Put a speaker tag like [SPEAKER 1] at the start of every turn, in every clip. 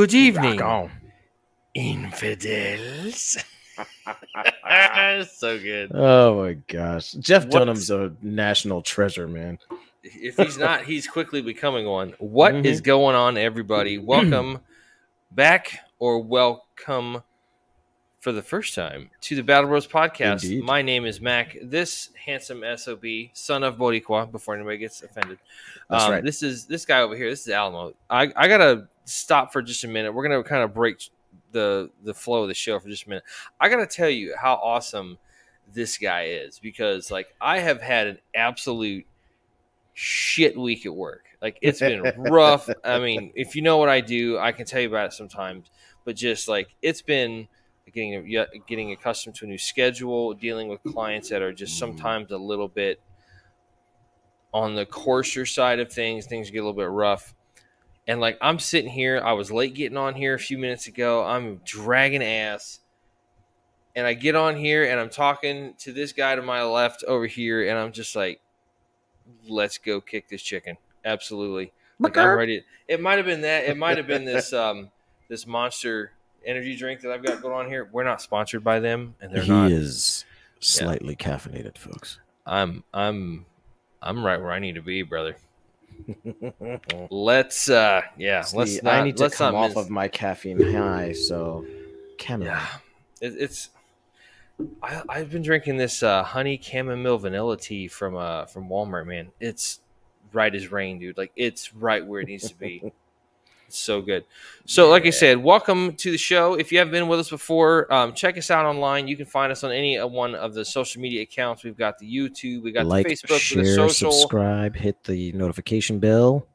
[SPEAKER 1] Good evening,
[SPEAKER 2] Rock
[SPEAKER 1] infidels. so good.
[SPEAKER 2] Oh my gosh. Jeff
[SPEAKER 1] What-
[SPEAKER 2] Dunham's a national treasure, man.
[SPEAKER 1] If he's not, he's quickly becoming one. What is
[SPEAKER 2] Mhm.
[SPEAKER 1] going on, everybody? Welcome back or welcome for the first time to the Battle Bros podcast.
[SPEAKER 2] Indeed.
[SPEAKER 1] My name is Mac. This handsome SOB, son of Boricua, before anybody gets offended.
[SPEAKER 2] That's
[SPEAKER 1] Um,
[SPEAKER 2] right.
[SPEAKER 1] This is this guy over here. This is Alamo. I, I gotta stop for just a minute. We're gonna kind of break the the flow of the show for just a minute. I gotta tell you how awesome this guy is because like I have had an absolute shit week at work. Like it's been rough. I mean, if you know what I do, I can tell you about it sometimes. But just like it's been getting getting accustomed to a new schedule, dealing with clients that are just mm-hmm. sometimes a little bit on the coarser side of things. Things get a little bit rough. And like I'm sitting here, I was late getting on here a few minutes ago. I'm dragging ass. And I get on here and I'm talking to this guy to my left over here, and I'm just like, let's go kick this chicken. Absolutely. Like I'm ready. It might have been that. It might have been this um this monster energy drink that I've got going on here. We're not sponsored by them, and they're
[SPEAKER 2] he
[SPEAKER 1] not.
[SPEAKER 2] is slightly caffeinated, folks.
[SPEAKER 1] I'm I'm I'm right where I need to be, brother. Let's uh yeah, let's not,
[SPEAKER 2] I need to
[SPEAKER 1] let's
[SPEAKER 2] come off
[SPEAKER 1] miss-
[SPEAKER 2] of my caffeine high, so chamomile.
[SPEAKER 1] yeah. It, it's I, I've been drinking this uh, honey chamomile vanilla tea from uh from Walmart, man. It's right as rain, dude. Like it's right where it needs to be. It's so good. So, like I said, welcome to the show. If you haven't been with us before, um, check us out online. You can find us on any one of the social media accounts. We've got the YouTube, we got
[SPEAKER 2] like,
[SPEAKER 1] the Facebook,
[SPEAKER 2] share,
[SPEAKER 1] the social,
[SPEAKER 2] subscribe, hit the notification bell.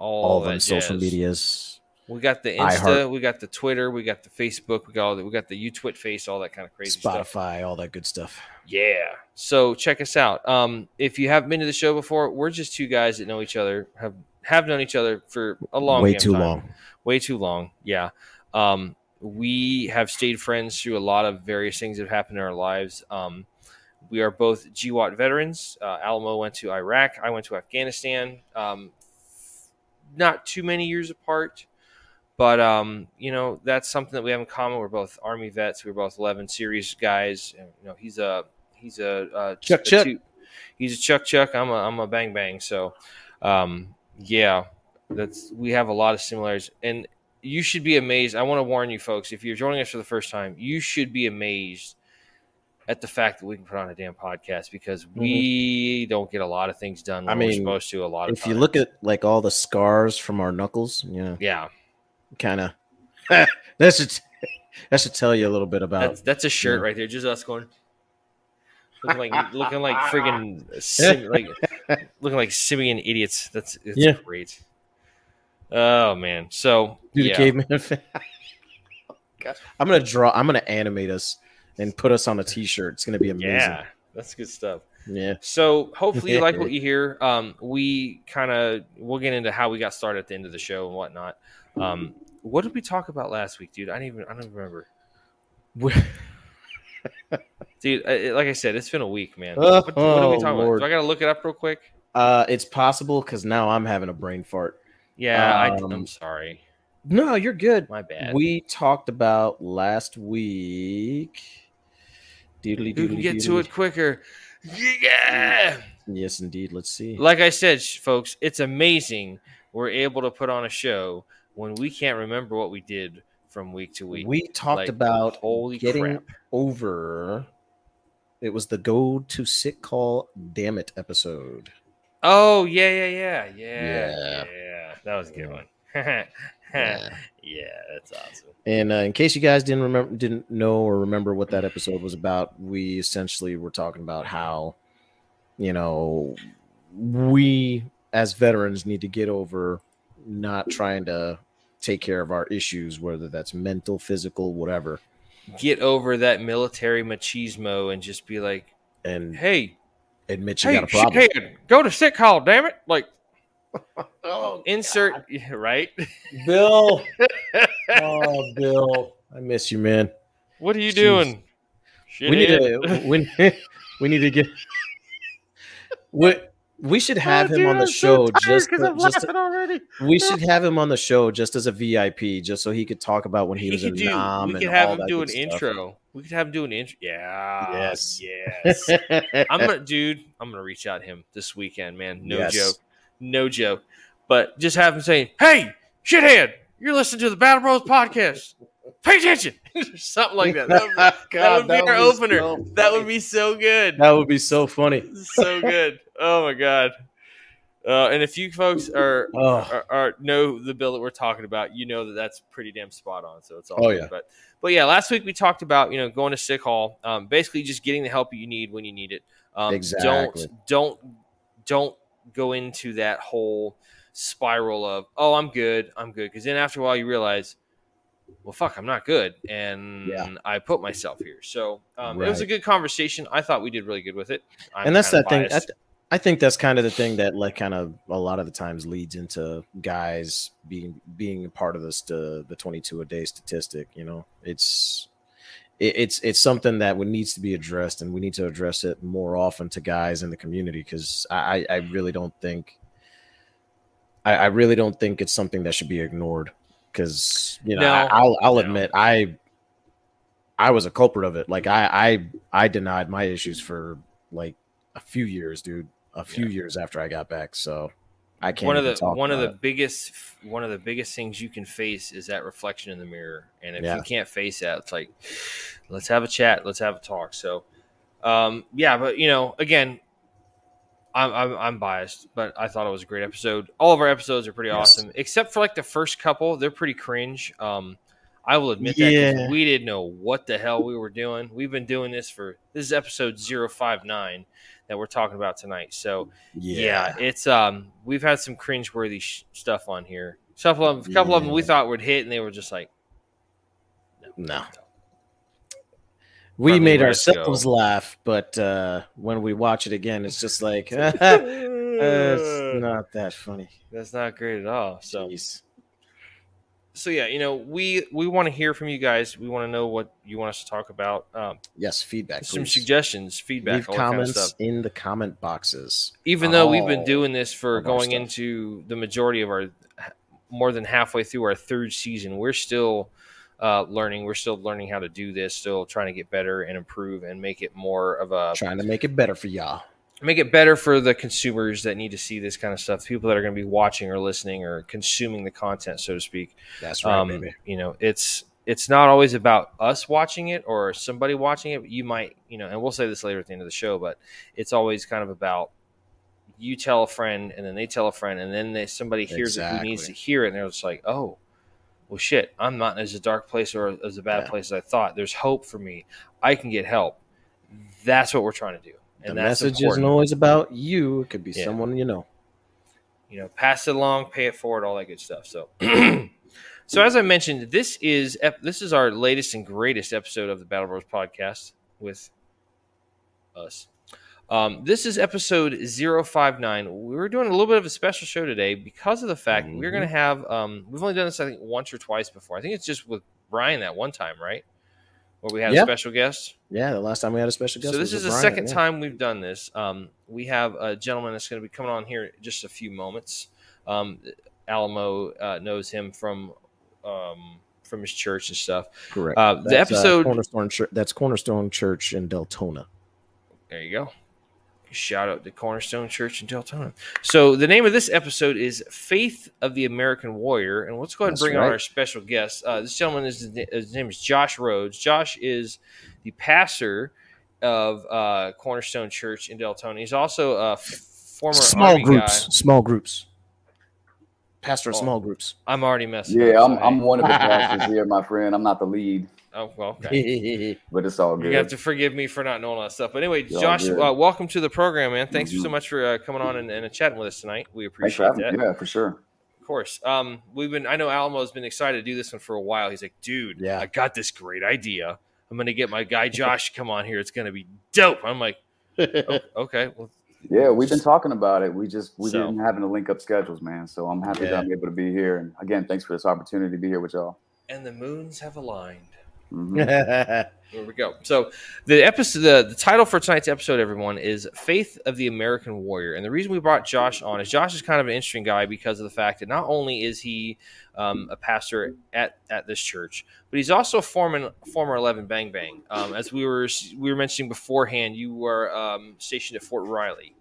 [SPEAKER 1] all,
[SPEAKER 2] All of them social medias.
[SPEAKER 1] We got the. Insta, we got the Twitter, we got the Facebook, we got all the, we got the UTwit face, all that kind of crazy stuff.
[SPEAKER 2] Spotify, all that good stuff.
[SPEAKER 1] Yeah. So check us out. Um, if you haven't been to the show before, we're just two guys that know each other, have have known each other for a long
[SPEAKER 2] Way too
[SPEAKER 1] time.
[SPEAKER 2] long.
[SPEAKER 1] Way too long. Yeah. Um, we have stayed friends through a lot of various things that have happened in our lives. Um, we are both GWOT veterans. Uh, Alamo went to Iraq. I went to Afghanistan. Um, not too many years apart, but um, you know that's something that we have in common. We're both Army vets. We're both 11 series guys. And, you know, he's a he's a, uh
[SPEAKER 2] Chuck
[SPEAKER 1] a
[SPEAKER 2] Chuck.
[SPEAKER 1] two- he's a Chuck Chuck. I'm a I'm a Bang Bang. So, um, yeah, that's we have a lot of similarities, and you should be amazed. I want to warn you, folks, if you're joining us for the first time, you should be amazed at the fact that we can put on a damn podcast because we don't get a lot of things done. When
[SPEAKER 2] Mm-hmm. I
[SPEAKER 1] we're
[SPEAKER 2] mean,
[SPEAKER 1] supposed to a lot of
[SPEAKER 2] If you look at like all the scars from our knuckles, yeah,
[SPEAKER 1] yeah,
[SPEAKER 2] kind of. that should that should tell you a little bit about.
[SPEAKER 1] that's that's a shirt
[SPEAKER 2] yeah.
[SPEAKER 1] right there, just us going. Looking like looking like friggin' sim, like looking like simian idiots. That's, that's
[SPEAKER 2] Yeah.
[SPEAKER 1] great. Oh man, so
[SPEAKER 2] Do the
[SPEAKER 1] yeah.
[SPEAKER 2] caveman. effect. I'm gonna draw. I'm gonna animate us and put us on a T-shirt. It's gonna be amazing.
[SPEAKER 1] yeah, that's good stuff.
[SPEAKER 2] Yeah.
[SPEAKER 1] So hopefully you like what you hear. Um, we kind of we'll get into how we got started at the end of the show and whatnot. Um, what did we talk about last week, dude? I don't even I don't even remember, dude. I, like I said, it's been a week, man.
[SPEAKER 2] Oh,
[SPEAKER 1] what, what are we
[SPEAKER 2] oh,
[SPEAKER 1] talking
[SPEAKER 2] Lord.
[SPEAKER 1] about? Do I got to look it up real quick?
[SPEAKER 2] Uh, it's possible because now I'm having a brain fart.
[SPEAKER 1] Yeah, I,
[SPEAKER 2] Um,
[SPEAKER 1] I'm sorry,
[SPEAKER 2] No, you're good.
[SPEAKER 1] my bad.
[SPEAKER 2] We talked about last week. Doodly
[SPEAKER 1] Who can
[SPEAKER 2] doodly
[SPEAKER 1] get to it quicker? Yeah.
[SPEAKER 2] Yes, indeed. Let's see.
[SPEAKER 1] Like I said, folks, it's amazing we're able to put on a show when we can't remember what we did from week to week.
[SPEAKER 2] we talked
[SPEAKER 1] Like,
[SPEAKER 2] about
[SPEAKER 1] holy
[SPEAKER 2] getting
[SPEAKER 1] crap.
[SPEAKER 2] over. It was the go to sick call damn it episode.
[SPEAKER 1] Oh yeah, yeah, yeah, yeah,
[SPEAKER 2] Yeah.
[SPEAKER 1] yeah. That was a good one.
[SPEAKER 2] Yeah.
[SPEAKER 1] yeah, that's awesome.
[SPEAKER 2] And uh, in case you guys didn't remember, didn't know or remember what that episode was about, we essentially were talking about how, you know, we as veterans need to get over not trying to take care of our issues, whether that's mental, physical, whatever,
[SPEAKER 1] Get over that military machismo and just be like,
[SPEAKER 2] and
[SPEAKER 1] hey,
[SPEAKER 2] admit you
[SPEAKER 1] hey,
[SPEAKER 2] got a problem.
[SPEAKER 1] shithead, go to sick call, damn it! Like
[SPEAKER 2] Oh,
[SPEAKER 1] insert yeah, right.
[SPEAKER 2] Bill. oh, Bill. I miss you, man.
[SPEAKER 1] what are you
[SPEAKER 2] Jeez.
[SPEAKER 1] doing?
[SPEAKER 2] We need to we, we need to get we We should have
[SPEAKER 1] Oh,
[SPEAKER 2] him
[SPEAKER 1] dude,
[SPEAKER 2] on the
[SPEAKER 1] I'm so
[SPEAKER 2] show
[SPEAKER 1] tired
[SPEAKER 2] just,
[SPEAKER 1] 'cause
[SPEAKER 2] to- just to-
[SPEAKER 1] already.
[SPEAKER 2] we should have him on the show just as a VIP, just so he could talk about when he,
[SPEAKER 1] He
[SPEAKER 2] was
[SPEAKER 1] could
[SPEAKER 2] in
[SPEAKER 1] do.
[SPEAKER 2] Nam
[SPEAKER 1] we
[SPEAKER 2] and
[SPEAKER 1] could have
[SPEAKER 2] all
[SPEAKER 1] him do an
[SPEAKER 2] good stuff.
[SPEAKER 1] intro. We could have him do an intro. Yeah.
[SPEAKER 2] Yes.
[SPEAKER 1] Yes. I'm gonna, dude. I'm gonna reach out to him this weekend, man. No
[SPEAKER 2] Yes.
[SPEAKER 1] joke. No joke. But just have him saying, "Hey, shithead, you're listening to the Battle Bros podcast. Pay attention." Something like that. That would, that would be our opener.
[SPEAKER 2] so
[SPEAKER 1] that would be so good.
[SPEAKER 2] that would be so funny.
[SPEAKER 1] so good. Oh my god. Uh, and if you folks are, are, are know the bill that we're talking about, you know that that's pretty damn spot on. So it's all.
[SPEAKER 2] Oh,
[SPEAKER 1] good.
[SPEAKER 2] yeah.
[SPEAKER 1] But but yeah, last week we talked about you know going to sick hall, um, basically just getting the help you need when you need it. Um,
[SPEAKER 2] Exactly.
[SPEAKER 1] Don't don't don't go into that whole spiral of oh I'm good I'm good because then after a while you realize well fuck I'm not good and
[SPEAKER 2] Yeah.
[SPEAKER 1] I put myself here. So um, it was a good conversation. I thought we did really good with it. I'm
[SPEAKER 2] and that's that thing.
[SPEAKER 1] Biased.
[SPEAKER 2] th- I think that's kind of the thing that like kind of a lot of the times leads into guys being being a part of this the the 22 a day statistic. You know, it's it, it's it's something that would needs to be addressed, and we need to address it more often to guys in the community because I I really don't think I, I really don't think it's something that should be ignored because you know
[SPEAKER 1] No.
[SPEAKER 2] I, I'll I'll
[SPEAKER 1] No.
[SPEAKER 2] admit I I was a culprit of it. Like I I I denied my issues for like a few years, dude. A few
[SPEAKER 1] Yeah.
[SPEAKER 2] years after I got back, so I can't.
[SPEAKER 1] one of the
[SPEAKER 2] talk
[SPEAKER 1] one of the
[SPEAKER 2] about
[SPEAKER 1] biggest one of the biggest things you can face is that reflection in the mirror and if
[SPEAKER 2] Yeah.
[SPEAKER 1] you can't face that it's like let's have a chat let's have a talk so um yeah but you know again I'm, I'm, I'm biased but i thought it was a great episode all of our episodes are pretty
[SPEAKER 2] Yes.
[SPEAKER 1] awesome except for like the first couple they're pretty cringe um i will admit that
[SPEAKER 2] Yeah.
[SPEAKER 1] we didn't know what the hell we were doing we've been doing this for this is episode 059 that we're talking about tonight so
[SPEAKER 2] it.
[SPEAKER 1] yeah, it's um we've had some cringeworthy sh- stuff on here. A couple of a couple of them we thought would hit, and they were just like,
[SPEAKER 2] no. We
[SPEAKER 1] From
[SPEAKER 2] made ourselves laugh, but uh when we watch it again, it's just like it's not that funny.
[SPEAKER 1] That's not great at all. So
[SPEAKER 2] Jeez.
[SPEAKER 1] So yeah, you know we we want to hear from you guys. We want to know what you want us to talk about. Um,
[SPEAKER 2] yes, feedback.
[SPEAKER 1] some
[SPEAKER 2] please.
[SPEAKER 1] suggestions, feedback,
[SPEAKER 2] Leave
[SPEAKER 1] all that kind of
[SPEAKER 2] comments in the comment boxes.
[SPEAKER 1] Even though we've been doing this for going into the majority of our more than halfway through our third season, we're still uh, learning. We're still learning how to do this. Still trying to get better and improve and make it more of a
[SPEAKER 2] Trying to make it better for y'all.
[SPEAKER 1] Make it better for the consumers that need to see this kind of stuff. People that are going to be watching or listening or consuming the content, so to speak.
[SPEAKER 2] That's right,
[SPEAKER 1] um,
[SPEAKER 2] baby.
[SPEAKER 1] You know, it's it's not always about us watching it or somebody watching it. You might, you know, and we'll say this later at the end of the show, but it's always kind of about you tell a friend and then they tell a friend and then they, somebody hears it who needs to hear it and they're just like, oh, well, shit, I'm not in as a dark place or as a bad
[SPEAKER 2] Yeah.
[SPEAKER 1] place as I thought. There's hope for me. I can get help. That's what we're trying to do.
[SPEAKER 2] The
[SPEAKER 1] And that's
[SPEAKER 2] message
[SPEAKER 1] important
[SPEAKER 2] isn't always about you. It could be
[SPEAKER 1] Yeah.
[SPEAKER 2] someone you know.
[SPEAKER 1] you know, pass it along, pay it forward, all that good stuff. So, so as I mentioned, this is this is our latest and greatest episode of the Battle Bros podcast with us. Um, this is episode 059. We were doing a little bit of a special show today because of the fact that we're going to have. Um, we've only done this, I think, once or twice before. I think it's just with Brian that one time, right? Where we had a special guest.
[SPEAKER 2] Yeah, the last time we had a special guest.
[SPEAKER 1] So this is the
[SPEAKER 2] with
[SPEAKER 1] second
[SPEAKER 2] yeah.
[SPEAKER 1] time we've done this. Um, we have a gentleman that's going to be coming on here in just a few moments. Um, Alamo uh, knows him from um, from his church and stuff.
[SPEAKER 2] Correct.
[SPEAKER 1] Uh, the
[SPEAKER 2] That's,
[SPEAKER 1] episode-
[SPEAKER 2] Cornerstone Church. That's Cornerstone Church in Deltona.
[SPEAKER 1] There you go. Shout out to Cornerstone Church in Deltona. So the name of this episode is "Faith of the American Warrior," and let's go ahead and
[SPEAKER 2] That's
[SPEAKER 1] bring on our special guest. Uh, this gentleman is his name is Josh Rhoads. Josh is the pastor of uh, Cornerstone Church in Deltona. He's also a f- former
[SPEAKER 2] small
[SPEAKER 1] Army
[SPEAKER 2] groups.
[SPEAKER 1] guy.
[SPEAKER 2] Small groups. Pastor of
[SPEAKER 1] Oh.
[SPEAKER 2] small groups.
[SPEAKER 1] I'm already messing.
[SPEAKER 3] Yeah,
[SPEAKER 1] up,
[SPEAKER 3] I'm
[SPEAKER 1] so,
[SPEAKER 3] I'm one of the pastors here, my friend. I'm not the lead,
[SPEAKER 1] Oh well, okay.
[SPEAKER 3] but it's all good.
[SPEAKER 1] You have to forgive me for not knowing all that stuff. But anyway, Josh, uh, welcome to the program, man. Thanks
[SPEAKER 3] Mhm.
[SPEAKER 1] so much for uh, coming on and, and chatting with us tonight. We appreciate that.
[SPEAKER 3] Yeah, for sure.
[SPEAKER 1] Of course. Um, we've been. I know Alamo's been excited to do this one for a while. He's like, dude,
[SPEAKER 2] Yeah.
[SPEAKER 1] I got this great idea. I'm gonna get my guy Josh to come on here. It's gonna be dope. I'm like, "O- okay, well,
[SPEAKER 3] Yeah, we've been talking about it. We just we've
[SPEAKER 1] So-
[SPEAKER 3] been having to link up schedules, man. So I'm happy
[SPEAKER 2] Yeah.
[SPEAKER 3] that I'm able to be here. And again, thanks for this opportunity to be here with y'all.
[SPEAKER 1] and the moons have aligned.
[SPEAKER 3] Mhm.
[SPEAKER 1] There we go. So the episode, the, the title for tonight's episode, everyone, is "Faith of the American Warrior." And the reason we brought Josh on is Josh is kind of an interesting guy because of the fact that not only is he um, a pastor at, at this church, but he's also a former former Eleven Bang Bang. Um, as we were we were mentioning beforehand, you were um, stationed at Fort Riley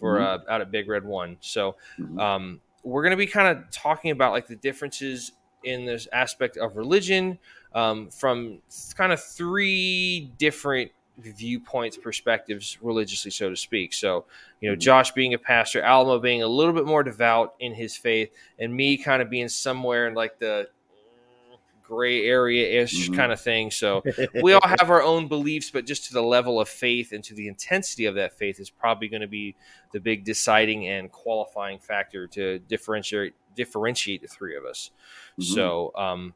[SPEAKER 1] for
[SPEAKER 3] Mhm.
[SPEAKER 1] uh, out at Big Red One. So
[SPEAKER 3] Mhm.
[SPEAKER 1] um, we're going to be kind of talking about like the differences in this aspect of religion um, from kind of three different viewpoints perspectives religiously so to speak so you know
[SPEAKER 3] Mhm.
[SPEAKER 1] josh being a pastor alamo being a little bit more devout in his faith and me kind of being somewhere in like the gray area ish
[SPEAKER 3] Mhm.
[SPEAKER 1] kind of thing so we all have our own beliefs, but just to the level of faith and to the intensity of that faith is probably going to be the big deciding and qualifying factor to differentiate differentiate the three of us.
[SPEAKER 3] Mhm.
[SPEAKER 1] So, um,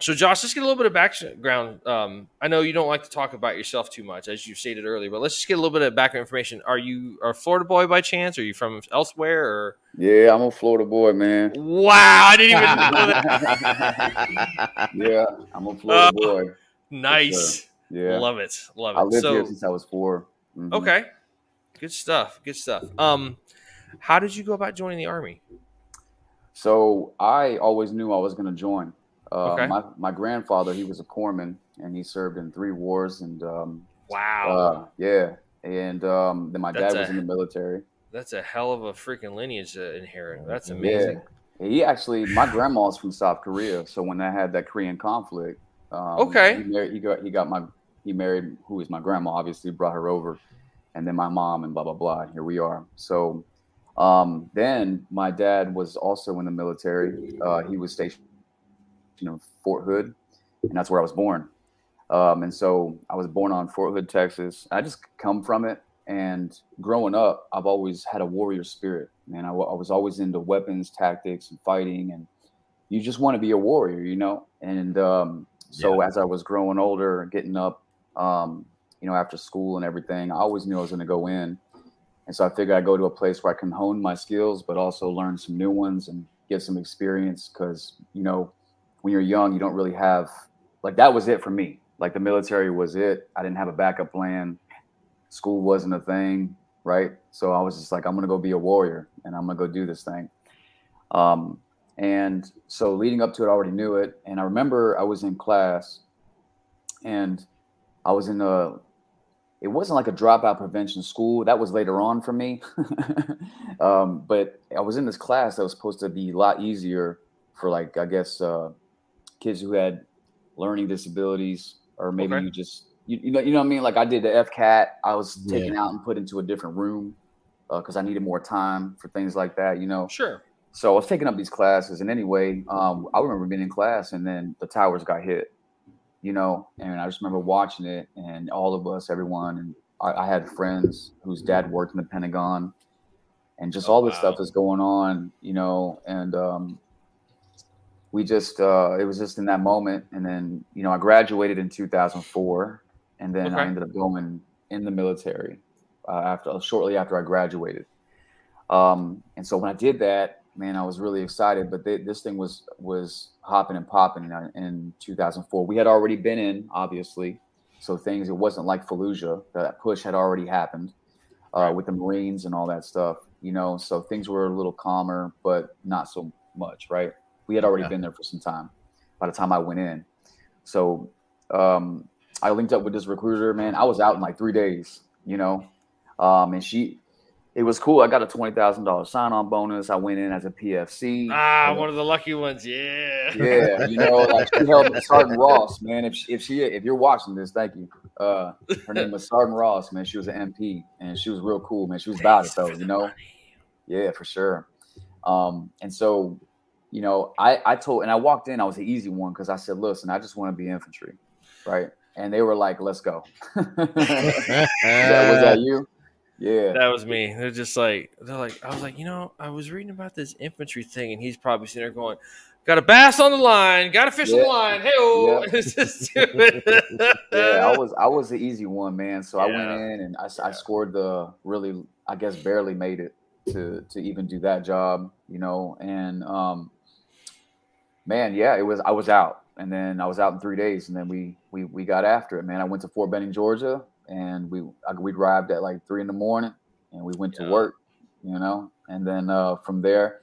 [SPEAKER 1] so Josh, let's get a little bit of background. Um, I know you don't like to talk about yourself too much, as you stated earlier, but let's just get a little bit of background information. Are you a Florida boy by chance? Are you from elsewhere? Or
[SPEAKER 3] Yeah, I'm a Florida boy, man.
[SPEAKER 1] wow, I didn't even know that.
[SPEAKER 3] Yeah, I'm a Florida
[SPEAKER 1] Oh,
[SPEAKER 3] boy.
[SPEAKER 1] Nice,
[SPEAKER 3] Yeah,
[SPEAKER 1] love it, love it.
[SPEAKER 3] I lived
[SPEAKER 1] so,
[SPEAKER 3] here since I was 4 Mhm.
[SPEAKER 1] Okay. Good stuff. Good stuff. Um, how did you go about joining the army?
[SPEAKER 3] So I always knew I was going to join. Uh,
[SPEAKER 1] Okay.
[SPEAKER 3] my, my grandfather, he was a corpsman and he served in three wars. And um,
[SPEAKER 1] Wow,
[SPEAKER 3] uh, yeah, and um, then my
[SPEAKER 1] That's
[SPEAKER 3] dad was
[SPEAKER 1] a-
[SPEAKER 3] in the military.
[SPEAKER 1] that's a hell of a freaking lineage to inherit. That's amazing.
[SPEAKER 3] Yeah, he actually, my grandma's from South Korea. So when I had that Korean conflict, um,
[SPEAKER 1] Okay.
[SPEAKER 3] he, married, he got he got my he married who is my grandma. Obviously, brought her over, and then my mom and blah blah blah. Here we are. So um, then my dad was also in the military. Uh, he was stationed in Fort Hood, and that's where I was born. Um, and so I was born on Fort Hood, Texas. I just come from it. And growing up, I've always had a warrior spirit. Man, I, was always into weapons, tactics, and fighting. And you just want to be a warrior, you know? And um, so as I was growing older, getting up, um, you know, after school and everything, I always knew I was going to go in. And so I figured I'd go to a place where I can hone my skills, but also learn some new ones and get some experience. Because, you know, when you're young, you don't really have, like, that was it for me. Like, the military was it. I didn't have a backup plan. School wasn't a thing, right? So I was just like, I'm to go be a warrior and I'm to go do this thing. Um, and so leading up to it, I already knew it. And I remember I was in class and I was in a, it wasn't like a dropout prevention school. That was later on for me. um, but I was in this class that was supposed to be a lot easier for like, I guess, uh, kids who had learning disabilities, or maybe
[SPEAKER 1] Okay.
[SPEAKER 3] you just, you, you know, you know what I mean? Like I did the FCAT, I was taken out and put into a different room because I needed more time for things like that, you know?
[SPEAKER 1] Sure.
[SPEAKER 3] so I was taking up these classes, and anyway, um, I remember being in class, and then the towers got hit, you know, and I just remember watching it, and all of us, everyone, and I, I had friends whose dad worked in the Pentagon, and just
[SPEAKER 1] Oh,
[SPEAKER 3] all this
[SPEAKER 1] wow.
[SPEAKER 3] stuff is going on, you know, and um, we just, uh, it was just in that moment, and then, you know, I graduated in 2004, and then
[SPEAKER 1] Okay.
[SPEAKER 3] I ended up going in the military uh, after shortly after I graduated. Um, and so when I did that, man, I was really excited. But they, this thing was was hopping and popping in, in 2004. We had already been in, obviously, so things. It wasn't like Fallujah. That push had already happened uh, with the Marines and all that stuff. You know, so things were a little calmer, but not so much. Right? We had already
[SPEAKER 2] Yeah.
[SPEAKER 3] been there for some time. By the time I went in, so um, I linked up with this recruiter. Man, I was out in like three days. You know, um, and she it was cool. I got a twenty thousand dollars sign on bonus. I went in as a PFC.
[SPEAKER 1] Ah, one of the lucky ones. Yeah.
[SPEAKER 3] yeah, you know, like she helped Sergeant Ross, man. If she, if she if you're watching this, thank you. Uh, her name was Sergeant Ross, man. She was an MP, and she was real cool, man. She was about it though, you know. Yeah, for sure. Um, and so, you know, I I told and I walked in. I was the easy one because I said, listen, I just want to be infantry, right? And they were like, let's go. was, that, was that you? Yeah.
[SPEAKER 1] That was me. They're just like they're like I was like, you know, I was reading about this infantry thing, and he's probably sitting there going, "Got a bass on the line, got a fish on the line." Hey, oh,
[SPEAKER 3] Yeah. yeah, I was I was the easy one, man. So I went in and I,
[SPEAKER 1] Yeah.
[SPEAKER 3] scored the really I guess barely made it to to even do that job, you know. And um, man, yeah, it was I was out. and then I was out in three days, and then we we we got after it, man. I went to Fort Benning, Georgia, and we I, we arrived at like three in the morning, and we went
[SPEAKER 1] Yeah.
[SPEAKER 3] to work, you know, and then uh, from there,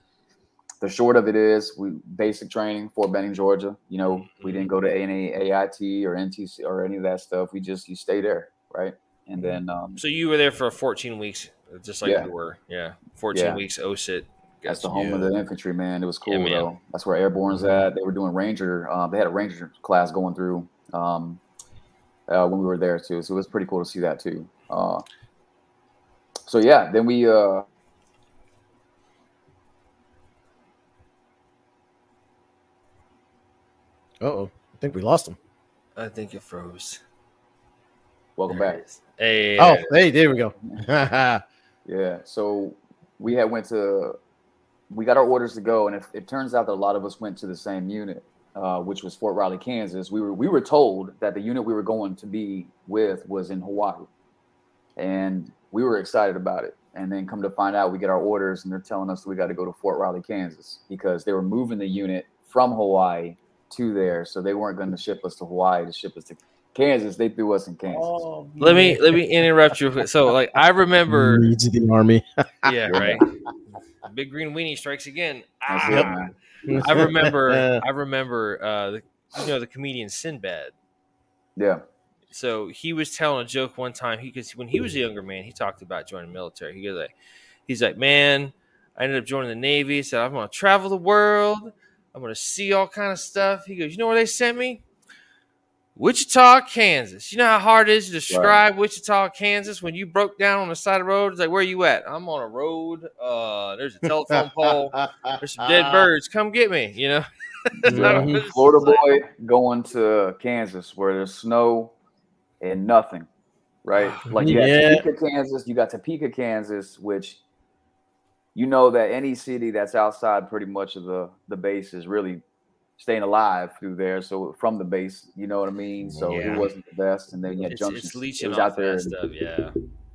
[SPEAKER 3] the short of it is we basic training Fort Benning, Georgia. You know, we didn't go to any AIT or NTC or any of that stuff. We just you stay there, right? And then um,
[SPEAKER 1] So you were there for 14 weeks, just like
[SPEAKER 3] Yeah.
[SPEAKER 1] we were. Yeah, 14
[SPEAKER 3] Yeah.
[SPEAKER 1] weeks OSUT.
[SPEAKER 3] That's the
[SPEAKER 1] Gotcha.
[SPEAKER 3] home of the infantry, man. It was cool
[SPEAKER 1] Yeah,
[SPEAKER 3] though. That's where Airborne's at. They were doing Ranger. Uh, they had a Ranger class going through um, uh, when we were there too. So it was pretty cool to see that too. Uh, so yeah, then we.
[SPEAKER 2] Oh. I think we lost him.
[SPEAKER 1] I think it froze.
[SPEAKER 3] welcome
[SPEAKER 1] There
[SPEAKER 3] back.
[SPEAKER 1] Hey.
[SPEAKER 2] Oh, hey, there we go.
[SPEAKER 3] Yeah. So we had went to. We got our orders to go, and if it turns out that a lot of us went to the same unit, uh, which was Fort Riley, Kansas. We were we were told that the unit we were going to be with was in Hawaii, and we were excited about it. And then come to find out, we get our orders, and they're telling us we got to go to Fort Riley, Kansas, because they were moving the unit from Hawaii to there, so they weren't going to ship us to Hawaii to ship us to Kansas. They threw us in Kansas.
[SPEAKER 1] let me let me interrupt you. So like I remember,
[SPEAKER 2] needs the army.
[SPEAKER 1] yeah, right. Big green weenie strikes again. Ah.
[SPEAKER 3] it, man.
[SPEAKER 1] I remember. I remember. Uh, the, you know the comedian Sinbad.
[SPEAKER 3] Yeah.
[SPEAKER 1] so he was telling a joke one time. He because when he was a younger man, he talked about joining the military. He goes like, he's like, man, I ended up joining the Navy. He said I'm gonna travel the world. I'm gonna see all kind of stuff. He goes, you know where they sent me? Wichita, Kansas. You know how hard it is to describe Wichita, Kansas when you broke down on the side of the road? It's like, where are you at? I'm on a road. Uh, there's a telephone pole. There's some dead birds. Come get me. You know.
[SPEAKER 3] Yeah.
[SPEAKER 1] It's
[SPEAKER 3] Florida boy going to Kansas where there's snow and nothing, right? Like you
[SPEAKER 2] Yeah.
[SPEAKER 3] got Topeka, Kansas, you got Topeka, Kansas, which you know that any city that's outside pretty much of the the base is really staying alive through there. So from the base, you know what I mean. So
[SPEAKER 1] Yeah.
[SPEAKER 3] it wasn't the best, and then had
[SPEAKER 1] It's,
[SPEAKER 3] Junction.
[SPEAKER 1] it's
[SPEAKER 3] it was out there.
[SPEAKER 1] stuff. Yeah.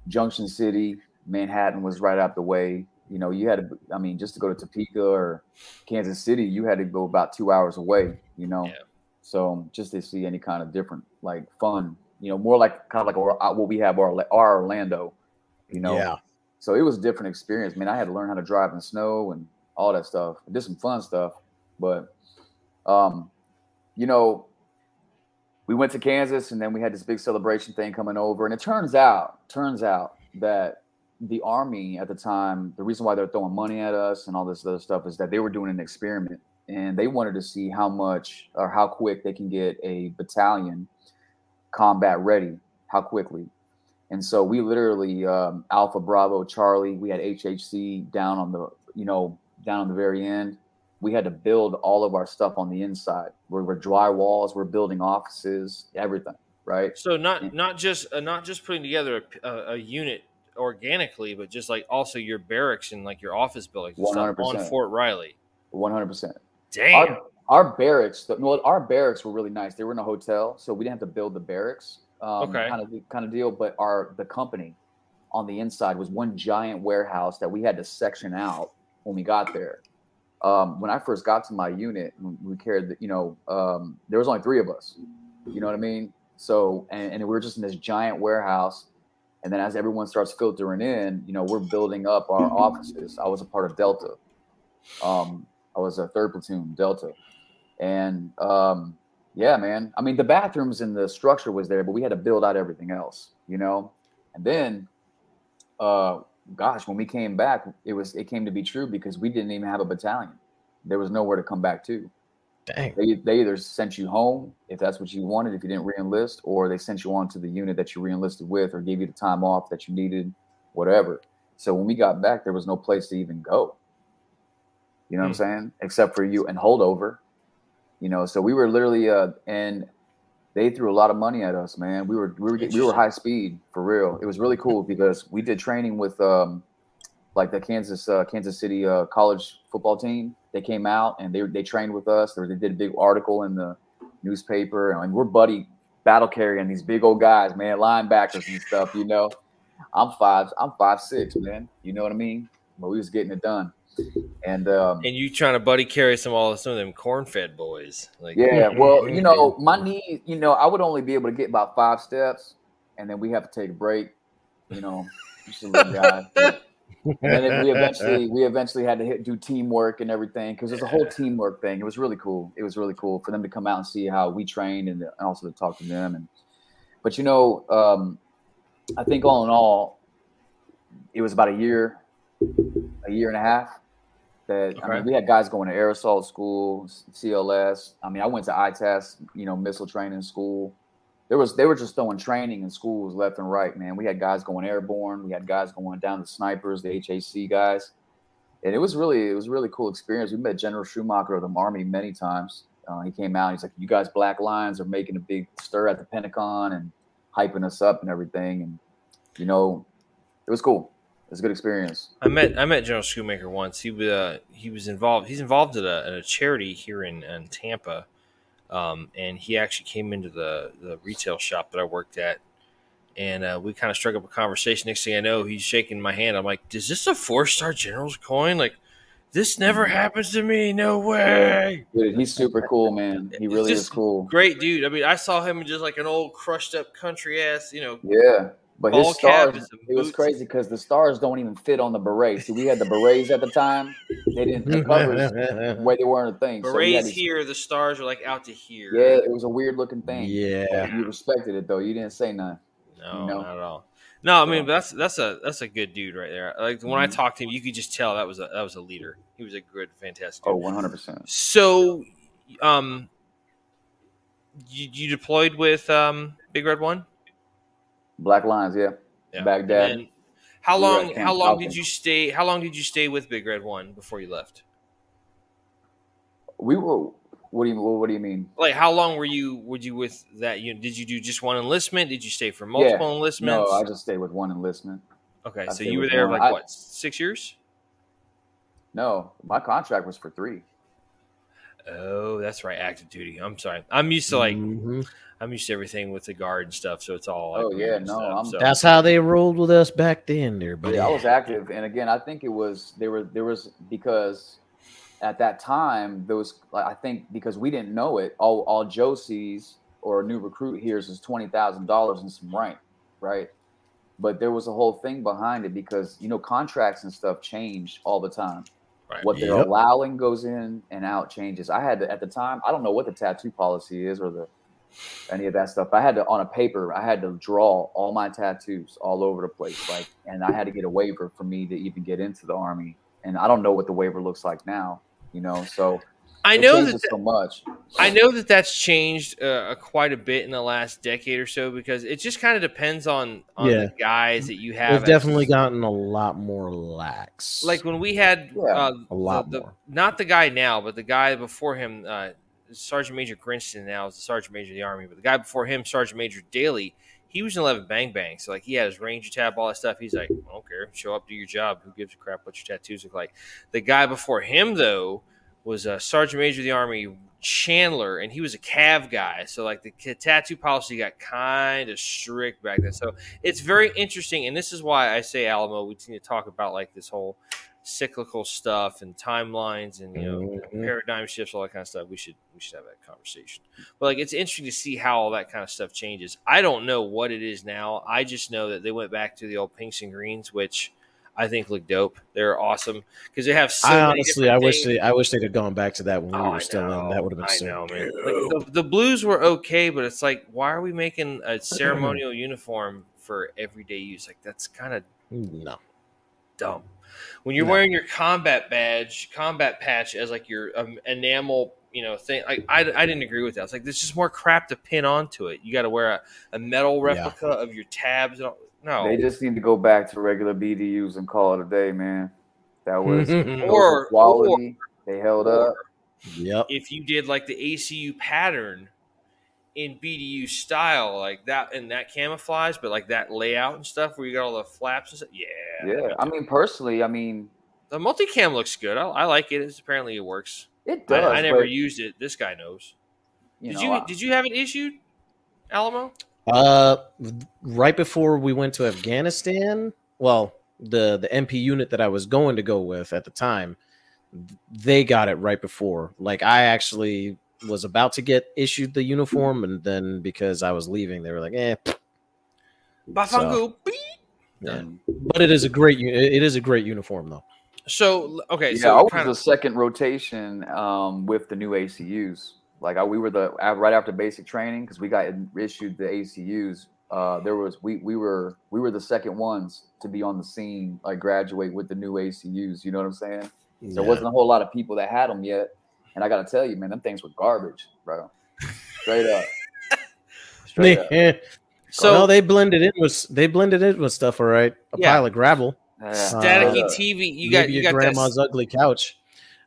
[SPEAKER 3] Junction City, Manhattan was right out the way. You know, you had to, I mean, just to go to Topeka or Kansas City, you had to go about two hours away, you know.
[SPEAKER 1] Yeah.
[SPEAKER 3] So just to see any kind of different, like fun, you know, more like kind of like uh, what we have our, our Orlando, you know.
[SPEAKER 2] Yeah.
[SPEAKER 3] So it was a different experience. Man, I had to learn how to drive in snow and all that stuff. I did some fun stuff, but, um, you know, we went to Kansas and then we had this big celebration thing coming over. And it turns out, turns out that the army at the time, the reason why they're throwing money at us and all this other stuff is that they were doing an experiment and they wanted to see how much or how quick they can get a battalion combat ready, how quickly. And so we literally um, Alpha Bravo Charlie, we had HHC down on the, you know, down on the very end. We had to build all of our stuff on the inside. We're, we're dry walls, we're building offices, everything, right?
[SPEAKER 1] So not not just uh, not just putting together a, a, a unit organically, but just like also your barracks and like your office buildings on Fort Riley.
[SPEAKER 3] One hundred percent.
[SPEAKER 1] Damn.
[SPEAKER 3] Our, our barracks, the- well, our barracks were really nice. They were in a hotel, so we didn't have to build the barracks, um,
[SPEAKER 1] Okay.
[SPEAKER 3] kind of kind of deal. But our the company on the inside was one giant warehouse that we had to section out when we got there. Um, when I first got to my unit, we carried, the, you know, um, there was only three of us. You know what I mean? So, and, and we were just in this giant warehouse. And then as everyone starts filtering in, you know, we're building up our offices. I was a part of Delta. Um, I was a third platoon, Delta. And um, yeah, man. I mean, the bathrooms and the structure was there, but we had to build out everything else, you know. And then, uh, gosh, when we came back, it was it came to be true because we didn't even have a battalion. There was nowhere to come back to.
[SPEAKER 2] Dang.
[SPEAKER 3] They, they either sent you home if that's what you wanted, if you didn't reenlist, or they sent you on to the unit that you reenlisted with, or gave you the time off that you needed, whatever. So when we got back, there was no place to even go. You know what I'm saying? Except for you and holdover. You know, so we were literally uh and they threw a lot of money at us, man. We were we were we were high speed for real. It was really cool because we did training with um like the Kansas uh, Kansas City uh, college football team. They came out and they they trained with us. They, did a big article in the newspaper, and we're buddy battle carrying these big old guys, man, linebackers and stuff. You know, I'm five, I'm five six, man. You know what I mean? But we was getting it done. And um,
[SPEAKER 1] And you trying to buddy carry some all some of them corn fed boys. Like
[SPEAKER 3] yeah, well, you know, my knee, you know, I would only be able to get about five steps, and then we have to take a break. You know, just a little guy. And then we eventually we eventually had to hit, do teamwork and everything because there's a whole teamwork thing. It was really cool. It was really cool for them to come out and see how we trained and also to talk to them. And but you know, um, I think all in all, it was about a year, a year and a half. That I mean, we had guys going to air assault school, CLS. I mean, I went to ITAS, you know, missile training school. There was they were just throwing training in schools left and right, man. We had guys going airborne. We had guys going down to snipers, the HAC guys, and it was really it was a really cool experience. We met General Schoomaker of the Army many times. Uh, he came out. He's like, "You guys, Black Lions, are making a big stir at the Pentagon and hyping us up and everything." And you know, it was cool. It was a good experience.
[SPEAKER 1] I met I met General Schoomaker once. He was uh, he was involved. He's involved at a, at a charity here in, in Tampa, um, and he actually came into the the retail shop that I worked at, and uh, we kind of struck up a conversation. Next thing I know, he's shaking my hand. I'm like, "Is this a four star general's coin? Like, this never happens to me. No way."
[SPEAKER 3] Dude, he's super cool, man. He really is cool.
[SPEAKER 1] Great dude. I mean, I saw him just like an old crushed up country ass, you know.
[SPEAKER 3] Yeah. But
[SPEAKER 1] Ball
[SPEAKER 3] his
[SPEAKER 1] cap
[SPEAKER 3] stars, it was crazy because the stars don't even fit on the berets. See, we had the berets at the time. They didn't the covers the way they were in the thing. So we
[SPEAKER 1] Berets
[SPEAKER 3] these-
[SPEAKER 1] here, the stars are like out to here.
[SPEAKER 3] Yeah, it was a weird looking thing.
[SPEAKER 2] Yeah.
[SPEAKER 3] You respected it though. You didn't say nothing.
[SPEAKER 1] No,
[SPEAKER 3] you know?
[SPEAKER 1] not at all. No, I mean that's that's a that's a good dude right there. Like when I
[SPEAKER 3] Mhm.
[SPEAKER 1] talked to him, you could just tell that was a that was a leader. He was a good, fantastic. Dude.
[SPEAKER 3] Oh, 100 percent.
[SPEAKER 1] So, um, you, you deployed with um Big Red One?
[SPEAKER 3] Black Lions, yeah.
[SPEAKER 1] Yeah.
[SPEAKER 3] Baghdad.
[SPEAKER 1] And how
[SPEAKER 3] We were at
[SPEAKER 1] long? How long
[SPEAKER 3] Falcon.
[SPEAKER 1] did you stay? How long did you stay with Big Red One before you left?
[SPEAKER 3] We were. What do you What do you mean?
[SPEAKER 1] Like how long were you? Were you with that? You did you do just one enlistment? Did you stay for multiple enlistments?
[SPEAKER 3] No, I just stayed with one enlistment.
[SPEAKER 1] okay,
[SPEAKER 3] I
[SPEAKER 1] so you were there
[SPEAKER 3] one.
[SPEAKER 1] like
[SPEAKER 3] I-
[SPEAKER 1] what? Six years?
[SPEAKER 3] No, my contract was for three.
[SPEAKER 1] Oh, that's right, active duty. I'm sorry. I'm used to like
[SPEAKER 2] Mhm.
[SPEAKER 1] I'm used to everything with the guard and stuff, so it's all. Like,
[SPEAKER 3] Oh, yeah, no,
[SPEAKER 1] stuff,
[SPEAKER 3] I'm-
[SPEAKER 1] so-
[SPEAKER 2] That's how they rolled with us back then, there, buddy.
[SPEAKER 3] Yeah, I was active, and again, I think it was there were there was because at that time those like I think because we didn't know it, all all Joe sees or a new recruit hears is twenty thousand dollars and some rank, right? But there was a whole thing behind it because you know contracts and stuff change all the time.
[SPEAKER 1] Right.
[SPEAKER 3] What they're
[SPEAKER 2] Yep.
[SPEAKER 3] allowing goes in and out changes. I had to, at the time, I don't know what the tattoo policy is or the any of that stuff. I had to on a paper, I had to draw all my tattoos all over the place, like, and I had to get a waiver for me to even get into the army. And I don't know what the waiver looks like now, you know. So
[SPEAKER 1] I know that
[SPEAKER 3] so much.
[SPEAKER 1] I know that that's changed uh, quite a bit in the last decade or so because it just kind of depends on on
[SPEAKER 2] Yeah.
[SPEAKER 1] the guys that you have.
[SPEAKER 2] They've
[SPEAKER 1] as-
[SPEAKER 2] definitely gotten a lot more lax.
[SPEAKER 1] like when we had
[SPEAKER 3] Yeah,
[SPEAKER 1] uh,
[SPEAKER 2] a lot
[SPEAKER 1] the, the-
[SPEAKER 2] more.
[SPEAKER 1] not the guy now, but the guy before him, uh, Sergeant Major Grinston now is the Sergeant Major of the Army, but the guy before him, Sergeant Major Dailey, he was an 11 Bang Bang. So, like, he had his Ranger tab, all that stuff. He's like, I don't care. Show up, do your job. Who gives a crap what your tattoos look like? The guy before him, though, was a Sergeant Major of the Army Chandler, and he was a Cav guy. So, like, the tattoo policy got kind of strict back then. So, it's very interesting. And this is why I say, Alamo, we need to talk about, like, this whole cyclical stuff and timelines and you know
[SPEAKER 2] Mhm.
[SPEAKER 1] paradigm shifts all that kind of stuff we should we should have that conversation but like it's interesting to see how all that kind of stuff changes i don't know what it is now i just know that they went back to the old pinks and greens which i think look dope they're awesome because they have so
[SPEAKER 2] I honestly, I wish
[SPEAKER 1] things.
[SPEAKER 2] they, I wish they'd have gone back to that when we
[SPEAKER 1] Oh,
[SPEAKER 2] were
[SPEAKER 1] I
[SPEAKER 2] still in. That would have been
[SPEAKER 1] I
[SPEAKER 2] so.
[SPEAKER 1] know, man. Like, the, the blues were okay, but it's like, why are we making a ceremonial uniform for everyday use? Like, that's kind of
[SPEAKER 2] no,
[SPEAKER 1] dumb. When you're
[SPEAKER 2] No.
[SPEAKER 1] wearing your combat badge, combat patch as like your um, enamel, you know, thing, like I, I didn't agree with that. It's like there's just more crap to pin onto it. You got to wear a, a metal
[SPEAKER 2] Yeah.
[SPEAKER 1] replica of your tabs. And all. No,
[SPEAKER 3] They just need to go back to regular BDUs and call it a day, man. That was those were
[SPEAKER 1] Or-
[SPEAKER 3] quality. they held up.
[SPEAKER 2] yep.
[SPEAKER 1] if you did like the ACU pattern in BDU style, like that and that camouflage, but like that layout and stuff where you got all the flaps and stuff. Yeah,
[SPEAKER 3] Yeah, I mean, personally, I mean,
[SPEAKER 1] the multicam looks good. I, I like it. It's, apparently, it works.
[SPEAKER 3] it
[SPEAKER 1] I,
[SPEAKER 3] does.
[SPEAKER 1] I never used it. This guy knows.
[SPEAKER 3] you
[SPEAKER 1] did
[SPEAKER 3] know,
[SPEAKER 1] you
[SPEAKER 3] I-
[SPEAKER 1] did you have it issued, Alamo?
[SPEAKER 2] Uh, right before we went to Afghanistan, well, the the MP unit that I was going to go with at the time, they got it right before. Like I actually was about to get issued the uniform, and then because I was leaving, they were like, "Eh."
[SPEAKER 1] Bafangu. beep.
[SPEAKER 2] Yeah. But it is a great. It is a great uniform, though.
[SPEAKER 1] So okay,
[SPEAKER 3] yeah,
[SPEAKER 1] so
[SPEAKER 3] I was
[SPEAKER 1] kind
[SPEAKER 3] the
[SPEAKER 1] of,
[SPEAKER 3] second rotation um, with the new ACUs. Like I, we were the right after basic training because we got issued the ACUs. Uh, there was we we were we were the second ones to be on the scene, like graduate with the new ACUs. You know what I'm saying? There wasn't a whole lot of people that had them yet, and I got to tell you, man, them things were garbage, bro. Straight up. Straight up.
[SPEAKER 2] Yeah.
[SPEAKER 1] so
[SPEAKER 2] no, they blended in with they blended in with stuff. All right, a
[SPEAKER 1] Yeah.
[SPEAKER 2] pile of gravel.
[SPEAKER 3] Yeah.
[SPEAKER 1] staticky
[SPEAKER 2] Uh,
[SPEAKER 1] TV. You got
[SPEAKER 2] maybe
[SPEAKER 1] you
[SPEAKER 2] your
[SPEAKER 1] got
[SPEAKER 2] grandma's
[SPEAKER 1] that
[SPEAKER 2] ugly couch.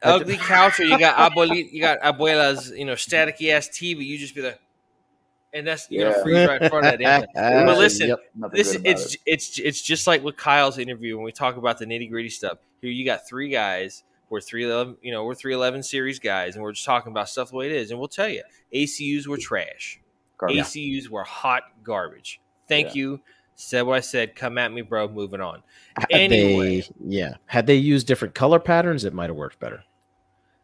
[SPEAKER 1] Ugly couch, or you got abueli, you got abuela's, you know, staticky ass TV. You just be like, and that's you know,
[SPEAKER 3] Yeah.
[SPEAKER 1] freeze right in front of that.
[SPEAKER 3] But
[SPEAKER 1] listen,
[SPEAKER 2] Yep.
[SPEAKER 1] This it's
[SPEAKER 3] it.
[SPEAKER 1] it's it's just like with Kyle's interview when we talk about the nitty gritty stuff. Here you got three guys. We're three eleven, you know, we're three eleven series guys, and we're just talking about stuff the way it is. And we'll tell you, ACUs were trash.
[SPEAKER 3] Garbage.
[SPEAKER 1] ACUs were hot garbage. Thank
[SPEAKER 3] Yeah.
[SPEAKER 1] you. Said what I said. Come at me, bro. Moving on.
[SPEAKER 2] Had
[SPEAKER 1] Anyway.
[SPEAKER 2] they, yeah, had they used different color patterns, it might have worked better.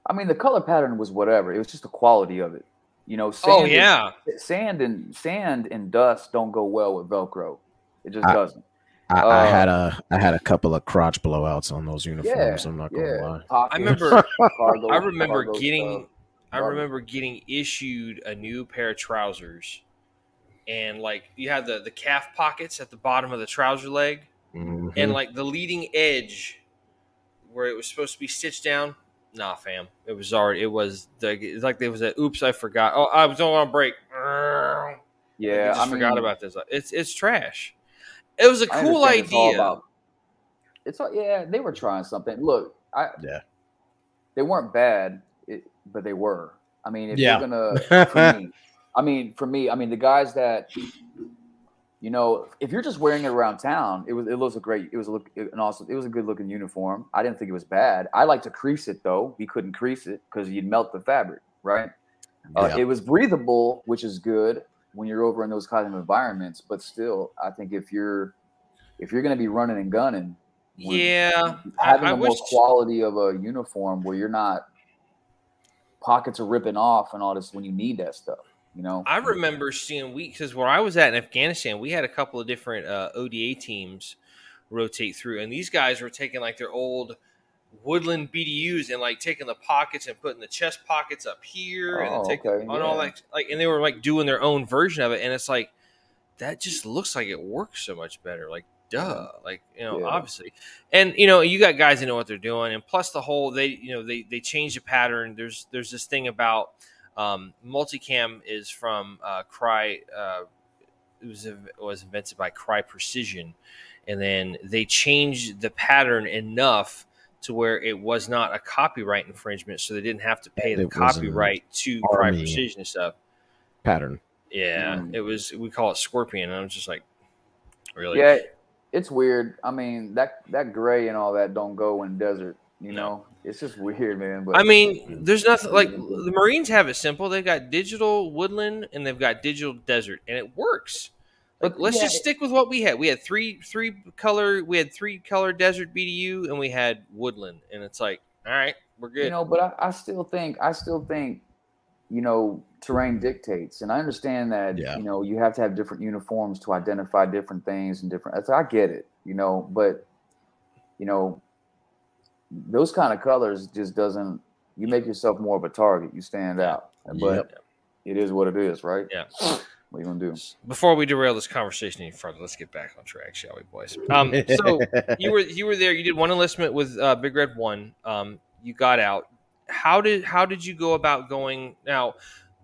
[SPEAKER 3] I mean, the color pattern was whatever. It was just the quality of it. You know, sand
[SPEAKER 1] Oh
[SPEAKER 3] and-
[SPEAKER 1] yeah,
[SPEAKER 3] sand and sand and dust don't go well with Velcro. It just
[SPEAKER 2] I-
[SPEAKER 3] doesn't.
[SPEAKER 2] I, I
[SPEAKER 3] Uh,
[SPEAKER 2] had a I had a couple of crotch blowouts on those uniforms.
[SPEAKER 3] Yeah,
[SPEAKER 2] I'm not gonna
[SPEAKER 3] yeah.
[SPEAKER 2] lie.
[SPEAKER 3] Pockets,
[SPEAKER 1] I remember.
[SPEAKER 3] cargo-
[SPEAKER 1] I remember
[SPEAKER 3] cargo
[SPEAKER 1] getting.
[SPEAKER 3] stuff.
[SPEAKER 1] I remember getting issued a new pair of trousers, and like you had the the calf pockets at the bottom of the trouser leg,
[SPEAKER 2] Mhm.
[SPEAKER 1] and like the leading edge where it was supposed to be stitched down. Nah, fam, it was already. It was the it's like there was a oops, I forgot. Oh, I was on a break. I
[SPEAKER 3] Yeah,
[SPEAKER 1] just
[SPEAKER 3] I mean,
[SPEAKER 1] forgot about this. It's it's trash. It was a
[SPEAKER 3] I
[SPEAKER 1] cool
[SPEAKER 3] understand It's all
[SPEAKER 1] idea.
[SPEAKER 3] about, it's all, yeah, they were trying something. Look, I
[SPEAKER 2] Yeah.
[SPEAKER 3] they weren't bad, it, but they were. I mean, if
[SPEAKER 2] Yeah.
[SPEAKER 3] you're gonna, for me, I mean, for me, I mean, the guys that, you know, if you're just wearing it around town, it was it was a great, it was a look, an awesome, it was a good looking uniform. I didn't think it was bad. I like to crease it though. We couldn't crease it because you'd melt the fabric, right? Uh, It was breathable, which is good when you're over in those kind of environments. But still, I think if you're if you're going to be running and gunning, when-
[SPEAKER 1] Yeah, I,
[SPEAKER 3] having
[SPEAKER 1] I
[SPEAKER 3] a more
[SPEAKER 1] wish.
[SPEAKER 3] quality of a uniform where you're not pockets are ripping off and all this when you need that stuff. You know,
[SPEAKER 1] I remember seeing we because where I was at in Afghanistan, we had a couple of different uh, ODA teams rotate through, and these guys were taking like their old woodland BDUs and like taking the pockets and putting the chest pockets up here and
[SPEAKER 3] Oh,
[SPEAKER 1] then taking
[SPEAKER 3] okay,
[SPEAKER 1] on all that like, and they were like doing their own version of it, and it's like that just looks like it works so much better. Like, duh, like you know,
[SPEAKER 3] Yeah.
[SPEAKER 1] obviously, and you know, you got guys that know what they're doing, and plus the whole they you know they they change the pattern. There's there's this thing about um, multicam is from uh, Crye. Uh, it was it was invented by Crye Precision, and then they changed the pattern enough to where it was not a copyright infringement, so they didn't have to pay the
[SPEAKER 2] It
[SPEAKER 1] copyright to
[SPEAKER 2] Crye
[SPEAKER 1] Precision and stuff.
[SPEAKER 2] Pattern.
[SPEAKER 1] Yeah,
[SPEAKER 3] Mm.
[SPEAKER 1] it was. We call it Scorpion, and I'm just like, really?
[SPEAKER 3] yeah, it's weird. I mean, that that gray and all that don't go in desert. You
[SPEAKER 1] No.
[SPEAKER 3] know, it's just weird, man. But
[SPEAKER 1] I mean, there's nothing like the Marines have it simple. They've got digital woodland and they've got digital desert, and it works. Like,
[SPEAKER 3] But,
[SPEAKER 1] let's
[SPEAKER 3] yeah,
[SPEAKER 1] just stick with what we had. We had three three color. We had three color desert BDU, and we had woodland, and it's like, all right, we're good.
[SPEAKER 3] you know, but I, I still think I still think you know terrain dictates, and I understand that
[SPEAKER 2] Yeah.
[SPEAKER 3] you know you have to have different uniforms to identify different things and different. I get it, you know, but you know those kind of colors just doesn't. You make yourself more of a target. You stand out, but
[SPEAKER 2] Yep.
[SPEAKER 3] it is what it is, right?
[SPEAKER 1] Yeah.
[SPEAKER 3] What you gonna do?
[SPEAKER 1] Before we derail this conversation any further, let's get back on track, shall we, boys? Um, so you were you were there. You did one enlistment with uh, Big Red One. Um, you got out. How did how did you go about going? Now,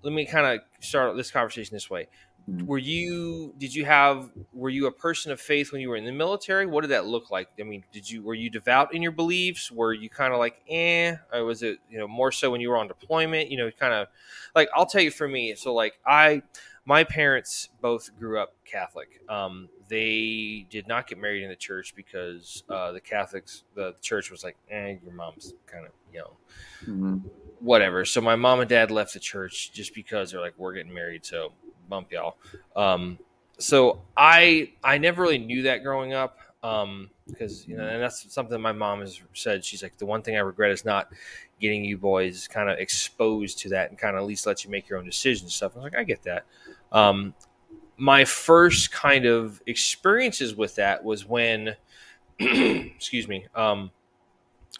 [SPEAKER 1] let me kind of start this conversation this way.
[SPEAKER 3] Mhm.
[SPEAKER 1] Were you did you have were you a person of faith when you were in the military? What did that look like? I mean, did you were you devout in your beliefs? Were you kind of like eh? Or was it you know more so when you were on deployment? You know, kind of like I'll tell you for me. So like I my parents both grew up Catholic. Um, they did not get married in the church because uh, the Catholics, the church was like, eh, your mom's kind of young,
[SPEAKER 3] Mhm.
[SPEAKER 1] whatever. So my mom and dad left the church just because they're like, we're getting married, so bump y'all. Um, so I I never really knew that growing up. Um, because you know, and that's something my mom has said. She's like, the one thing I regret is not getting you boys kind of exposed to that and kind of at least let you make your own decisions and stuff. I was like, I get that. Um, my first kind of experiences with that was when, excuse me, um,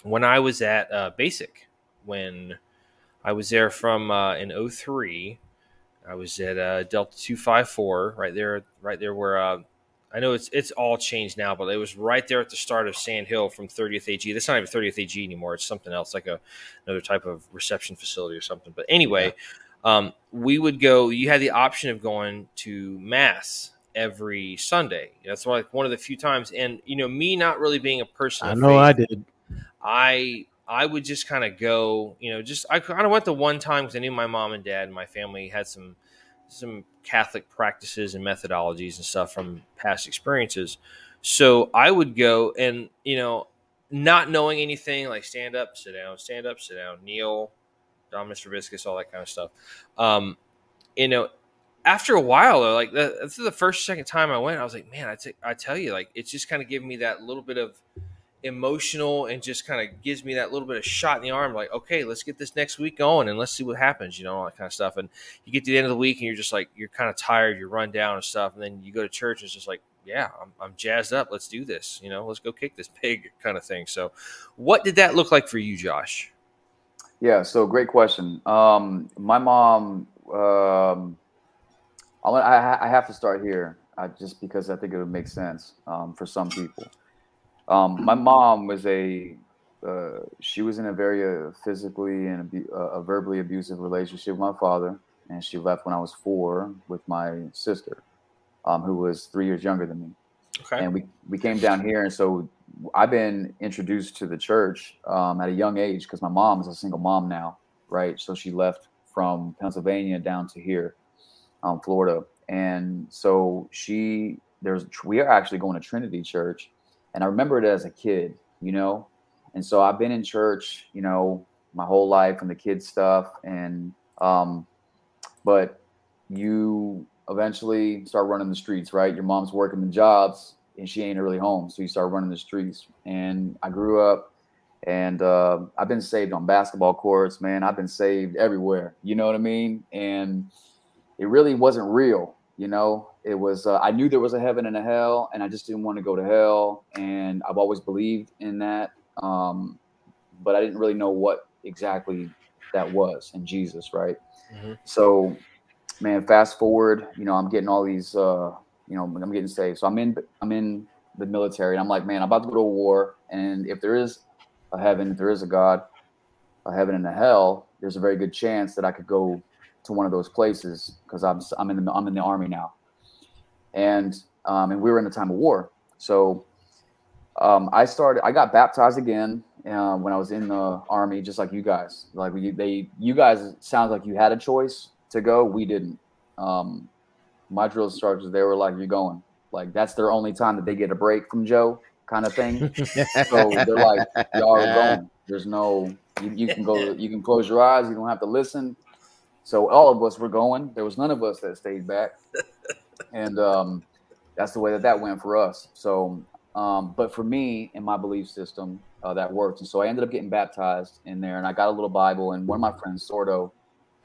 [SPEAKER 1] when I was at uh, Basic, when I was there from uh, in 03, I was at uh, Delta 254, right there, right there where uh, I know it's it's all changed now, but it was right there at the start of Sand Hill from 30th AG. That's not even 30th AG anymore. It's something else, like a another type of reception facility or something. But anyway, yeah. um, we would go. You had the option of going to mass every Sunday. That's like one of the few times. And you know, me not really being a person.
[SPEAKER 2] I know faith, I did.
[SPEAKER 1] I I would just kind of go. You know, just I kind of went the one time because I knew my mom and dad and my family had some some Catholic practices and methodologies and stuff from past experiences. So I would go and, you know, not knowing anything like stand up, sit down, stand up, sit down, kneel, Dominus vobiscum, all that kind of stuff. Um, you know, after a while, though, like this is the first, second time I went, I was like, man, I, t- I tell you, like, it's just kind of giving me that little bit of emotional and just kind of gives me that little bit of shot in the arm like okay let's get this next week going and let's see what happens you know all that kind of stuff. And you get to the end of the week and you're just like you're kind of tired you're run down and stuff and then you go to church and it's just like yeah I'm, I'm jazzed up let's do this you know let's go kick this pig kind of thing. So what did that look like for you josh?
[SPEAKER 3] Yeah so great question. Um my mom um I, I have to start here uh, just because i think it would make sense um, for some people um, my mom was a uh, she was in a very uh, physically and uh, a verbally abusive relationship with my father, and she left when I was four with my sister, um, who was three years younger than me. Okay. And we we came down here, and so I've been introduced to the church um, at a young age because my mom is a single mom now, right? So she left from Pennsylvania down to here, um, Florida, and so she there's we are actually going to Trinity Church and I remember it as a kid, you know. And so I've been in church, you know, my whole life and the kid stuff, and um, but you eventually start running the streets, right? Your mom's working the jobs and she ain't really home, so you start running the streets. And I grew up, and uh, I've been saved on basketball courts, man. I've been saved everywhere. You know what I mean? And it really wasn't real, you know. It was uh, I knew there was a heaven and a hell, and I just didn't want to go to hell. And I've always believed in that, um, but I didn't really know what exactly that was in Jesus, right? Mm-hmm. So, man, fast forward, you know, I'm getting all these, uh, you know, I'm getting saved. So I'm in, I'm in the military, and I'm like, man, I'm about to go to war, and if there is a heaven, if there is a God, a heaven and a hell, there's a very good chance that I could go to one of those places because I'm I'm in the I'm in the army now and um, and we were in a time of war. So um, I started. I got baptized again uh, when I was in the army, just like you guys. Like we, they, you guys sounds like you had a choice to go. We didn't. Um, my drill instructors, they were like, "You're going." Like that's their only time that they get a break from Joe, kind of thing. so they're like, "Y'all are going." There's no. You, you can go. You can close your eyes. You don't have to listen. So all of us were going. There was none of us that stayed back and um, that's the way that that went for us. So, um, but for me in my belief system, uh, that worked, and so I ended up getting baptized in there, and I got a little Bible, and one of my friends, Sordo,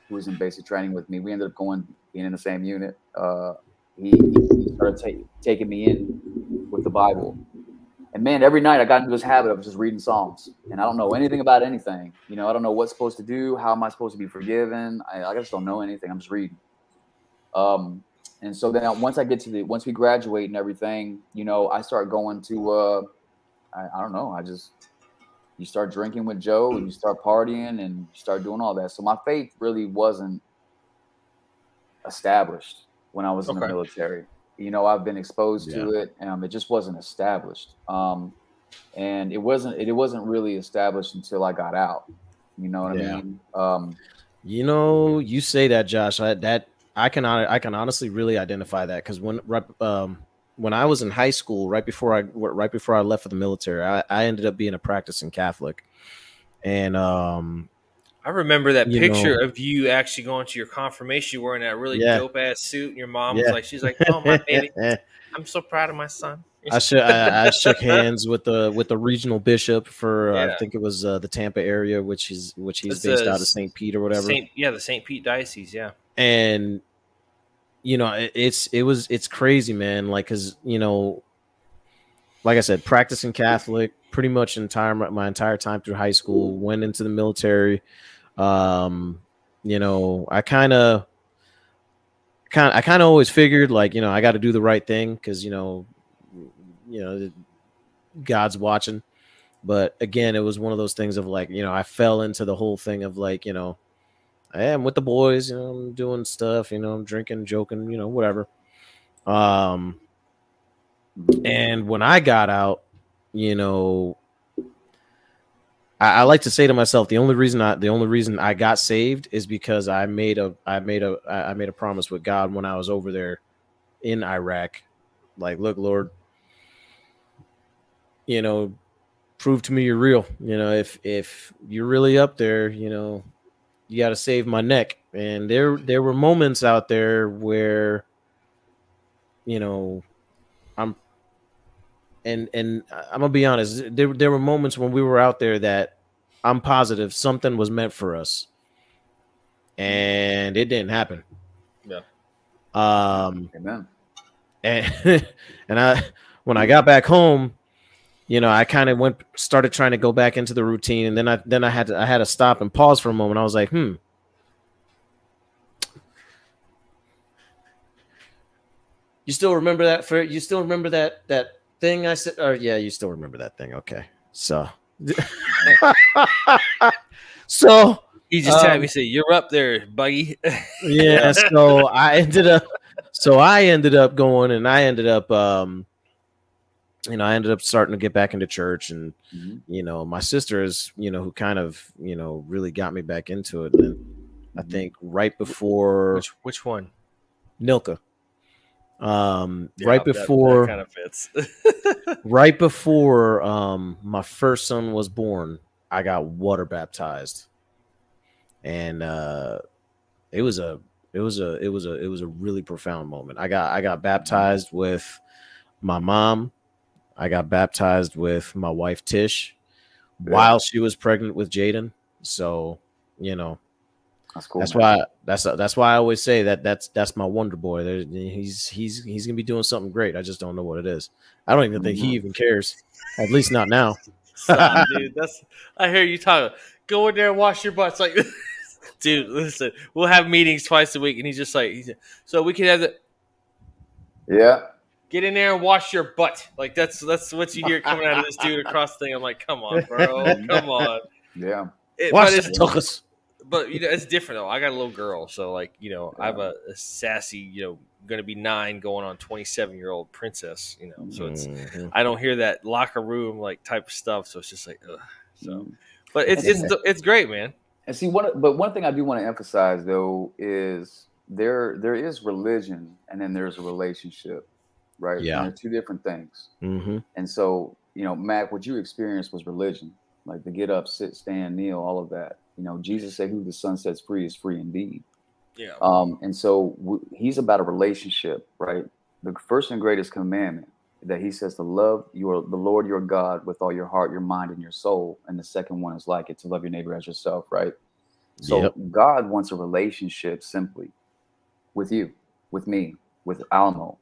[SPEAKER 3] who was in basic training with me, we ended up going being in the same unit. Uh, he, he started ta- taking me in with the Bible. And man, every night I got into this habit of just reading Psalms, and I don't know anything about anything. You know, I don't know what's supposed to do. How am I supposed to be forgiven? I, I just don't know anything. I'm just reading. Um, and so then once I get to the once we graduate and everything, you know, I start going to uh I, I don't know, I just you start drinking with Joe and you start partying and you start doing all that. So my faith really wasn't established when I was in the military. You know, I've been exposed yeah. to it, and it just wasn't established. Um, and it wasn't it, wasn't really established until I got out. You know what yeah. I mean? Um,
[SPEAKER 2] you know, you say that, Josh. I, that I can I can honestly really identify that because when um, when I was in high school, right before I right before I left for the military, I, I ended up being a practicing Catholic, and um,
[SPEAKER 1] I remember that picture know, of you actually going to your confirmation wearing that really yeah. dope ass suit, and your mom yeah. was like, "She's like, oh my baby, I'm so proud of my son."
[SPEAKER 2] I, I, I shook hands with the with the regional bishop for uh,
[SPEAKER 1] Yeah.
[SPEAKER 2] I think it was uh, the Tampa area, which is which he's
[SPEAKER 1] It's
[SPEAKER 2] based
[SPEAKER 1] the
[SPEAKER 2] out of St. Pete or whatever.
[SPEAKER 1] Saint, yeah, the St. Pete Diocese. Yeah.
[SPEAKER 2] and you know it, it's it was it's crazy man like because you know like i said practicing catholic pretty much entire my, my entire time through high school went into the military um you know i kind of kind i kind of always figured like you know i got to do the right thing because you know you know god's watching but again it was one of those things of like you know i fell into the whole thing of like you know I am with the boys, you know, I'm doing stuff, you know, I'm drinking, joking, you know, whatever. Um, and when I got out, you know, I, I like to say to myself, the only reason I, the only reason I got saved is because I made a, I made a I made a promise with God when I was over there in Iraq. Like, look, Lord, you know, prove to me you're real. You know, if if you're really up there, you know, you got to save my neck. And there there were moments out there where you know, I'm and and I'm gonna be honest, there there were moments when we were out there that I'm positive something was meant for us. And it didn't happen.
[SPEAKER 1] Yeah.
[SPEAKER 2] Um
[SPEAKER 3] Amen.
[SPEAKER 2] and and I when I got back home, you know, I kind of went started trying to go back into the routine, and then I then I had to I had to stop and pause for a moment. I was like, hmm. You still remember that for you still remember that that thing I said or yeah, you still remember that thing. Okay. So so
[SPEAKER 1] He just
[SPEAKER 2] Um,
[SPEAKER 1] tapped me and said, You're up there, buggy.
[SPEAKER 2] yeah so i ended up so i ended up going and i ended up um you know i ended up starting to get back into church and
[SPEAKER 3] Mhm.
[SPEAKER 2] you know my sister is you know who kind of you know really got me back into it and i
[SPEAKER 3] Mhm.
[SPEAKER 2] think right before
[SPEAKER 1] which which one?
[SPEAKER 2] nilka um
[SPEAKER 1] Yeah,
[SPEAKER 2] right
[SPEAKER 1] that-
[SPEAKER 2] before
[SPEAKER 1] that kind of fits.
[SPEAKER 2] right before um my first son was born i got water baptized and uh it was a it was a it was a it was a really profound moment i got i got baptized with my mom i got baptized with my wife tish
[SPEAKER 3] Yeah.
[SPEAKER 2] while she was pregnant with jaden so you know
[SPEAKER 3] That's cool.
[SPEAKER 2] that's
[SPEAKER 3] man.
[SPEAKER 2] why that's that's why I always say that that's that's my wonder boy. There, he's he's he's gonna be doing something great. I just don't know what it is. I don't even think he
[SPEAKER 3] Mhm.
[SPEAKER 2] even cares. At least not now.
[SPEAKER 1] Stop, dude. That's I hear you talking. Go in there and wash your butts. Like, dude, listen. We'll have meetings twice a week, and he's just like, he's, so we can have the
[SPEAKER 3] Yeah.
[SPEAKER 1] Get in there and wash your butt. Like that's that's what you hear coming out of this dude across the thing. I'm like, come on, bro, come on.
[SPEAKER 3] Yeah.
[SPEAKER 1] It,
[SPEAKER 2] Watch
[SPEAKER 1] but,
[SPEAKER 2] the
[SPEAKER 1] it's,
[SPEAKER 2] tuchus.
[SPEAKER 1] but you know, it's different though. I got a little girl, so like you know, I have a, a sassy, you know, going to be nine, going on 27 year old princess. You know, so it's
[SPEAKER 2] Mhm.
[SPEAKER 1] I don't hear that locker room like type of stuff. So it's just like, ugh. So,
[SPEAKER 3] Mm.
[SPEAKER 1] but it's it's it's great, man.
[SPEAKER 3] And see, one but one thing I do want to emphasize though is there there is religion and then there's a relationship, right?
[SPEAKER 2] Yeah.
[SPEAKER 3] And they're two different things.
[SPEAKER 2] Mhm.
[SPEAKER 3] And so, you know, Mac, what you experienced was religion, like the get up, sit, stand, kneel, all of that. You know, Jesus said, "Who the Son sets free is free indeed."
[SPEAKER 1] Yeah.
[SPEAKER 3] Um, and so w- he's about a relationship, right? The first and greatest commandment that he says to love your the Lord your God with all your heart, your mind, and your soul. And the second one is like it to love your neighbor as yourself, right? So
[SPEAKER 2] Yep.
[SPEAKER 3] God wants a relationship simply with you, with me, with Alamo.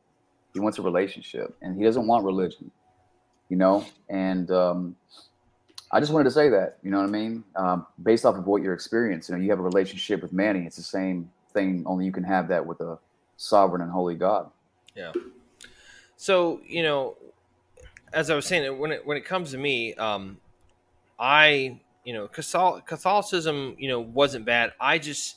[SPEAKER 3] He wants a relationship, and he doesn't want religion, you know. And um, I just wanted to say that, you know what I mean? Um, based off of what your experience, you know, you have a relationship with Manny. It's the same thing, only you can have that with a sovereign and holy God. Yeah.
[SPEAKER 1] So you know, as I was saying, when it when it comes to me, um, I you know, Catholicism, you know, wasn't bad. I just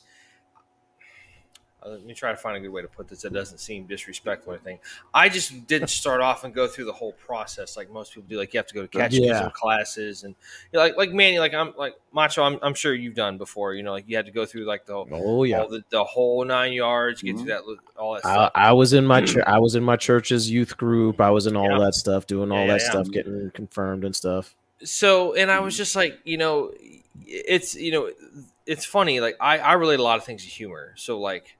[SPEAKER 1] let me try to find a good way to put this that doesn't seem disrespectful or anything. I just didn't start off and go through the whole process like most people do. Like you have to go to catechism
[SPEAKER 2] Yeah.
[SPEAKER 1] classes and you know, like like Manny, like I'm like Macho. I'm, I'm sure you've done before. You know, like you had to go through like the
[SPEAKER 2] Oh yeah.
[SPEAKER 1] all the, the whole nine yards, get
[SPEAKER 3] Mhm.
[SPEAKER 1] through that all that
[SPEAKER 2] I,
[SPEAKER 1] stuff.
[SPEAKER 2] I was in my chur- I was in my church's youth group. I was in all
[SPEAKER 1] Yeah.
[SPEAKER 2] that stuff, doing all
[SPEAKER 1] Yeah,
[SPEAKER 2] that stuff, getting confirmed and stuff.
[SPEAKER 1] so and i was just like you know it's you know it's funny like i i relate a lot of things to humor so like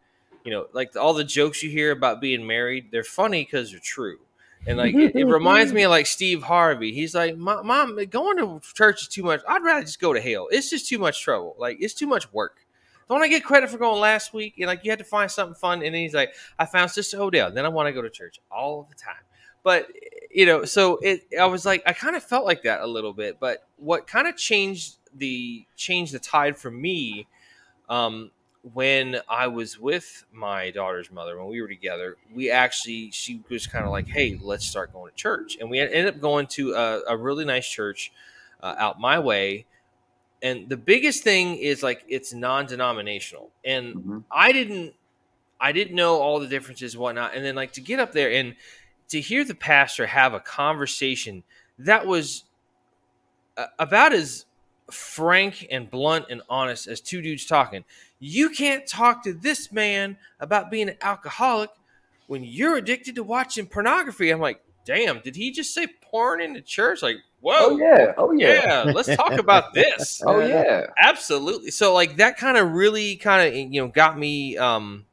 [SPEAKER 1] you know like all the jokes you hear about being married they're funny because they're true And like it, it reminds me of like Steve Harvey. He's like, "Mom, going to church is too much. I'd rather just go to hell. It's just too much trouble. Like it's too much work. Don't I get credit for going last week? And like you had to find something fun. And then he's like, I found Sister Odell. Then I want to go to church all the time. But you know, so it. I was like, I kind of felt like that a little bit. But what kind of changed the changed the tide for me um, when I was with my daughter's mother, when we were together, we actually, she was kind of like, hey, let's start going to church. And we ended up going to a, a really nice church uh, out my way. And the biggest thing is like it's non-denominational, and
[SPEAKER 3] Mhm.
[SPEAKER 1] I didn't, I didn't know all the differences, and whatnot. And then like to get up there and to hear the pastor have a conversation that was uh, about as frank and blunt and honest as two dudes talking. You can't talk to this man about being an alcoholic when you're addicted to watching pornography. I'm like, damn, did he just say porn in the church? Like, whoa,
[SPEAKER 3] Oh yeah. Oh yeah.
[SPEAKER 1] yeah, let's talk about this.
[SPEAKER 3] Oh yeah.
[SPEAKER 1] Absolutely. So like that kind of really kind of you know got me um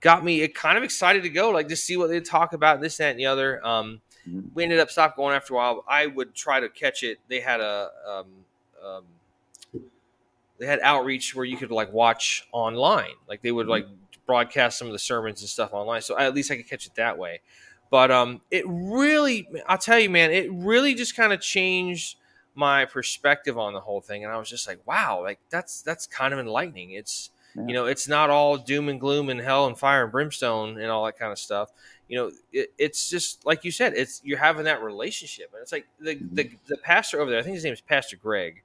[SPEAKER 1] got me kind of excited to go like to see what they talk about this that and the other. Um
[SPEAKER 3] Mhm.
[SPEAKER 1] we ended up stopped going after a while. I would try to catch it. They had a um, um they had outreach where you could like watch online. Like they would like broadcast some of the sermons and stuff online. So at least I could catch it that way. But um it really I'll tell you man, it really just kind of changed my perspective on the whole thing and I was just like, wow, like that's that's kind of enlightening. It's
[SPEAKER 3] Yeah.
[SPEAKER 1] you know, it's not all doom and gloom and hell and fire and brimstone and all that kind of stuff. You know, it, it's just like you said, it's you're having that relationship, and it's like the the, the pastor over there. I think his name is Pastor Greg.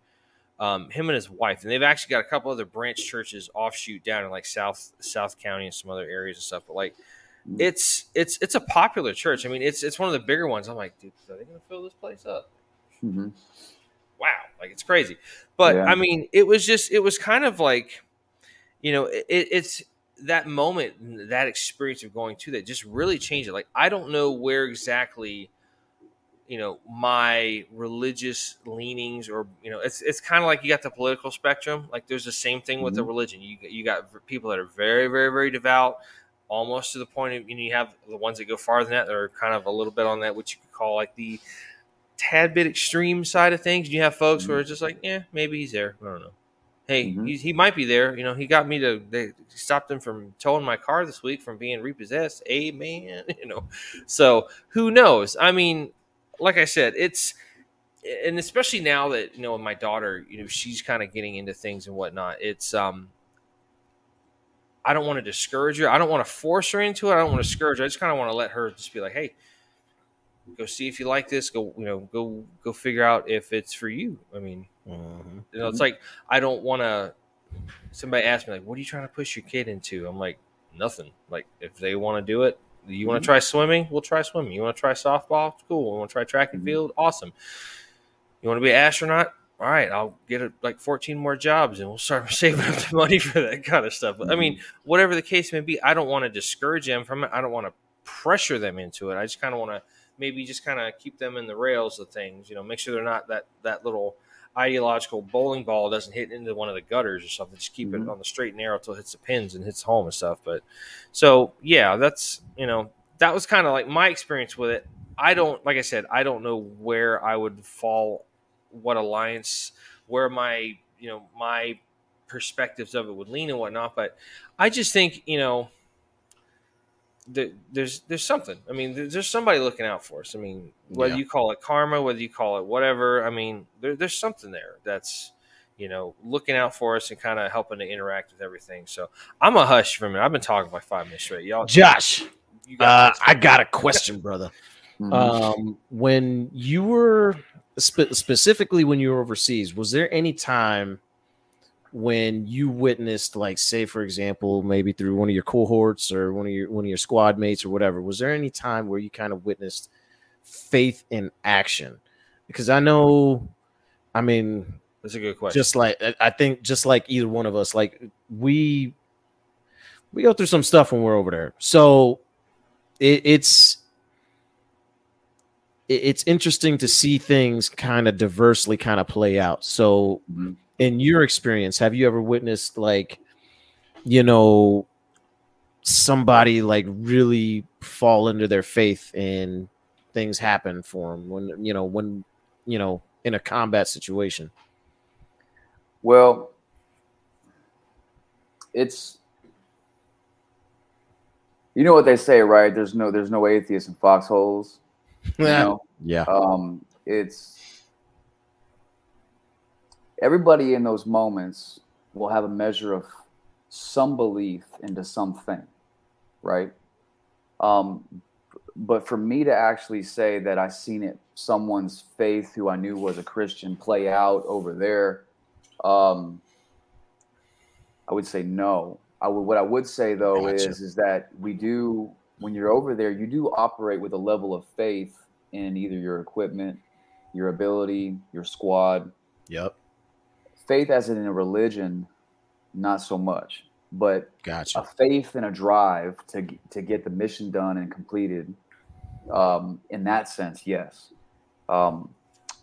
[SPEAKER 1] Um, him and his wife, and they've actually got a couple other branch churches offshoot down in like South South County and some other areas and stuff. But like,
[SPEAKER 3] Mhm.
[SPEAKER 1] it's it's it's a popular church. I mean, it's it's one of the bigger ones. I'm like, dude, are they gonna fill this place up?
[SPEAKER 3] Mhm.
[SPEAKER 1] wow like it's crazy but
[SPEAKER 3] Yeah.
[SPEAKER 1] i mean it was just it was kind of like you know it, it's that moment that experience of going to that just really changed it like i don't know where exactly you know my religious leanings or you know it's it's kind of like you got the political spectrum like there's the same thing with the religion you you got people that are very very very devout almost to the point of you know you have the ones that go farther than that that are kind of a little bit on that what you could call like the tad bit extreme side of things. You have folks where it's just like, yeah, maybe he's there. I don't know. Hey,
[SPEAKER 3] Mhm.
[SPEAKER 1] he, he might be there. You know, he got me to they stopped him from towing my car this week from being repossessed. Amen. You know, so who knows? I mean, like I said, it's and especially now that you know my daughter, you know, she's kind of getting into things and whatnot. It's um. I don't want to discourage her. I don't want to force her into it. I don't want to discourage her. I just kind of want to let her just be like, "Hey, go see if you like this. Go, you know, go go figure out if it's for you." I mean,
[SPEAKER 2] Mhm.
[SPEAKER 1] you know, it's like I don't want to. Somebody asked me like, "What are you trying to push your kid into?" I'm like, "Nothing. Like, if they want to do it, you want to try swimming, we'll try swimming. You want to try softball, cool. You want to try track and
[SPEAKER 3] Mhm.
[SPEAKER 1] field, awesome. You want to be an astronaut, all right. I'll get it like 14 more jobs, and we'll start saving up the money for that kind of stuff. But I mean, whatever the case may be, I don't want to discourage them from it. I don't want to pressure them into it. I just kind of want to maybe just kind of keep them in the rails of things. You know, make sure they're not that that little ideological bowling ball doesn't hit into one of the gutters or something. Just keep
[SPEAKER 3] Mhm.
[SPEAKER 1] it on the straight and narrow until it hits the pins and hits home and stuff. But so yeah, that's you know that was kind of like my experience with it. I don't like I said I don't know where I would fall, what alliance, where my you know my perspectives of it would lean and whatnot. But I just think you know there, there's there's something. I mean, there's, there's somebody looking out for us. I mean, whether
[SPEAKER 2] Yeah.
[SPEAKER 1] you call it karma, whether you call it whatever. I mean, there, there's something there that's you know looking out for us and kind of helping to interact with everything. So I'm a hush for a minute. I've been talking for like five minutes straight. Y'all,
[SPEAKER 2] Josh,
[SPEAKER 1] you
[SPEAKER 2] uh, I got a question, brother.
[SPEAKER 3] Mhm.
[SPEAKER 2] Um, when you were spe- specifically when you were overseas, was there any time when you witnessed, like, say, for example, maybe through one of your cohorts or one of your one of your squad mates or whatever, was there any time where you kind of witnessed faith in action? Because I know, I mean,
[SPEAKER 1] that's a good question.
[SPEAKER 2] just like I- think, just like either one of us, like we we go through some stuff when we're over there, so it, it's it- it's interesting to see things kind of diversely kind of play out. So,
[SPEAKER 3] Mhm.
[SPEAKER 2] In your experience, have you ever witnessed like, you know, somebody like really fall into their faith and things happen for them when you know when you know in a combat situation?
[SPEAKER 3] Well, it's you know what they say, right? There's no there's no atheists in foxholes. You know?
[SPEAKER 2] yeah.
[SPEAKER 3] um, it's everybody in those moments will have a measure of some belief into something, right? Um, but for me to actually say that I seen it, someone's faith who I knew was a Christian play out over there, um, I would say no. I would, what I would say though
[SPEAKER 2] Gotcha.
[SPEAKER 3] is is that we do when you're over there, you do operate with a level of faith in either your equipment, your ability, your squad.
[SPEAKER 2] Yep.
[SPEAKER 3] Faith as in a religion, not so much, but a faith and a drive to to get the mission done and completed. Um, in that sense, yes, um,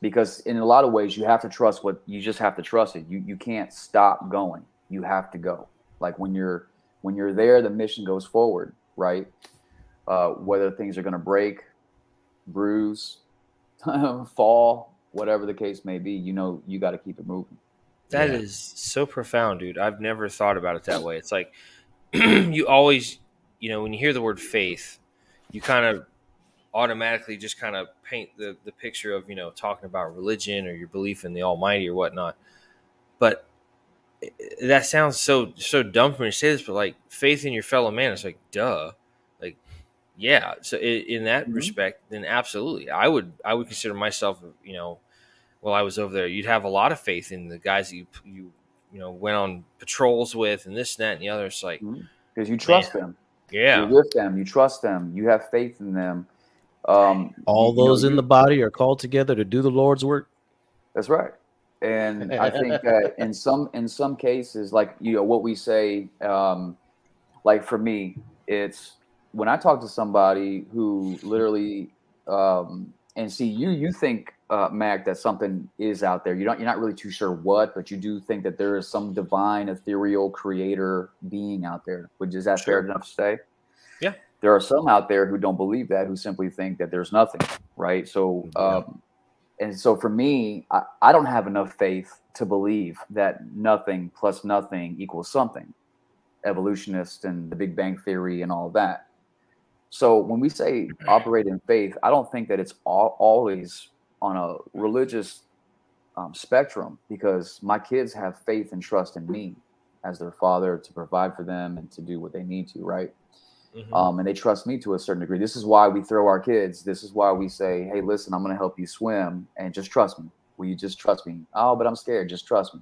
[SPEAKER 3] because in a lot of ways you have to trust what you just have to trust it. You you can't stop going. You have to go. Like when you're when you're there, the mission goes forward, right? Uh, whether things are going to break, bruise, fall, whatever the case may be, you know you got to keep it moving.
[SPEAKER 1] That is
[SPEAKER 2] Yeah.
[SPEAKER 1] so profound, dude. I've never thought about it that way. It's like you always, you know, when you hear the word faith, you kind of automatically just kind of paint the, the picture of, you know, talking about religion or your belief in the Almighty or whatnot. But that sounds so so dumb for me to say this, but like faith in your fellow man, it's like duh, like yeah. So i in that
[SPEAKER 3] Mhm.
[SPEAKER 1] respect, then absolutely, I would I would consider myself, you know, while I was over there, you'd have a lot of faith in the guys that you you you know went on patrols with and this and that and the other. It's like
[SPEAKER 3] because you trust them.
[SPEAKER 1] yeah,
[SPEAKER 3] You're with them. You trust them. You have faith in them. Um,
[SPEAKER 2] All
[SPEAKER 3] you know,
[SPEAKER 2] those in
[SPEAKER 3] you-
[SPEAKER 2] the body are called together to do the Lord's work.
[SPEAKER 3] That's right. And I think that in some in some cases, like you know what we say, um, like for me, it's when I talk to somebody who literally um, and see you, you think uh, Mac that something is out there. You don't. You're not really too sure what, but you do think that there is some divine, ethereal creator being out there. Which is that fair enough to say?
[SPEAKER 1] Yeah.
[SPEAKER 3] There are some out there who don't believe that, who simply think that there's nothing, right? So,
[SPEAKER 2] Yeah.
[SPEAKER 3] um, and so for me, I, I don't have enough faith to believe that nothing plus nothing equals something. Evolutionist and the Big Bang Theory and all that. So when we say operate in faith, I don't think that it's all, always on a religious um, spectrum because my kids have faith and trust in me as their father to provide for them and to do what they need to, right?
[SPEAKER 1] Mhm.
[SPEAKER 3] um, and they trust me to a certain degree. This is why we throw our kids. This is why we say, "Hey, listen, I'm going to help you swim, and just trust me. Will you just trust me?" Oh, but I'm scared. Just trust me.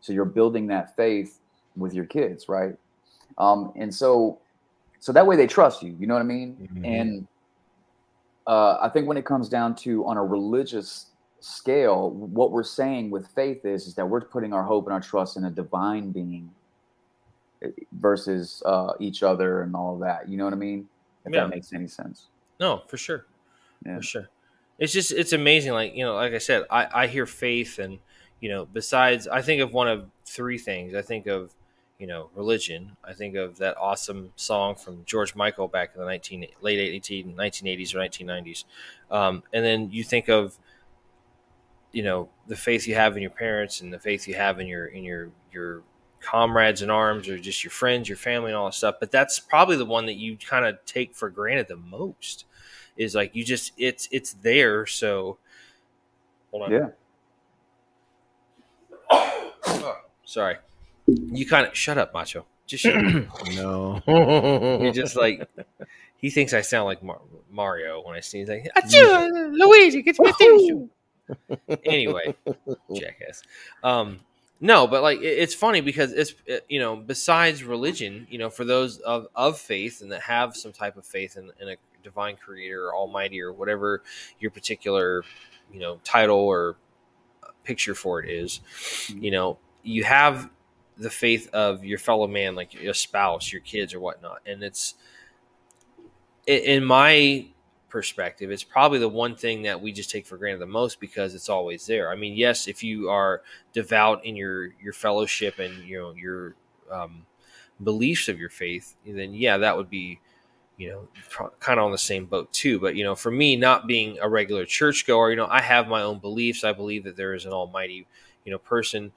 [SPEAKER 3] So you're building that faith with your kids, right? Um, and so, so that way they trust you. You know what I mean?
[SPEAKER 2] Mhm.
[SPEAKER 3] And uh, I think when it comes down to on a religious scale, what we're saying with faith is is that we're putting our hope and our trust in a divine being eh, versus uh, each other and all of that. You know what I mean? If
[SPEAKER 1] Yeah.
[SPEAKER 3] that makes any sense.
[SPEAKER 1] No, for sure.
[SPEAKER 3] Yeah.
[SPEAKER 1] For sure. It's just it's amazing. Like, you know, like I said, I, I hear faith and, you know, besides I think of one of three things. I think of, you know, religion. I think of that awesome song from George Michael back in the nineteen late 18, 1980s or 1990s. Um, and then you think of, you know, the faith you have in your parents and the faith you have in your in your your comrades in arms or just your friends, your family and all that stuff. But that's probably the one that you kind of take for granted the most is like you just it's it's there so hold on
[SPEAKER 3] Yeah.
[SPEAKER 1] Oh, sorry you kind of shut up macho. Just shut up.
[SPEAKER 2] No.
[SPEAKER 1] you're just like he thinks i sound like Mar- mario when i sneeze like Achoo, luigi get me tissue anyway jackass. Um no but like it- it's funny because it's uh, you know besides religion you know for those of, of faith and that have some type of faith in, in a divine creator or almighty or whatever your particular you know title or picture for it is you know you have the faith of your fellow man like your spouse your kids or whatnot and it's in my perspective it's probably the one thing that we just take for granted the most because it's always there i mean yes if you are devout in your your fellowship and you know your um, beliefs of your faith then yeah that would be you know, kind of on the same boat too. But you know, for me, not being a regular churchgoer, you know, I have my own beliefs. I believe that there is an Almighty, you know, person.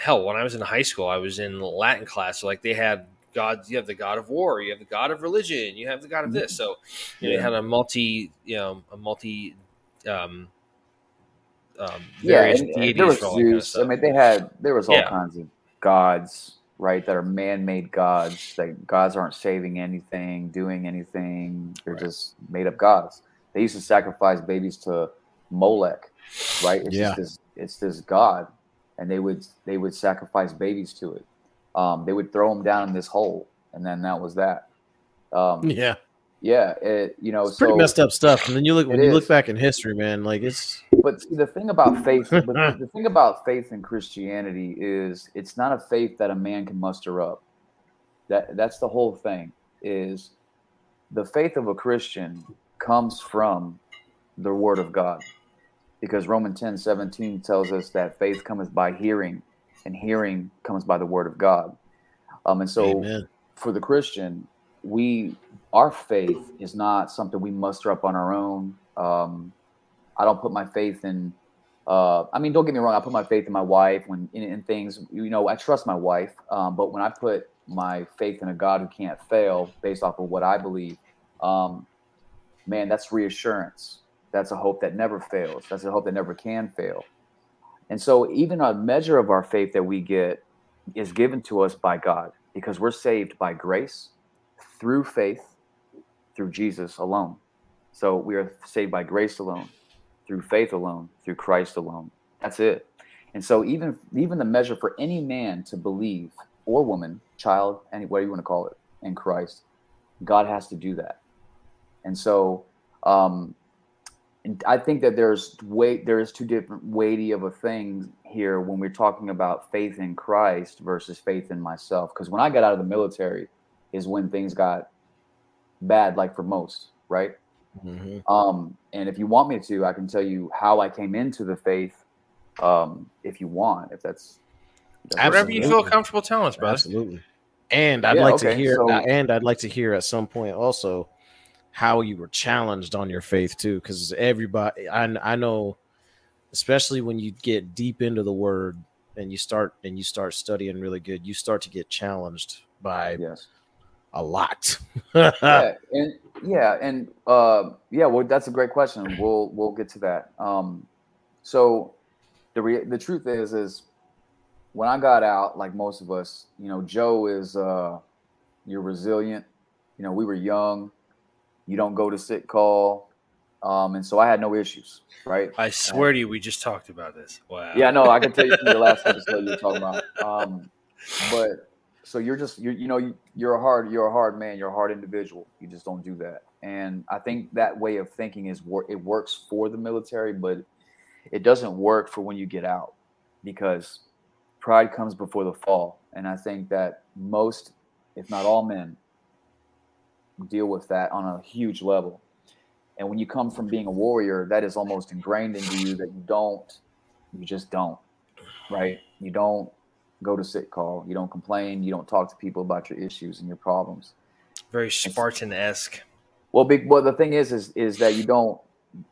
[SPEAKER 1] Hell, when I was in high school, I was in Latin class. So like they had God, you have the God of war, you have the God of religion, you have the God of this. So you know,
[SPEAKER 3] Yeah.
[SPEAKER 1] they had a multi, you know, a multi. Um, um,
[SPEAKER 3] Yeah,
[SPEAKER 1] various
[SPEAKER 3] and, and
[SPEAKER 1] deities
[SPEAKER 3] there was
[SPEAKER 1] for all that kind of
[SPEAKER 3] Zeus. I mean, they had there was all
[SPEAKER 1] Yeah.
[SPEAKER 3] kinds of gods, right? That are man-made gods. That gods aren't saving anything, doing anything. They're
[SPEAKER 1] Right.
[SPEAKER 3] just made-up gods. They used to sacrifice babies to Molech, right? It's
[SPEAKER 2] Yeah.
[SPEAKER 3] just this, it's this god, and they would they would sacrifice babies to it. Um, they would throw them down in this hole, and then that was that. Um,
[SPEAKER 2] Yeah,
[SPEAKER 3] yeah, it, you know,
[SPEAKER 2] it's pretty messed up stuff. And then you look when you look back in history, man. Like it's
[SPEAKER 3] but see, the thing about faith, the thing about faith in Christianity is it's not a faith that a man can muster up. That that's the whole thing. Is the faith of a Christian comes from the Word of God, because Romans 10, 17 tells us that faith cometh by hearing, and hearing comes by the Word of God. Um, and so
[SPEAKER 2] Amen.
[SPEAKER 3] for the Christian, we our faith is not something we muster up on our own. Um, I don't put my faith in. Uh, I mean, don't get me wrong. I put my faith in my wife when in, in things. You know, I trust my wife. Um, but when I put my faith in a God who can't fail, based off of what I believe, um, man, that's reassurance. That's a hope that never fails. That's a hope that never can fail. And so, even a measure of our faith that we get is given to us by God because we're saved by grace through faith through Jesus alone. So we are saved by grace alone, through faith alone, through Christ alone. That's it. And so even even the measure for any man to believe or woman, child, any you want to call it, in Christ, God has to do that. And so um I think that there's weight there's two different weighty of a thing here when we're talking about faith in Christ versus faith in myself. Because when I got out of the military is when things got bad, like for most, right?
[SPEAKER 2] Mhm.
[SPEAKER 3] Um, and if you want me to, I can tell you how I came into the faith. Um, if you want, if that's
[SPEAKER 1] Whatever you feel comfortable telling us, brother.
[SPEAKER 2] Absolutely. And I'd
[SPEAKER 3] Yeah,
[SPEAKER 2] like to hear,
[SPEAKER 3] so-
[SPEAKER 2] and I'd like to hear at some point also how you were challenged on your faith too, because everybody, I, I know, especially when you get deep into the Word and you start and you start studying really good, you start to get challenged by
[SPEAKER 3] yes.
[SPEAKER 2] a lot.
[SPEAKER 3] yeah, and yeah, and uh, yeah. Well, that's a great question. We'll we'll get to that. Um, so the re- the truth is is when I got out, like most of us, you know, Joe is uh, you're resilient. You know, we were young. You don't go to sick call, um, and so I had no issues, right?
[SPEAKER 1] I swear to you, we just talked about this. Wow.
[SPEAKER 3] Yeah, no, I can tell you from the last episode you were talking about. Um, but so you're just you you know you, you're a hard you're a hard man. You're a hard individual. You just don't do that. And I think that way of thinking is wor- it works for the military, but it doesn't work for when you get out because pride comes before the fall. And I think that most, if not all men, deal with that on a huge level. And when you come from being a warrior, that is almost ingrained into you that you don't, you just don't, right? You don't go to sick call, you don't complain, you don't talk to people about your issues and your problems.
[SPEAKER 1] Very Spartan esque.
[SPEAKER 3] Well, big. Well, the thing is, is is that you don't,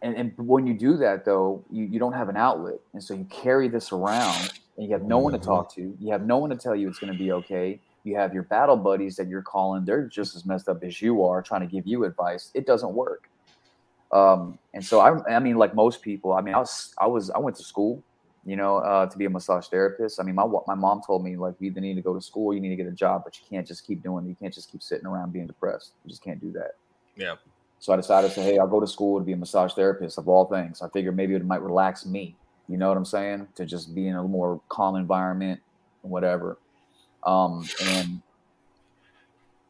[SPEAKER 3] and, and when you do that though, you, you don't have an outlet, and so you carry this around, and you have no one to
[SPEAKER 2] Mhm.
[SPEAKER 3] talk to. You have no one to tell you it's going to be okay. You have your battle buddies that you're calling; they're just as messed up as you are, trying to give you advice. It doesn't work. Um, and so I, I mean, like most people, I mean, I was, I was, I went to school, you know, uh, to be a massage therapist. I mean, my my mom told me like, you either need to go to school, you need to get a job, but you can't just keep doing. it. You can't just keep sitting around being depressed. You just can't do that.
[SPEAKER 1] Yeah.
[SPEAKER 3] So I decided to say, hey, I'll go to school to be a massage therapist of all things. I figured maybe it might relax me. You know what I'm saying? To just be in a more calm environment, whatever. Um, and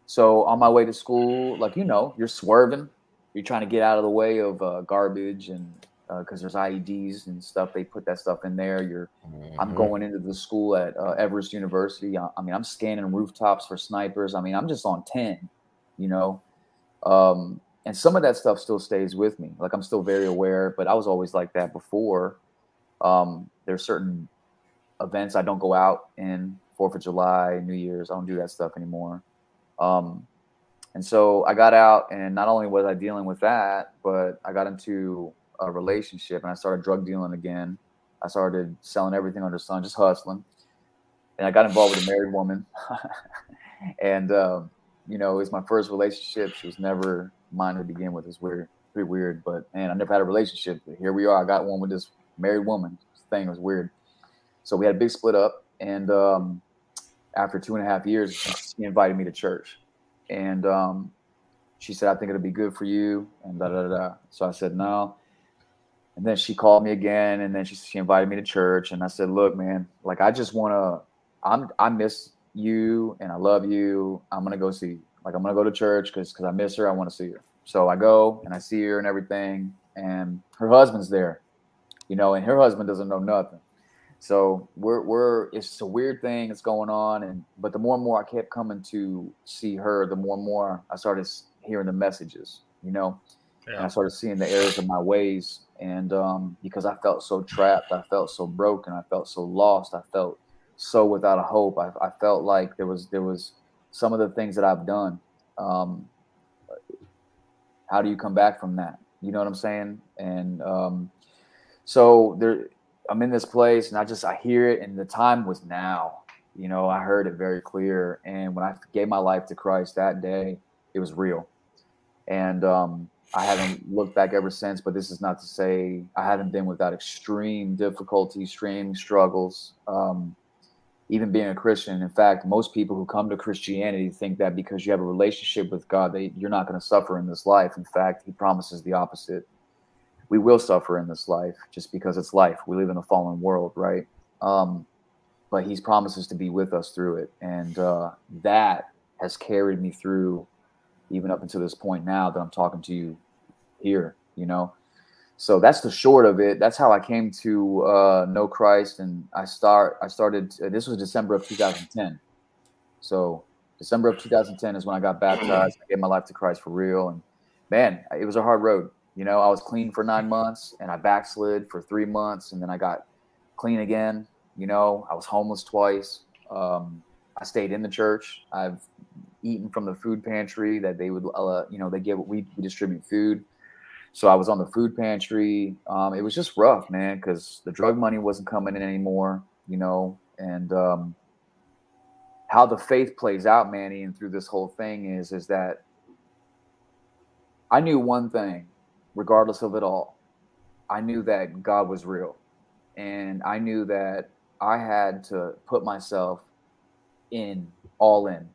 [SPEAKER 3] so on my way to school, like you know, you're swerving. You're trying to get out of the way of uh, garbage and because there's IEDs and stuff. They put that stuff in there. You're I'm
[SPEAKER 2] Mhm.
[SPEAKER 3] going into the school at uh, Everest University. I, I mean, I'm scanning rooftops for snipers. I mean, I'm just on 10, you know? Um, and some of that stuff still stays with me. Like, I'm still very aware, but I was always like that before. Um, there's certain events I don't go out in, Fourth of July, New Year's. I don't do that stuff anymore. Um, and so I got out, and not only was I dealing with that, but I got into a relationship, and I started drug dealing again. I started selling everything under the sun, just hustling, and I got involved with a married woman, and um, you know, it was my first relationship. She was never mine to begin with. It's weird, pretty weird, but man, I never had a relationship. But here we are. I got one with this married woman. This thing was weird. So we had a big split up, and um, after two and a half years, she invited me to church, and um, she said, "I think it'll be good for you," and da da da. So I said no, and then she called me again, and then she she invited me to church, and I said, "Look, man, like I just want to, I'm I miss you, and I love you. I'm gonna go see, you. like I'm gonna go to church because because I miss her. I want to see her." So I go and I see her and everything, and her husband's there, you know, and her husband doesn't know nothing. So we're we're it's a weird thing that's going on, and but the more and more I kept coming to see her, the more and more I started hearing the messages, you know, yeah. and I started seeing the errors of my ways, and um, because I felt so trapped, I felt so broken, I felt so lost, I felt so without a hope. I, I felt like there was there was some of the things that I've done. Um, how do you come back from that? You know what I'm saying? And um, so there I'm in this place and I just I hear it and the time was now. You know, I heard it very clear. And when I gave my life to Christ that day, it was real. And um, I haven't looked back ever since, but this is not to say I haven't been without extreme difficulty, extreme struggles. Um, even being a Christian. In fact, most people who come to Christianity think that because you have a relationship with God, they, you're not going to suffer in this life. In fact, He promises the opposite we will suffer in this life just because it's life. We live in a fallen world, right? Um, but He's promises to be with us through it, and uh, that has carried me through even up until this point now that I'm talking to you here. You know, so that's the short of it. That's how I came to uh, know Christ, and I start. I started. Uh, this was December of 2010. So December of 2010 is when I got baptized. I gave my life to Christ for real, and man, it was a hard road. You know, I was clean for nine months and I backslid for three months and then I got clean again. You know, I was homeless twice. Um, I stayed in the church. I've eaten from the food pantry that they would, uh, you know, they give, we, we distribute food. So I was on the food pantry. Um, it was just rough, man, because the drug money wasn't coming in anymore, you know, and um, how the faith plays out, Manny, and through this whole thing is, is that I knew one thing regardless of it all, I knew that God was real. And I knew that I had to put myself in, all in.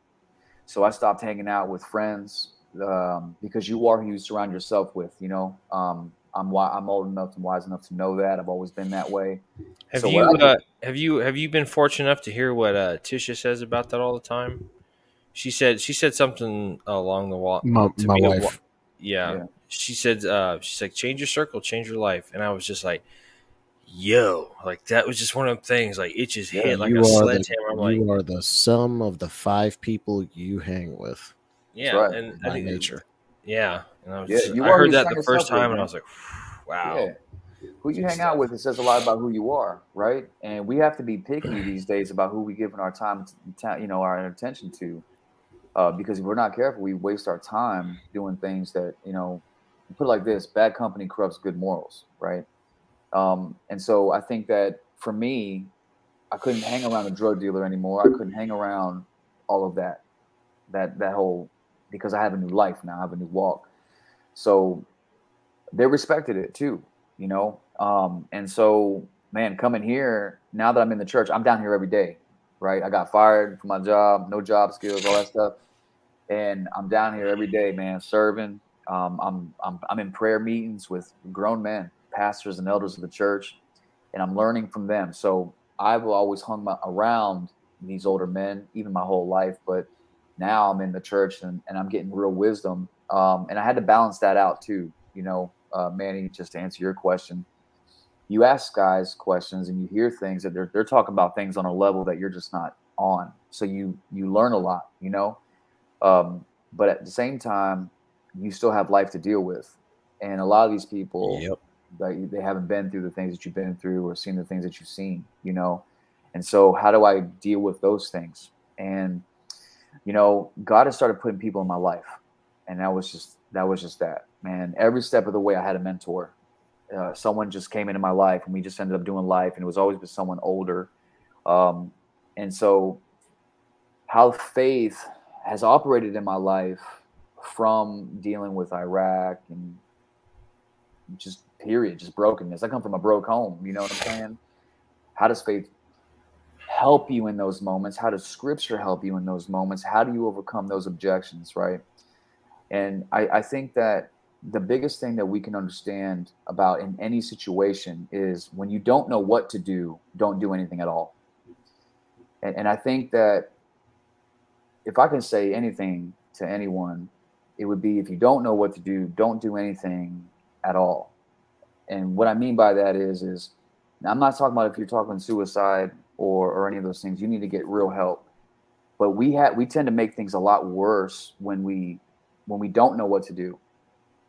[SPEAKER 3] So I stopped hanging out with friends um, because you are who you surround yourself with. You know, um, I'm I'm old enough and wise enough to know that. I've always been that way.
[SPEAKER 1] Have so you uh, have you have you been fortunate enough to hear what uh, Tisha says about that all the time? She said she said something along the wall.
[SPEAKER 2] My, my wife.
[SPEAKER 1] Yeah, yeah, she said uh, she's like change your circle change your life. And i was just like yo like that was just one of them things like it just yeah, hit like a sledgehammer.
[SPEAKER 2] The, you are the sum of the five people you hang with.
[SPEAKER 1] Yeah right. and by I nature. yeah and I, was yeah, just, I heard that the first time and i was like wow. Yeah.
[SPEAKER 3] who you hang out with it says a lot about who you are right? And we have to be picky these days about who we give our time to, you know our attention to uh, because if we're not careful we waste our time doing things that you know put it like this bad company corrupts good morals right? Um, and so i think that for me i couldn't hang around a drug dealer anymore. I couldn't hang around all of that that that whole because i have a new life now i have a new walk. So they respected it too you know? Um, and so man coming here now that i'm in the church i'm down here every day right? I got fired from my job no job skills all that stuff and i'm down here every day man serving um, I'm, I'm, I'm in prayer meetings with grown men, pastors and elders of the church, and I'm learning from them. So I've always hung my, around these older men, even my whole life. But now I'm in the church and, and I'm getting real wisdom. Um, and I had to balance that out too. You know, uh, Manny, just to answer your question, you ask guys questions and you hear things that they're, they're talking about things on a level that you're just not on. So you, you learn a lot, you know? Um, but at the same time, you still have life to deal with. And a lot of these people, yep. like, they haven't been through the things that you've been through or seen the things that you've seen, you know? And so, how do I deal with those things? And, you know, God has started putting people in my life. and that was just that was just that man. Every step of the way, I had a mentor. Uh, someone just came into my life, and we just ended up doing life, and it was always with someone older. Um, and so, how faith has operated in my life from dealing with Iraq and just period, just brokenness. I come from a broke home. You know what I'm saying? How does faith help you in those moments? How does scripture help you in those moments? How do you overcome those objections, right? And I, I think that the biggest thing that we can understand about in any situation is when you don't know what to do, don't do anything at all. And, and I think that if I can say anything to anyone, it would be if you don't know what to do, don't do anything at all. And what I mean by that is, is I'm not talking about if you're talking suicide or or any of those things. You need to get real help. But we have we tend to make things a lot worse when we when we don't know what to do,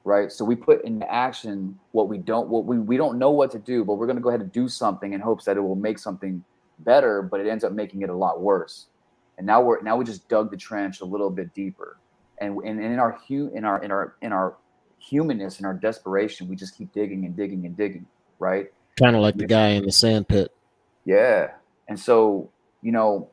[SPEAKER 3] right? So we put into action what we don't what we we don't know what to do, but we're going to go ahead and do something in hopes that it will make something better, but it ends up making it a lot worse. And now we're now we just dug the trench a little bit deeper. And, and in our hu- in our in our in our humanness and our desperation, we just keep digging and digging and digging, right?
[SPEAKER 2] Kind of like the guy in the sand pit.
[SPEAKER 3] Yeah. And so, you know,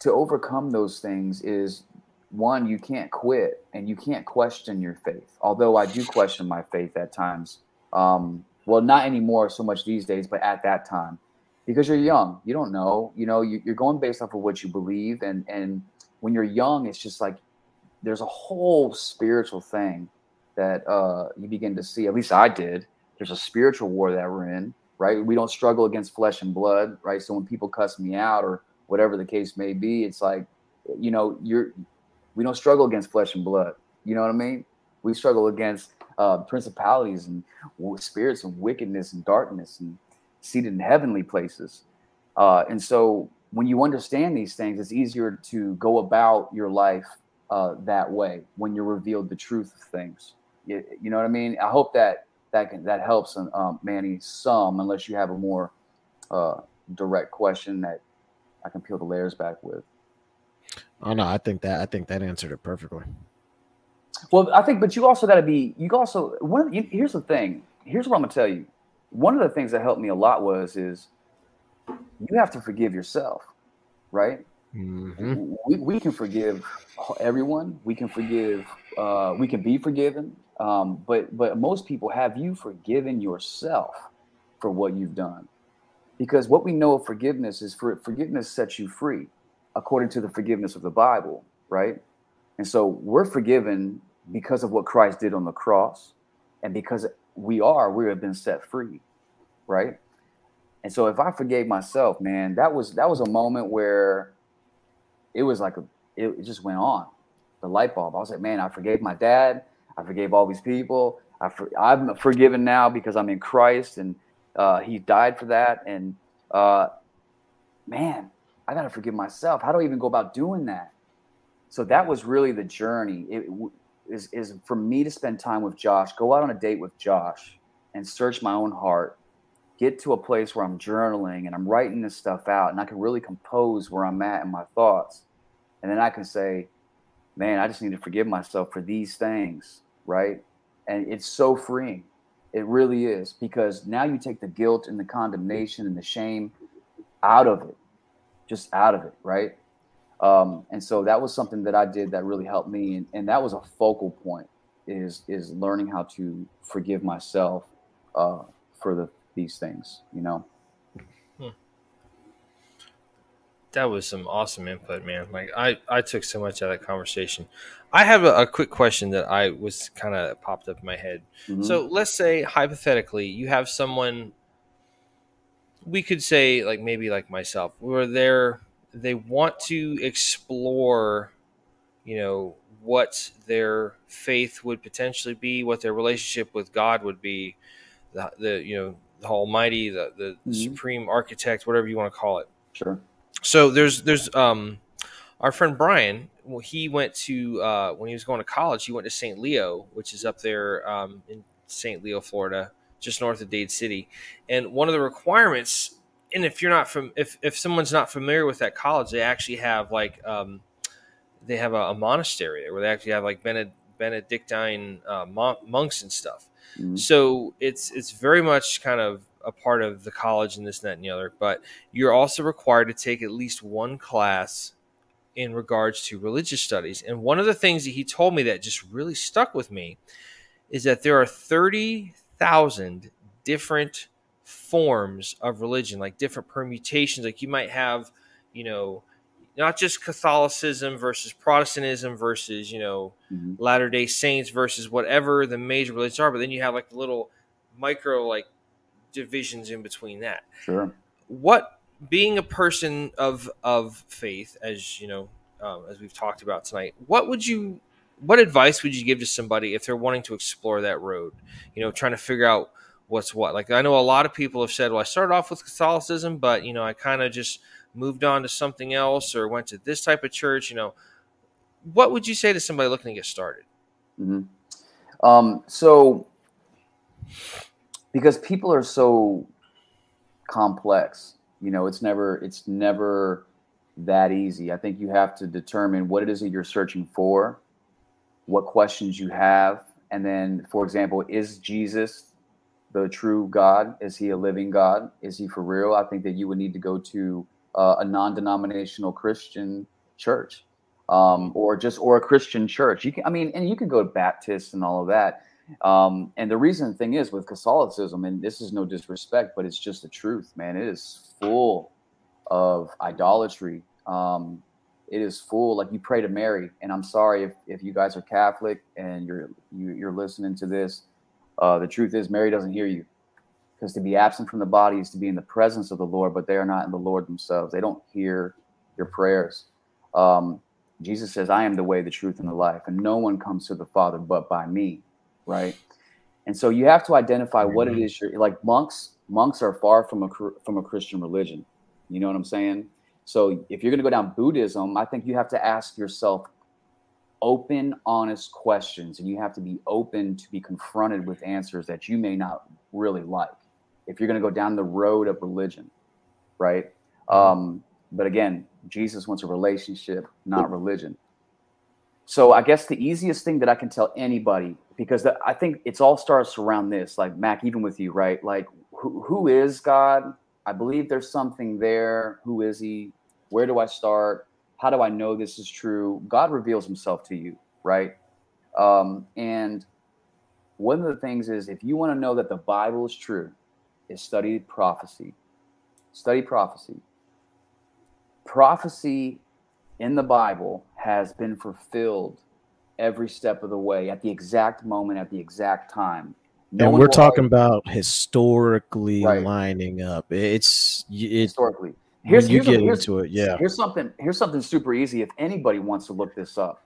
[SPEAKER 3] to overcome those things is one, you can't quit and you can't question your faith. Although I do question my faith at times. Um, well, not anymore so much these days, but at that time, because you're young, you don't know. You know, you, are going based off of what you believe, and and when you're young, it's just like there's a whole spiritual thing that uh, you begin to see. At least I did. There's a spiritual war that we're in, right? We don't struggle against flesh and blood, right? So when people cuss me out or whatever the case may be, it's like, you know, you're we don't struggle against flesh and blood. You know what I mean? We struggle against uh, principalities and spirits of wickedness and darkness and seated in heavenly places. Uh, and so when you understand these things, it's easier to go about your life uh, that way when you're revealed the truth of things. You, you know what I mean? I hope that that can, that helps um, Manny some, unless you have a more uh, direct question that I can peel the layers back with.
[SPEAKER 2] Oh no, I think that I think that answered it perfectly.
[SPEAKER 3] Well, I think, but you also got to be. You also one. You, here's the thing. Here's what I'm gonna tell you. One of the things that helped me a lot was is you have to forgive yourself, right? Mm-hmm. We, we can forgive everyone. We can forgive. Uh, we can be forgiven. Um, but but most people have you forgiven yourself for what you've done, because what we know of forgiveness is for forgiveness sets you free, according to the forgiveness of the Bible, right? And so we're forgiven because of what Christ did on the cross, and because we are, we have been set free, right? And so if I forgave myself, man, that was that was a moment where it was like a it just went on the light bulb. I was like, man, I forgave my dad. I forgave all these people. I for, I'm forgiven now because I'm in Christ and uh, He died for that. And uh, man, I got to forgive myself. How do I even go about doing that? So that was really the journey. It is is for me to spend time with Josh, go out on a date with Josh, and search my own heart. Get to a place where I'm journaling and I'm writing this stuff out, and I can really compose where I'm at in my thoughts, and then I can say, "Man, I just need to forgive myself for these things." right? And it's so freeing. It really is because now you take the guilt and the condemnation and the shame out of it, just out of it, right? Um, and so that was something that I did that really helped me, and, and that was a focal point is is learning how to forgive myself uh, for the these things, you know. Hmm.
[SPEAKER 1] That was some awesome input, man. Like I, I took so much out of that conversation. I have a, a quick question that I was kind of popped up in my head. Mm-hmm. So let's say hypothetically you have someone we could say like maybe like myself where they're they want to explore you know what their faith would potentially be what their relationship with god would be the, the you know the almighty the, the mm-hmm. supreme architect whatever you want to call it
[SPEAKER 3] sure
[SPEAKER 1] so there's there's um our friend brian well, he went to uh, when he was going to college. He went to St. Leo, which is up there um, in St. Leo, Florida, just north of Dade City. And one of the requirements, and if you're not from, if if someone's not familiar with that college, they actually have like um, they have a, a monastery where they actually have like Bened- Benedictine uh, mon- monks and stuff.
[SPEAKER 3] Mhm.
[SPEAKER 1] So it's it's very much kind of a part of the college and this, and that, and the other. But you're also required to take at least one class in regards to religious studies. And one of the things that he told me that just really stuck with me is that there are thirty thousand different forms of religion, like different permutations. Like you might have, you know, not just Catholicism versus Protestantism versus, you know,
[SPEAKER 3] Mhm.
[SPEAKER 1] Latter day Saints versus whatever the major religions are, but then you have like the little micro like divisions in between that.
[SPEAKER 3] Sure.
[SPEAKER 1] What being a person of of faith, as you know, um, as we've talked about tonight, what would you, what advice would you give to somebody if they're wanting to explore that road? You know, trying to figure out what's what. Like I know a lot of people have said, "Well, I started off with Catholicism, but you know, I kind of just moved on to something else or went to this type of church." You know, what would you say to somebody looking to get started?
[SPEAKER 3] hmm Um, so, because people are so complex, you know, it's never it's never that easy. I think you have to determine what it is that you're searching for, what questions you have, and then, for example, is Jesus the true God? Is he a living God? Is he for real? I think that you would need to go to uh, a non-denominational Christian church um, or just or a Christian church. You can, I mean, and you can go to Baptists and all of that. Um, and the reason thing is with Catholicism, and this is no disrespect, but it's just the truth, man. It is full of idolatry. Um, it is full. Like you pray to Mary, and I'm sorry if, if you guys are Catholic and you're you, you're listening to this. Uh, the truth is, Mary doesn't hear you because to be absent from the body is to be in the presence of the Lord, but they are not in the Lord themselves. They don't hear your prayers. Um, Jesus says, I am the way, the truth, and the life, and no one comes to the Father but by me, right? And so you have to identify what it is you're like. Monks, monks are far from a from a Christian religion. You know what I'm saying? So if you're going to go down Buddhism, I think you have to ask yourself open, honest questions, and you have to be open to be confronted with answers that you may not really like. If you're going to go down the road of religion, right? Um, but again, Jesus wants a relationship, not religion. So I guess the easiest thing that I can tell anybody, because the, I think it's all starts around this, like Mac, even with you, right? Like, who, who is God? I believe there's something there. Who is He? Where do I start? How do I know this is true? God reveals Himself to you, right? Um, and one of the things is, if you want to know that the Bible is true, is study prophecy. Study prophecy prophecy in the Bible has been fulfilled every step of the way at the exact moment, at the exact time. No
[SPEAKER 2] and we're talking
[SPEAKER 3] argue
[SPEAKER 2] about historically
[SPEAKER 3] Right.
[SPEAKER 2] lining up. It's it's
[SPEAKER 3] historically.
[SPEAKER 2] When
[SPEAKER 3] Here's,
[SPEAKER 2] you
[SPEAKER 3] here's, a-
[SPEAKER 2] get
[SPEAKER 3] here's-
[SPEAKER 2] into it, yeah.
[SPEAKER 3] Here's something. Here's something super easy. If anybody wants to look this up,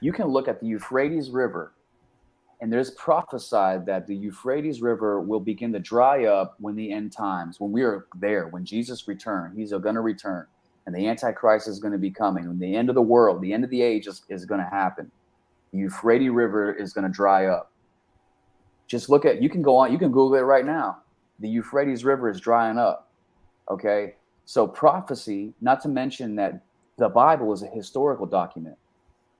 [SPEAKER 3] you can look at the Euphrates River, and there's prophesied that the Euphrates River will begin to dry up when the end times, when we are there, when Jesus returns. He's going to return, and the Antichrist is going to be coming. When the end of the world, the end of the age is, is going to happen. The Euphrates River is going to dry up. Just look at. You can go on. You can Google it right now. The Euphrates River is drying up. Okay. So prophecy, not to mention that the Bible is a historical document,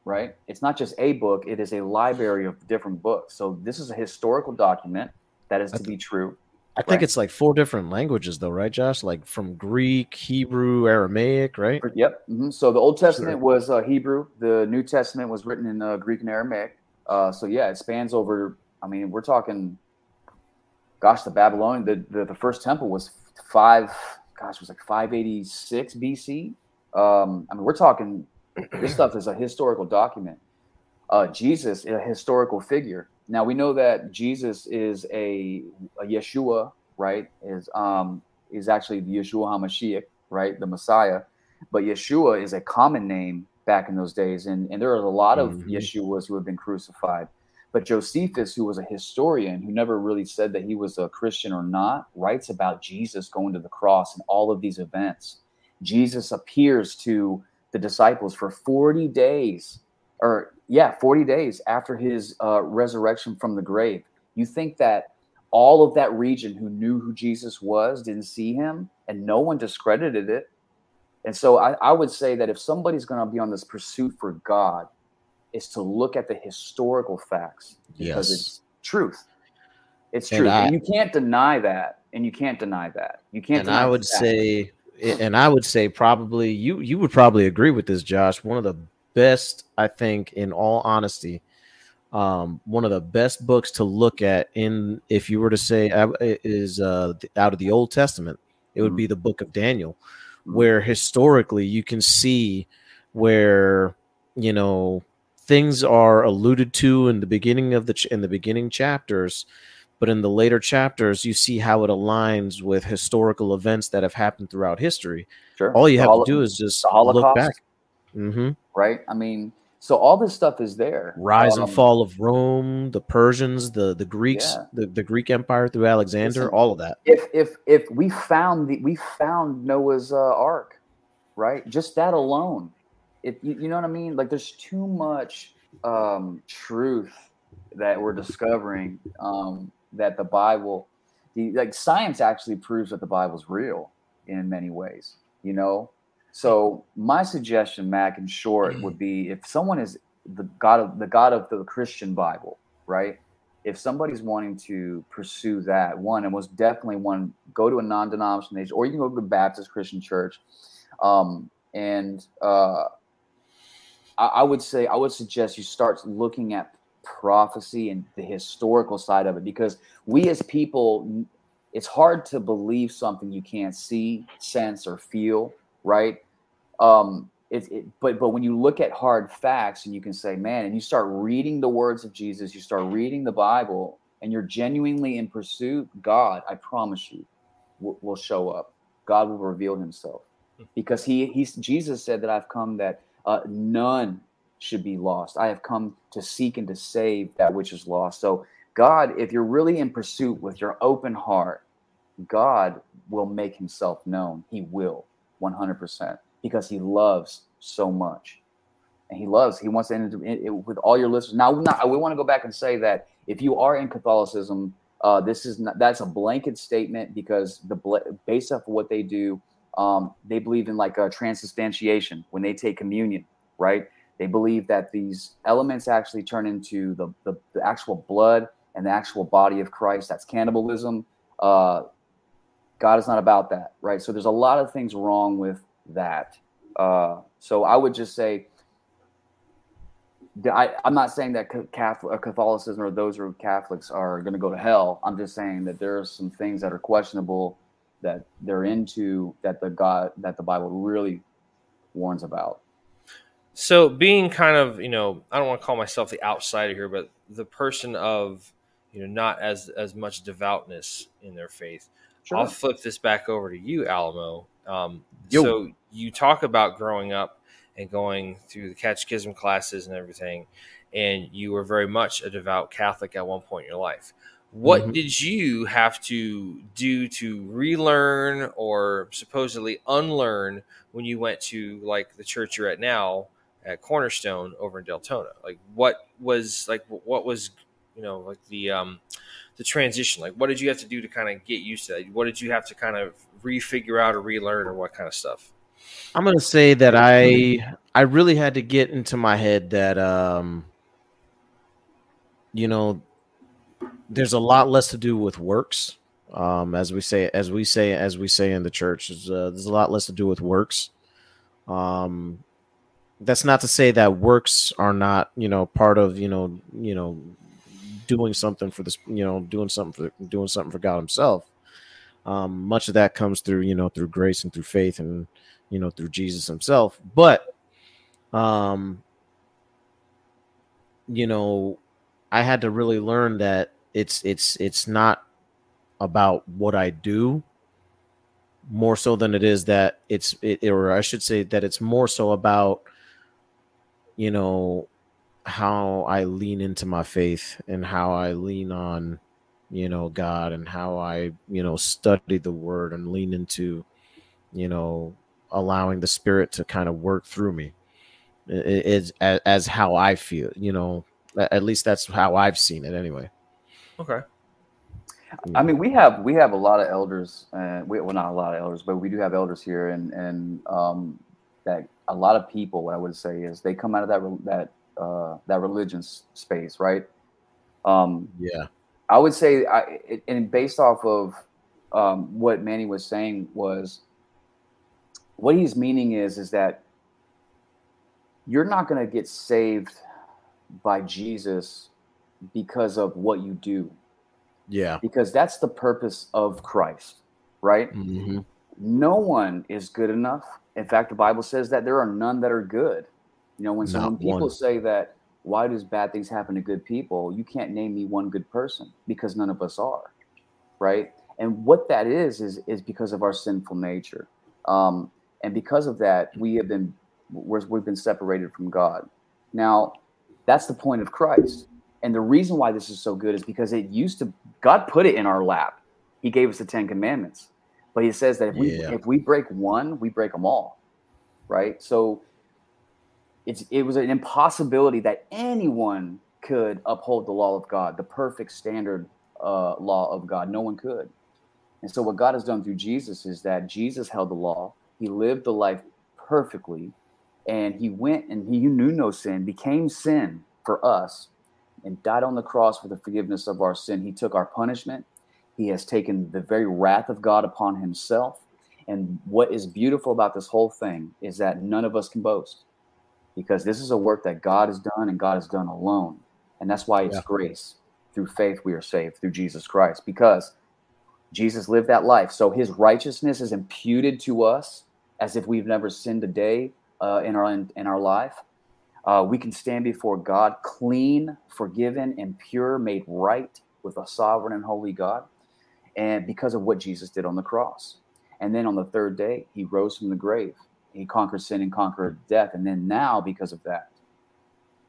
[SPEAKER 3] right? It's not just a book, it is a library of different books. So this is a historical document that is to be true.
[SPEAKER 2] I think
[SPEAKER 3] right.
[SPEAKER 2] it's like four different languages though, right, Josh? Like from Greek, Hebrew, Aramaic, right?
[SPEAKER 3] Yep. mhm. So the Old Testament was uh, Hebrew, the New Testament was written in uh, Greek and Aramaic. Uh, so yeah, it spans over, I mean, we're talking, gosh, the Babylonian, the, the, the first temple was five, gosh, it was like 586 BC. Um, I mean, we're talking, this stuff is a historical document. Uh, Jesus, a historical figure. Now we know that Jesus is a, a Yeshua, right? Is um is actually the Yeshua Hamashiach, right? The Messiah. But Yeshua is a common name back in those days, and, and there are a lot of
[SPEAKER 2] Mhm.
[SPEAKER 3] Yeshuas who have been crucified. But Josephus, who was a historian who never really said that he was a Christian or not, writes about Jesus going to the cross and all of these events. Jesus appears to the disciples for 40 days, or yeah, 40 days after his uh, resurrection from the grave. You think that all of that region who knew who Jesus was didn't see him and no one discredited it. And so I, I would say that if somebody's going to be on this pursuit for God, is to look at the historical facts because
[SPEAKER 2] Yes.
[SPEAKER 3] it's truth. It's
[SPEAKER 2] And
[SPEAKER 3] truth.
[SPEAKER 2] I-
[SPEAKER 3] and you can't deny that. And you can't deny that. You can't.
[SPEAKER 2] and I would
[SPEAKER 3] that.
[SPEAKER 2] say, and I would say probably you you would probably agree with this, Josh. One of the best, I think, in all honesty, um, one of the best books to look at in if you were to say uh, is uh, out of the Old Testament, it would
[SPEAKER 3] Mhm.
[SPEAKER 2] be the Book of Daniel,
[SPEAKER 3] Mhm.
[SPEAKER 2] where historically you can see where you know things are alluded to in the beginning of the ch- in the beginning chapters but in the later chapters you see how it aligns with historical events that have happened throughout history
[SPEAKER 3] Sure.
[SPEAKER 2] all you
[SPEAKER 3] The
[SPEAKER 2] have
[SPEAKER 3] holo-
[SPEAKER 2] to do is just look back hmm
[SPEAKER 3] right? I mean, so all this stuff is there.
[SPEAKER 2] rise
[SPEAKER 3] Um,
[SPEAKER 2] and fall of rome the persians the the greeks
[SPEAKER 3] Yeah.
[SPEAKER 2] the, the greek empire through alexander
[SPEAKER 3] Listen,
[SPEAKER 2] all of that
[SPEAKER 3] If if if we found the we found Noah's uh, Ark, right? Just that alone, it you, you know what I mean? Like there's too much um, truth that we're discovering um, that the Bible, the like science actually proves that the Bible's real in many ways. You know, so my suggestion, Mac, in short, would be if someone is the God of the God of the Christian Bible, right? If somebody's wanting to pursue that, one, and most definitely one, go to a non-denomination, or you can go to the Baptist Christian Church, um, and uh, I, I would say I would suggest you start looking at prophecy and the historical side of it because we as people it's hard to believe something you can't see sense or feel right? Um it, it but but when you look at hard facts and you can say man and you start reading the words of jesus you start reading the bible and you're genuinely in pursuit god i promise you will, will show up. God will reveal himself. Because he he's jesus said that i've come that uh, none should be lost. I have come to seek and to save that which is lost. So god if you're really in pursuit with your open heart god will make himself known. He will 100% because he loves so much. And he loves he wants to end it, it, with all your listeners. Now not, we want to go back and say that if you are in catholicism uh, this is not that's a blanket statement because the based off of what they do um, they believe in like a transubstantiation when they take communion right? They believe that these elements actually turn into the, the, the actual blood and the actual body of christ. That's cannibalism. Uh, god is not about that right? So there's a lot of things wrong with that. Uh, so i would just say I, I'm not saying that Catholic, Catholicism or those who are Catholics are going to go to hell. I'm just saying that there are some things that are questionable that they're into that the God that the Bible really warns about.
[SPEAKER 1] So being kind of, you know, I don't want to call myself the outsider here, but the person of, you know, not as as much devoutness in their faith. I'll flip this back over to you, Alamo. Um, so you talk about growing up and going through the catechism classes and everything, and you were very much a devout Catholic at one point in your life. What
[SPEAKER 2] Mhm.
[SPEAKER 1] did you have to do to relearn or supposedly unlearn when you went to like the church you're at now at Cornerstone over in Deltona? Like, what was like what was you know like the um the transition? Like, what did you have to do to kind of get used to that? What did you have to kind of refigure out or relearn or what kind of stuff?
[SPEAKER 2] I'm gonna say that I I really had to get into my head that um you know there's a lot less to do with works. Um as we say as we say as we say in the church there's, uh, there's a lot less to do with works. Um that's not to say that works are not you know part of you know you know doing something for this you know doing something for doing something for god himself. Um much of that comes through you know through grace and through faith and you know through jesus himself. But um you know i had to really learn that it's it's it's not about what i do more so than it is that it's it, or i should say that it's more so about you know how i lean into my faith and how i lean on you know god and how i you know study the word and lean into you know allowing the spirit to kind of work through me. Is as, as how i feel you know at least that's how i've seen it anyway
[SPEAKER 1] Okay.
[SPEAKER 3] I mean, we have we have a lot of elders, and we, well, not a lot of elders, but we do have elders here, and and um, that a lot of people. What I would say is they come out of that that uh, that religion space, right? Um,
[SPEAKER 2] yeah,
[SPEAKER 3] I would say, I, it, and based off of um, what Manny was saying was, what he's meaning is, is that you're not going to get saved by Jesus because of what you do.
[SPEAKER 2] Yeah.
[SPEAKER 3] Because that's the purpose of Christ, right?
[SPEAKER 2] Mm-hmm.
[SPEAKER 3] No one is good enough. In fact, the Bible says that there are none that are good. You know, when, so when people one. say that, why does bad things happen to good people? You can't name me one good person because none of us are, right? And what that is is is because of our sinful nature, um, and because of that, we have been we have been separated from God. Now, that's the point of Christ. And the reason why this is so good is because it used to God put it in our lap. He gave us the 10 commandments. But he says that if we yeah. if we break one, we break them all. Right? So it's it was an impossibility that anyone could uphold the law of God, the perfect standard uh, law of God. No one could. And so what God has done through Jesus is that Jesus held the law. He lived the life perfectly and he went and he knew no sin, became sin for us, and died on the cross for the forgiveness of our sin. He took our punishment. He has taken the very wrath of God upon himself. And what is beautiful about this whole thing is that none of us can boast because this is a work that God has done and God has done alone. And that's why it's yeah. grace. Through faith, we are saved through Jesus Christ because Jesus lived that life. So his righteousness is imputed to us as if we've never sinned a day uh, in our in, in our life. Uh, we can stand before God clean, forgiven, and pure, made right with a sovereign and holy God, and because of what Jesus did on the cross. And then on the third day, he rose from the grave. He conquered sin and conquered death. And then now, because of that,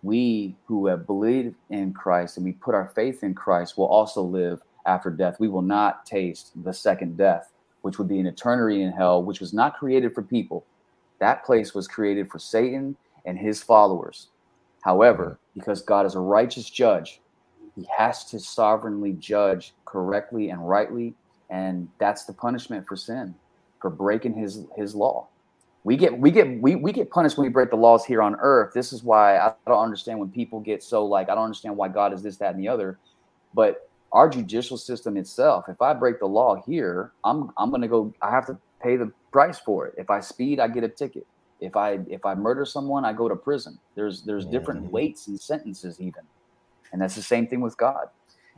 [SPEAKER 3] we who have believed in Christ and we put our faith in Christ will also live after death. We will not taste the second death, which would be an eternity in hell, which was not created for people, that place was created for Satan and his followers. However, hmm. because God is a righteous judge, he has to sovereignly judge correctly and rightly. And that's the punishment for sin, for breaking his his law. We get we get we, we get punished when we break the laws here on earth. This is why I don't understand when people get so like I don't understand why God is this, that, and the other. But our judicial system itself, if I break the law here, I'm I'm gonna go, I have to pay the price for it. If I speed, I get a ticket. If I if I murder someone, I go to prison. There's there's different weights and sentences even, and that's the same thing with God.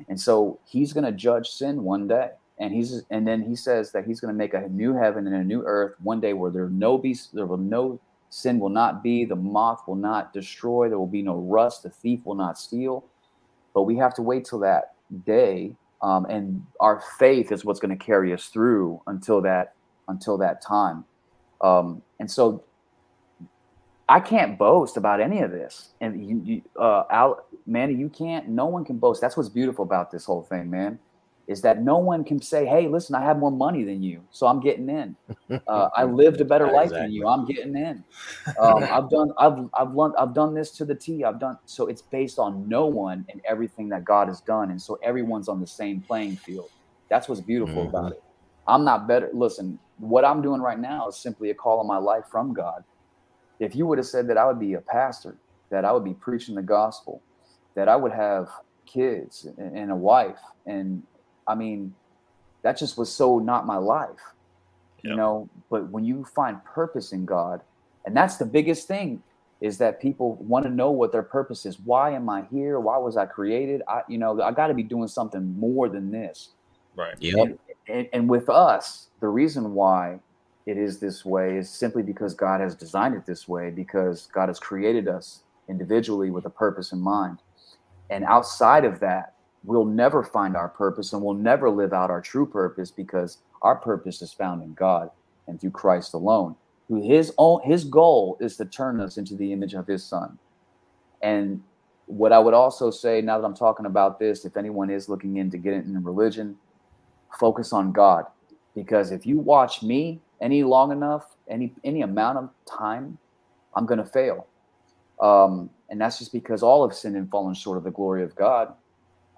[SPEAKER 3] And so He's going to judge sin one day, and He's and then He says that He's going to make a new heaven and a new earth one day where there no be there will no sin will not be, the moth will not destroy, there will be no rust, the thief will not steal. But we have to wait till that day, um, and our faith is what's going to carry us through until that until that time. Um, and so I can't boast about any of this. And you, you uh, Al, Manny, you can't. No one can boast. That's what's beautiful about this whole thing, man. Is that no one can say, "Hey, listen, I have more money than you, so I'm getting in. Uh, I lived a better life exactly. than you. I'm getting in. Um, I've done, I've, I've, learned, I've done this to the T. I've done so. It's based on no one and everything that God has done, and so everyone's on the same playing field. That's what's beautiful mm-hmm. about it. I'm not better. Listen, what I'm doing right now is simply a call on my life from God. If you would have said that I would be a pastor, that I would be preaching the gospel, that I would have kids and a wife, and I mean, that just was so not my life, yep. you know. But when you find purpose in God, and that's the biggest thing, is that people want to know what their purpose is. Why am I here? Why was I created? I, you know, I got to be doing something more than this.
[SPEAKER 1] Right.
[SPEAKER 3] Yeah. And, and, and with us, the reason why it is this way is simply because God has designed it this way, because God has created us individually with a purpose in mind. And outside of that, we'll never find our purpose and we'll never live out our true purpose because our purpose is found in God and through Christ alone. Who his own his goal is to turn us into the image of his son. And what I would also say now that I'm talking about this, if anyone is looking into getting into religion, focus on God. Because if you watch me any long enough, any any amount of time, I'm gonna fail. Um, and that's just because all have sinned and fallen short of the glory of God.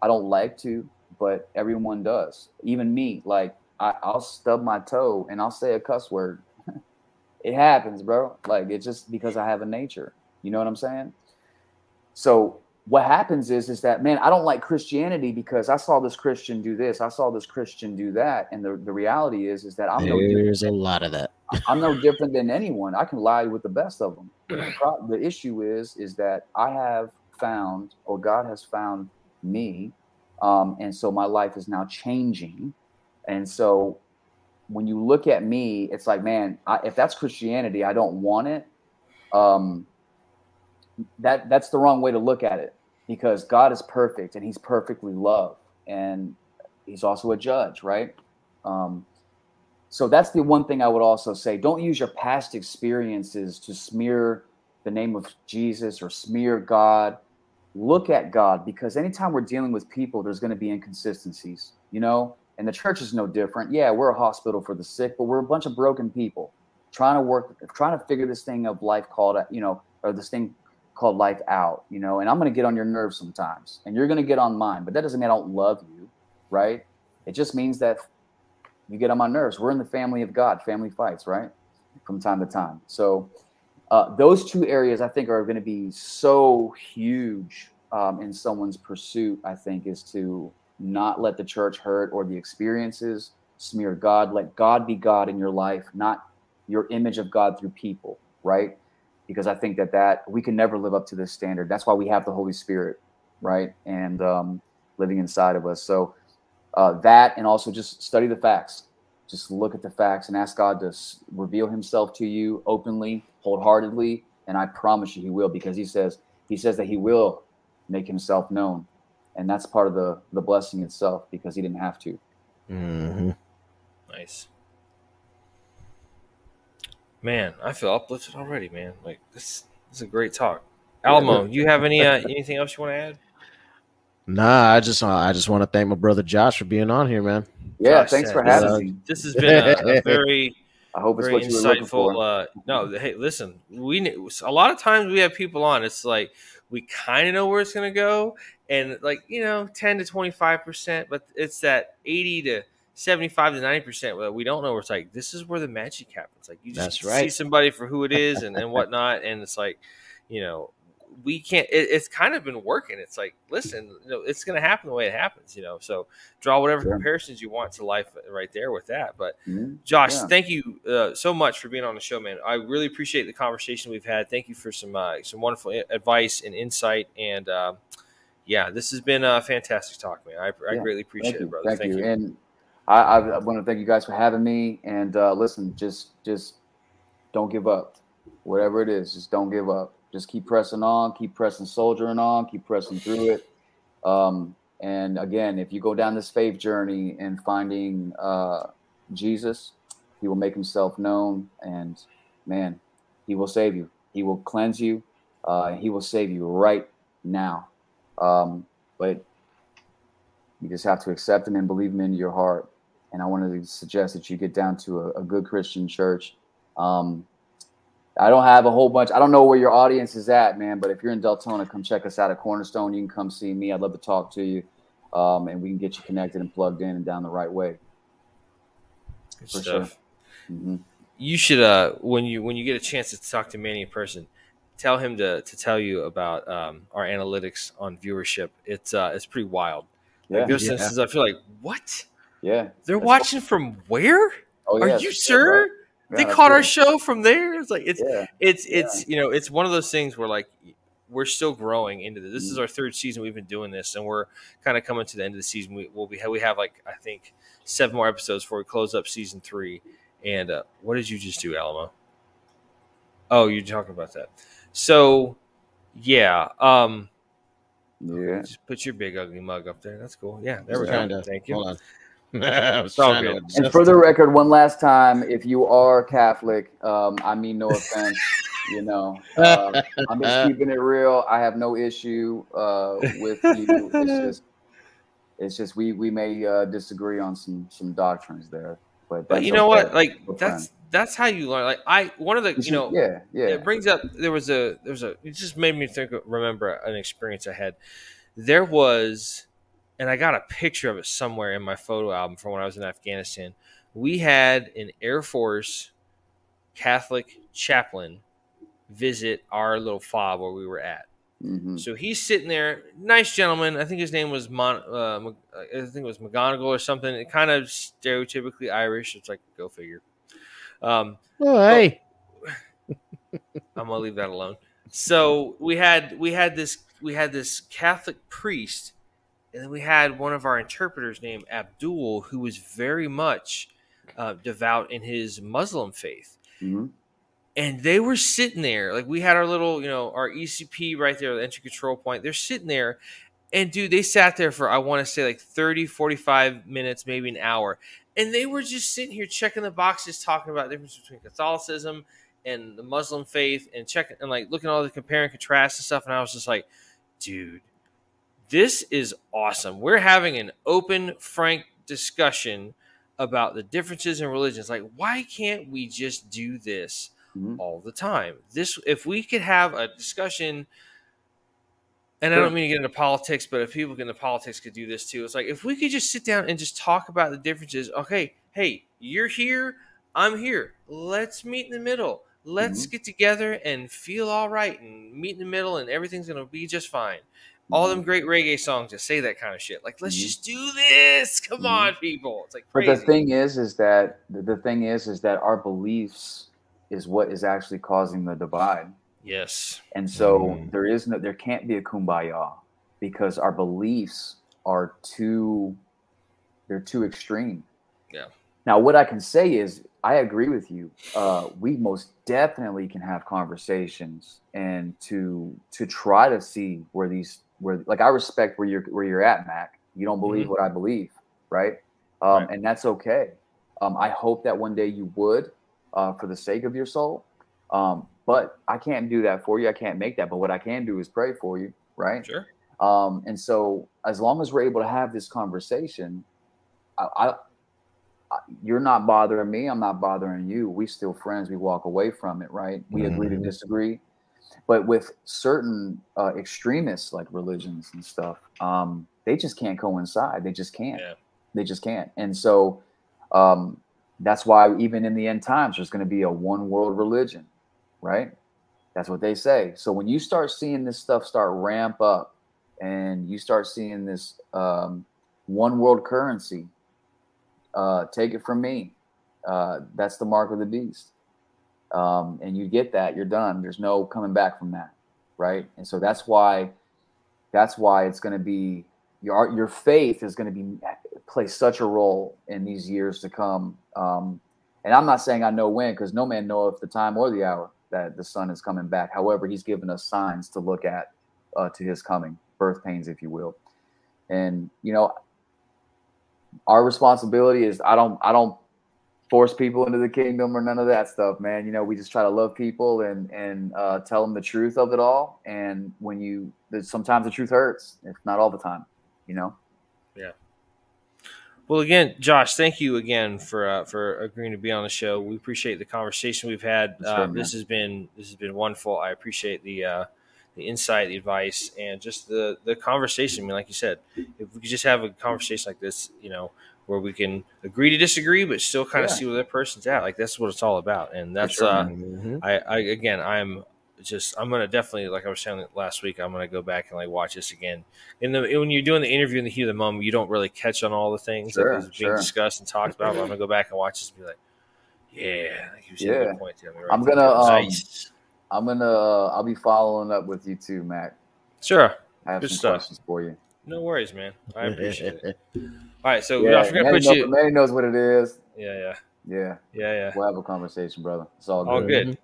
[SPEAKER 3] I don't like to, but everyone does. Even me, like I, I'll stub my toe and I'll say a cuss word. it happens, bro. Like it's just because I have a nature. You know what I'm saying? so what happens is is that man, I don't like Christianity because I saw this Christian do this, I saw this Christian do that, and the, the reality is is that I'm no
[SPEAKER 2] There's a lot of that.
[SPEAKER 3] I'm no different than anyone. I can lie with the best of them. The, the issue is is that I have found, or God has found me, um, and so my life is now changing. And so when you look at me, it's like, man, I, if that's Christianity, I don't want it. Um, that that's the wrong way to look at it because God is perfect and He's perfectly love, and He's also a judge, right? Um, so that's the one thing I would also say. Don't use your past experiences to smear the name of Jesus or smear God. Look at God because anytime we're dealing with people, there's going to be inconsistencies, you know? And the church is no different. Yeah, we're a hospital for the sick, but we're a bunch of broken people trying to work, trying to figure this thing of life called, you know, or this thing called life out, you know, and I'm going to get on your nerves sometimes and you're going to get on mine, but that doesn't mean I don't love you, right? It just means that you get on my nerves. We're in the family of God, family fights, right? From time to time. So, uh, those two areas I think are going to be so huge um, in someone's pursuit, I think, is to not let the church hurt or the experiences smear God. Let God be God in your life, not your image of God through people, right? Because I think that that we can never live up to this standard. That's why we have the Holy Spirit, right? And um, living inside of us. So uh, that, and also just study the facts. Just look at the facts and ask God to reveal Himself to you openly, wholeheartedly, and I promise you, He will, because He says He says that He will make Himself known, and that's part of the the blessing itself, because He didn't have to.
[SPEAKER 2] Mm-hmm.
[SPEAKER 1] Nice. Man, I feel uplifted already, man. Like this, this is a great talk. Alamo, you have any uh, anything else you want to add?
[SPEAKER 2] Nah, I just uh, I just want to thank my brother Josh for being on here, man.
[SPEAKER 3] Yeah,
[SPEAKER 1] Gosh,
[SPEAKER 3] thanks for
[SPEAKER 1] this
[SPEAKER 3] having me.
[SPEAKER 1] This has been a, a very
[SPEAKER 3] I hope it's
[SPEAKER 1] very
[SPEAKER 3] what you were looking for.
[SPEAKER 1] Uh, no, hey, listen, we a lot of times we have people on. It's like we kind of know where it's gonna go, and like you know, ten to twenty five percent, but it's that eighty to seventy five to ninety percent that we don't know. Where it's like this is where the magic happens. Like you just
[SPEAKER 2] That's
[SPEAKER 1] see somebody for who it is and and whatnot, and it's like you know. We can't. It, it's kind of been working. It's like, listen, you know, it's going to happen the way it happens, you know. So draw whatever
[SPEAKER 3] Sure.
[SPEAKER 1] comparisons you want to life right there with that. But
[SPEAKER 3] Mhm.
[SPEAKER 1] Josh,
[SPEAKER 3] Yeah.
[SPEAKER 1] thank you uh, so much for being on the show, man. I really appreciate the conversation we've had. Thank you for some uh, some wonderful advice and insight. And uh, yeah, this has been a fantastic talk, man. I, I
[SPEAKER 3] Yeah.
[SPEAKER 1] greatly appreciate
[SPEAKER 3] Thank you,
[SPEAKER 1] it, brother.
[SPEAKER 3] thank, you. And I, I, want to thank you guys for having me. And uh, listen, just just don't give up. Whatever it is, just don't give up. Just keep pressing on, keep pressing, soldiering on, keep pressing through it. Um, and again, if you go down this faith journey and finding uh, Jesus, He will make Himself known, and man, He will save you. He will cleanse you. Uh, he will save you right now. Um, but you just have to accept him and believe him into your heart. And I wanted to suggest that you get down to a, a good Christian church. Um, I don't have a whole bunch. I don't know where your audience is at, man. But if you're in Deltona, come check us out at Cornerstone. You can come see me. I'd love to talk to you, um, and we can get you connected and plugged in and down the right way.
[SPEAKER 1] Good
[SPEAKER 3] for
[SPEAKER 1] stuff.
[SPEAKER 3] hmm
[SPEAKER 1] You should uh when you when you get a chance to talk to Manny in person, tell him to to tell you about um, our analytics on viewership. It's uh it's pretty wild.
[SPEAKER 3] Yeah,
[SPEAKER 1] Like, there's
[SPEAKER 2] Yeah.
[SPEAKER 1] instances I feel like what
[SPEAKER 3] yeah.
[SPEAKER 1] they're
[SPEAKER 3] That's-
[SPEAKER 1] watching from where?
[SPEAKER 3] Oh,
[SPEAKER 1] Are you sure?
[SPEAKER 3] right. Yeah,
[SPEAKER 1] they
[SPEAKER 3] that's
[SPEAKER 1] caught our show from there. It's like it's
[SPEAKER 3] Yeah,
[SPEAKER 1] it's it's you know it's one of those things where like we're still growing into this. This is
[SPEAKER 3] Mhm.
[SPEAKER 1] our third season we've been doing this, and we're kind of coming to the end of the season. We will be we have like I think seven more episodes before we close up season three. And uh, what did you just do, Alamo? Oh, you're talking about that. So yeah, um,
[SPEAKER 3] yeah.
[SPEAKER 1] just put your big ugly mug up there. That's cool. Yeah, there we go. Thank you.
[SPEAKER 2] Hold on. I was
[SPEAKER 1] It's all good.
[SPEAKER 2] adjust
[SPEAKER 3] And for the record, one last time, if you are Catholic, um, I mean no offense. you know, uh, I'm just keeping it real. I have no issue uh, with you. It's just, it's just we we may uh, disagree on some some doctrines there, but
[SPEAKER 1] But you know
[SPEAKER 3] okay.
[SPEAKER 1] what? Like
[SPEAKER 3] We're
[SPEAKER 1] that's that's how you learn. Like I one of the you know
[SPEAKER 3] yeah, yeah,
[SPEAKER 1] it brings up there was a there was a it just made me think remember an experience I had. There was and I got a picture of it somewhere in my photo album from when I was in Afghanistan. We had an Air Force Catholic chaplain visit our little fob where we were at.
[SPEAKER 3] Mhm.
[SPEAKER 1] So he's sitting there, nice gentleman. I think his name was Mon. Uh, I think it was McGonagall or something. It kind of stereotypically Irish. It's like go figure. Um,
[SPEAKER 2] Oh, hey.
[SPEAKER 1] I'm gonna leave that alone. So we had we had this we had this Catholic priest, and then we had one of our interpreters named Abdul, who was very much uh, devout in his Muslim faith.
[SPEAKER 3] Mhm.
[SPEAKER 1] And they were sitting there, like we had our little, you know, our ECP right there, the entry control point. They're sitting there, and dude, they sat there for I want to say like 30, 45 minutes, maybe an hour. And they were just sitting here checking the boxes, talking about the difference between Catholicism and the Muslim faith and checking and like looking at all the compare and contrast and stuff. And I was just like, dude, this is awesome. We're having an open, frank discussion about the differences in religions. Like, why can't we just do this
[SPEAKER 3] Mhm.
[SPEAKER 1] all the time? This, if we could have a discussion, and I don't mean to get into politics, but if people get into politics could do this too. It's like if we could just sit down and just talk about the differences. Okay, hey, you're here, I'm here. Let's meet in the middle. Let's get together and feel all right and meet in the middle, and everything's gonna be just fine. All them great reggae songs that say that kind of shit. Like, let's
[SPEAKER 3] Mhm.
[SPEAKER 1] just do this. Come
[SPEAKER 3] Mhm.
[SPEAKER 1] on, people. It's like
[SPEAKER 3] But the thing is, is that the, the thing is, is that our beliefs is what is actually causing the divide.
[SPEAKER 1] yes.
[SPEAKER 3] And so
[SPEAKER 2] Mm.
[SPEAKER 3] there is no, there can't be a kumbaya because our beliefs are too, they're too extreme.
[SPEAKER 1] Yeah.
[SPEAKER 3] Now, what I can say is, I agree with you. Uh, we most definitely can have conversations and to to try to see where these where like I respect where you're where you're at, Mac. You don't believe what I believe, right? Um,
[SPEAKER 1] Right.
[SPEAKER 3] And that's okay. Um, I hope that one day you would, uh, for the sake of your soul. Um, but I can't do that for you. I can't make that. But what I can do is pray for you, right?
[SPEAKER 1] Sure.
[SPEAKER 3] Um, and so, as long as we're able to have this conversation, I, I, I, you're not bothering me. I'm not bothering you. We still friends. We walk away from it, right? We agree to
[SPEAKER 2] Mhm.
[SPEAKER 3] disagree. But with certain uh, extremists like religions and stuff, um, they just can't coincide. They just can't.
[SPEAKER 1] Yeah.
[SPEAKER 3] They just can't. And so, um, that's why even in the end times, there's going to be a one world religion, right? That's what they say. So when you start seeing this stuff start ramp up, and you start seeing this um, one world currency, uh, take it from me, uh, that's the mark of the beast. Um, and you get that, you're done. There's no coming back from that, right? And so that's why, that's why it's going to be your your faith is going to be play such a role in these years to come. Um, and I'm not saying I know when, because no man knoweth the time or the hour that the son is coming back. However, he's given us signs to look at uh, to his coming, birth pains, if you will. And you know, our responsibility is I don't I don't force people into the kingdom or none of that stuff, man. You know, we just try to love people and and uh, tell them the truth of it all. And when you, sometimes the truth hurts, if not all the time. You know. Yeah.
[SPEAKER 1] Well, again, Josh, thank you again for uh, for agreeing to be on the show. We appreciate the conversation we've had. Uh, this has been this has been wonderful. I appreciate the uh, the insight, the advice, and just the the conversation. I mean, like you said, if we could just have a conversation like this, you know, where we can agree to disagree, but still kind of
[SPEAKER 3] Yeah.
[SPEAKER 1] see where that person's at. Like that's what it's all about, and that's
[SPEAKER 3] sure,
[SPEAKER 1] uh,
[SPEAKER 2] Mhm.
[SPEAKER 1] I, I again, I'm just I'm gonna definitely like I was saying last week. I'm gonna go back and like watch this again. In the when you're doing the interview in the heat of the moment, you don't really catch on all the things
[SPEAKER 3] Sure,
[SPEAKER 1] that is being
[SPEAKER 3] sure.
[SPEAKER 1] discussed and talked about. But I'm gonna go back and watch this and be like, yeah, like you
[SPEAKER 3] Yeah.
[SPEAKER 1] good point. Tammy, right
[SPEAKER 3] I'm gonna, um, I'm gonna uh, I'll be following up with you too, Mac.
[SPEAKER 1] sure,
[SPEAKER 3] I have
[SPEAKER 1] Good
[SPEAKER 3] some
[SPEAKER 1] stuff.
[SPEAKER 3] questions for you.
[SPEAKER 1] No worries, man. I appreciate it. All right, so
[SPEAKER 3] Yeah,
[SPEAKER 1] Josh, we're gonna put
[SPEAKER 3] know-
[SPEAKER 1] you.
[SPEAKER 3] Manny knows what it is.
[SPEAKER 1] Yeah, yeah,
[SPEAKER 3] Yeah,
[SPEAKER 1] yeah, yeah.
[SPEAKER 3] we'll have a conversation, brother. It's all good.
[SPEAKER 1] All good. Mm-hmm.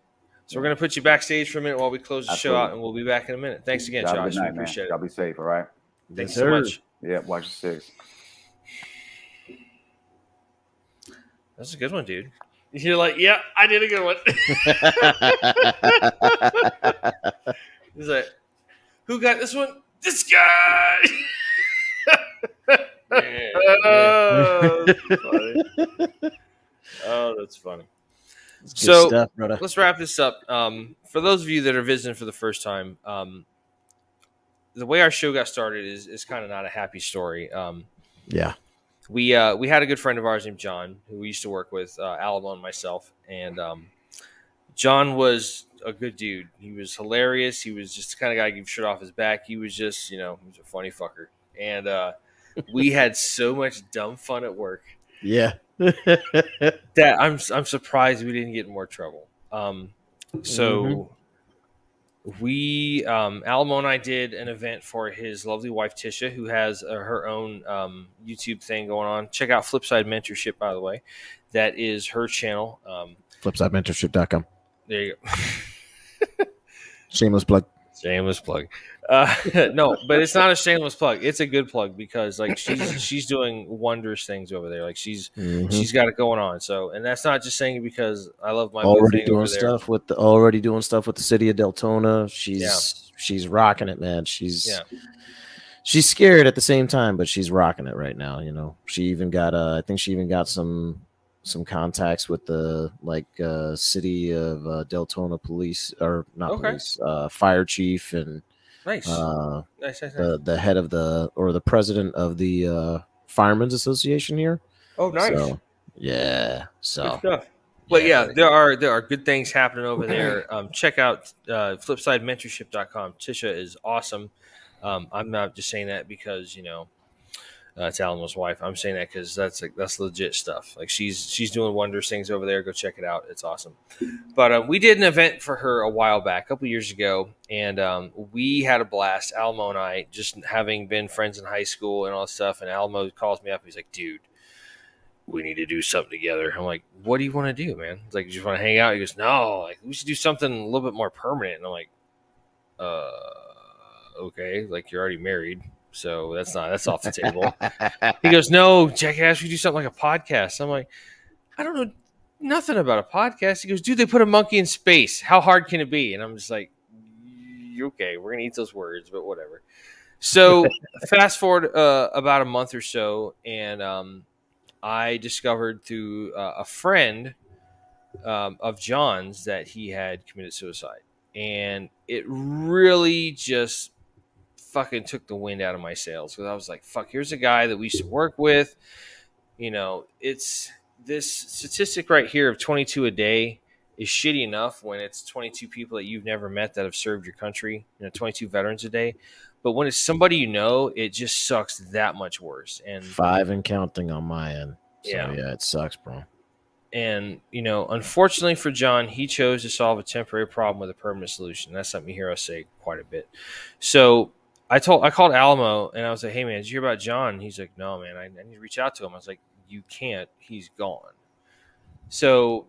[SPEAKER 1] So we're gonna put you backstage for a minute while we close the show out, and we'll be back in a minute. Thanks again,
[SPEAKER 3] Y'all have a
[SPEAKER 1] Josh.
[SPEAKER 3] night,
[SPEAKER 1] we
[SPEAKER 3] man.
[SPEAKER 1] appreciate
[SPEAKER 3] Y'all
[SPEAKER 1] it.
[SPEAKER 3] be safe. All right.
[SPEAKER 1] Thanks
[SPEAKER 2] Yes,
[SPEAKER 1] so
[SPEAKER 2] sir.
[SPEAKER 1] much.
[SPEAKER 3] Yeah. Watch your six.
[SPEAKER 1] That's a good one, dude. You're like, yeah, I did a good one. He's like, who got this one? This guy. oh, that's funny. Oh, that's funny.
[SPEAKER 2] Good
[SPEAKER 1] So
[SPEAKER 2] stuff,
[SPEAKER 1] let's wrap this up. Um, for those of you that are visiting for the first time, um, the way our show got started is, is kind of not a happy story. Um,
[SPEAKER 2] Yeah.
[SPEAKER 1] we uh, we had a good friend of ours named John who we used to work with, uh, Alamo and myself, and um, John was a good dude. He was hilarious. He was just the kind of guy who give shit off his back. He was just, you know, he was a funny fucker. And uh, we had so much dumb fun at work
[SPEAKER 2] Yeah.
[SPEAKER 1] that I'm I'm surprised we didn't get in more trouble. Um, so
[SPEAKER 2] Mhm.
[SPEAKER 1] we um, Alamo and I did an event for his lovely wife Tisha, who has uh, her own um, YouTube thing going on. Check out Flipside Mentorship, by the way. That is her channel. Um,
[SPEAKER 2] Flipsidementorship.com.
[SPEAKER 1] there you go.
[SPEAKER 2] Shameless plug.
[SPEAKER 1] Shameless plug. Uh, no, but it's not a shameless plug. It's a good plug because like she's she's doing wondrous things over there. Like she's
[SPEAKER 2] Mhm.
[SPEAKER 1] she's got it going on. So, and that's not just saying because I love my
[SPEAKER 2] already doing stuff with the already doing stuff with the city of Deltona. She's
[SPEAKER 1] Yeah.
[SPEAKER 2] she's rocking it, man. She's
[SPEAKER 1] Yeah.
[SPEAKER 2] she's scared at the same time, but she's rocking it right now. You know, she even got uh, I think she even got some some contacts with the like uh city of uh, Deltona police or not
[SPEAKER 1] Okay.
[SPEAKER 2] police, uh fire chief and
[SPEAKER 1] Nice.
[SPEAKER 2] uh
[SPEAKER 1] nice, nice, nice.
[SPEAKER 2] the the head of the or the president of the uh firemen's association here.
[SPEAKER 1] oh, nice.
[SPEAKER 2] So, yeah.
[SPEAKER 1] Good
[SPEAKER 2] So
[SPEAKER 1] stuff. But yeah,
[SPEAKER 2] buddy.
[SPEAKER 1] there are there are good things happening over there. Um, check out uh, flipsidementorship.com. Tisha is awesome. Um, I'm not just saying that because you know uh, it's Alamo's wife. I'm saying that because that's like that's legit stuff. Like she's she's doing wondrous things over there. Go check it out. It's awesome. But um, we did an event for her a while back, a couple years ago, and um, we had a blast. Alamo and I, just having been friends in high school and all that stuff. And Alamo calls me up. He's like, "Dude, we need to do something together." I'm like, "What do you want to do, man?" He's like, "You just want to hang out?" He goes, "No, like we should do something a little bit more permanent." And I'm like, "Uh, okay. Like you're already married." So that's not that's off the table. He goes, "No, jackass, we do something like a podcast." I'm like, "I don't know nothing about a podcast." He goes, "Dude, they put a monkey in space. How hard can it be?" And I'm just like, "You "Okay, we're gonna eat those words, but whatever." So fast forward uh, about a month or so, and um, I discovered through uh, a friend um, of John's that he had committed suicide, and it really just fucking took the wind out of my sails because I was like, "Fuck!" Here's a guy that we used to work with. You know, it's this statistic right here of 22 a day is shitty enough when it's 22 people that you've never met that have served your country. You know, 22 veterans a day. But when it's somebody you know, it just sucks that much worse. And
[SPEAKER 2] Five and counting on my end. So,
[SPEAKER 1] Yeah.
[SPEAKER 2] yeah, it sucks, bro.
[SPEAKER 1] and you know, unfortunately for John, he chose to solve a temporary problem with a permanent solution. That's something you hear us say quite a bit. So I told I called Alamo and I was like, "Hey man, did you hear about John?" He's like, "No man, I, I need to reach out to him." I was like, "You can't. He's gone." So,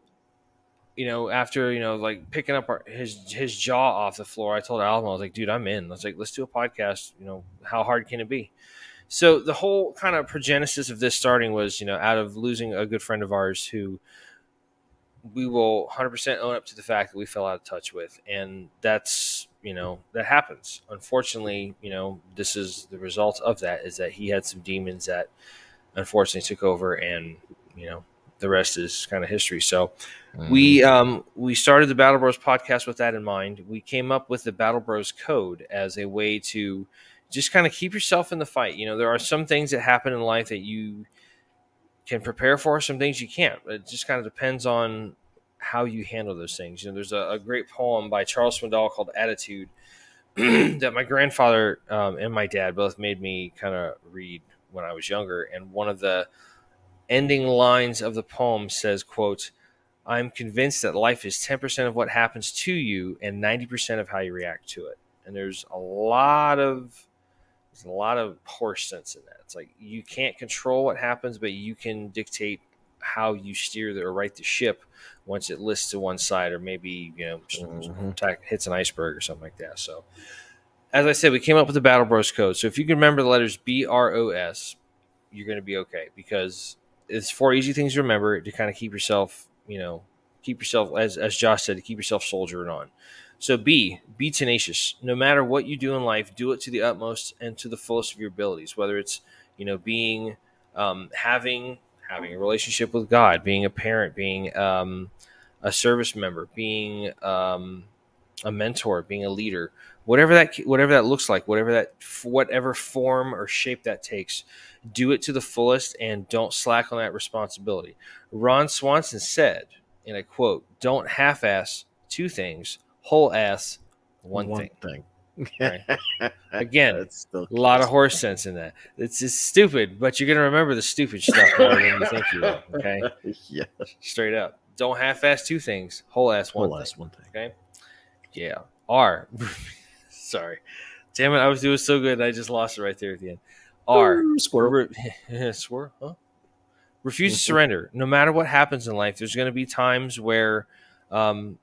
[SPEAKER 1] you know, after you know, like picking up our, his his jaw off the floor, I told Alamo, I was like, "Dude, I'm in." I was like, "Let's do a podcast." You know, how hard can it be? So the whole kind of progenesis of this starting was, you know, out of losing a good friend of ours who we will 100% own up to the fact that we fell out of touch with and that's you know that happens. Unfortunately you know this is the result of that is that he had some demons that unfortunately took over and you know the rest is kind of history. So we um we started the battle bros podcast with that in mind. We came up with the battle bros code as a way to just kind of keep yourself in the fight. You know there are some things that happen in life that you can prepare for some things you can't. It just kind of depends on how you handle those things. You know there's a, a great poem by charles swindoll called attitude that my grandfather um, and my dad both made me kind of read when i was younger and one of the ending lines of the poem says quote i'm convinced that life is 10% of what happens to you and 90% of how you react to it. And there's a lot of there's a lot of horse sense in that. It's like you can't control what happens but you can dictate how you steer the, or right the ship once it lists to one side or maybe you know
[SPEAKER 2] Mhm.
[SPEAKER 1] attack, hits an iceberg or something like that. So as i said we came up with the battle bros code. So if you can remember the letters b-r-o-s you're going to be okay because it's four easy things to remember to kind of keep yourself you know keep yourself as, as josh said to keep yourself soldiering on so b be tenacious. No matter what you do in life do it to the utmost and to the fullest of your abilities whether it's you know being um, having having a relationship with god being a parent being um, a service member being um, a mentor being a leader whatever that whatever that looks like whatever that whatever form or shape that takes do it to the fullest and don't slack on that responsibility. Ron swanson said in a quote don't half-ass two things, whole ass one, thing.
[SPEAKER 2] thing.
[SPEAKER 1] Right. Again, A lot of horse sense in that. It's stupid, but you're gonna remember the stupid stuff more than you think you will. Okay,
[SPEAKER 2] yeah.
[SPEAKER 1] straight up. Don't half-ass two things. Whole ass one
[SPEAKER 2] Whole
[SPEAKER 1] thing.
[SPEAKER 2] ass one thing.
[SPEAKER 1] Okay. Yeah. R. Sorry. Damn it! I was doing so good, I just lost it right there at the end. R.
[SPEAKER 2] Squirrel.
[SPEAKER 1] Re- swear, huh? Refuse to surrender. No matter what happens in life, there's going to be times where um,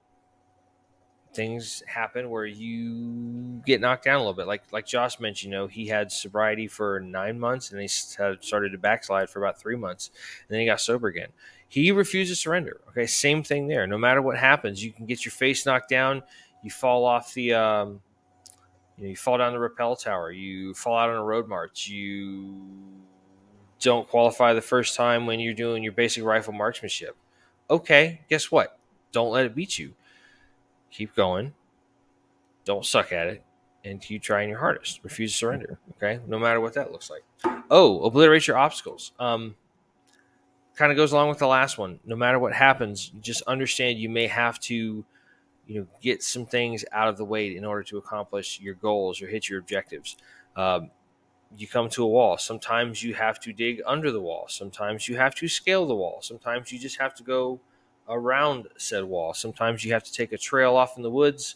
[SPEAKER 1] things happen where you get knocked down a little bit. Like like Josh mentioned, you know, he had sobriety for nine months and he started to backslide for about three months, and then he got sober again. He refused to surrender. Okay, same thing there. No matter what happens, you can get your face knocked down. You fall off the. Um, you, know, you fall down the rappel tower. You fall out on a road march. You don't qualify the first time when you're doing your basic rifle marksmanship. Okay, guess what? Don't let it beat you. Keep going. Don't suck at it. And keep trying your hardest. Refuse to surrender. Okay, no matter what that looks like. Oh, obliterate your obstacles. Um, kind of goes along with the last one. No matter what happens, just understand you may have to you know get some things out of the way in order to accomplish your goals or hit your objectives um, you come to a wall sometimes you have to dig under the wall sometimes you have to scale the wall sometimes you just have to go around said wall. Sometimes you have to take a trail off in the woods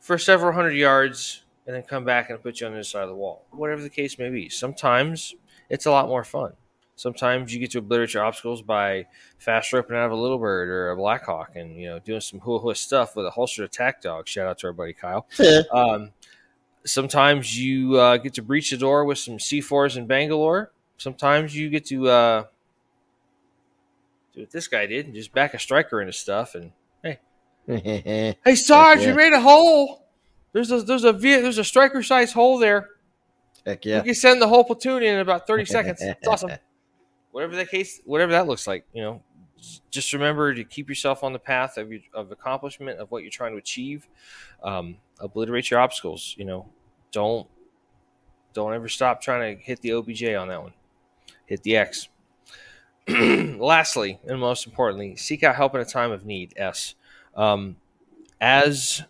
[SPEAKER 1] for several hundred yards and then come back and put you on the other side of the wall. Whatever the case may be. Sometimes it's a lot more fun. Sometimes you get to obliterate your obstacles by fast roping out of a little bird or a blackhawk and you know doing some hula hula stuff with a holstered attack dog. Shout out to our buddy kyle. Um, sometimes you uh, get to breach the door with some c4s in bangalore. Sometimes you get to uh, do what this guy did and just back a Stryker into stuff and hey hey sarge
[SPEAKER 2] yeah.
[SPEAKER 1] you made a hole there's a there's a there's a Stryker size hole there
[SPEAKER 2] Heck yeah!
[SPEAKER 1] you can send the whole platoon in in about 30 seconds it's awesome whatever the case, whatever that looks like, you know, just remember to keep yourself on the path of your, of accomplishment of what you're trying to achieve. Um, obliterate your obstacles. You know, don't don't ever stop trying to hit the OBJ on that one. Hit the X. Lastly, and most importantly, seek out help in a time of need. S. Um, as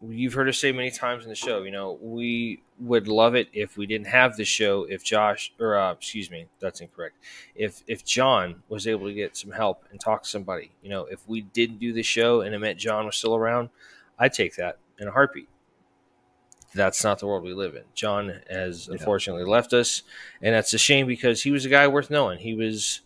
[SPEAKER 1] you've heard us say many times in the show, you know, we would love it if we didn't have the show if Josh or uh, excuse me, that's incorrect. If if John was able to get some help and talk to somebody, you know, if we didn't do the show and it meant John was still around, I'd take that in a heartbeat. That's not the world we live in. John has
[SPEAKER 2] Yeah.
[SPEAKER 1] unfortunately left us, and that's a shame because he was a guy worth knowing. He was.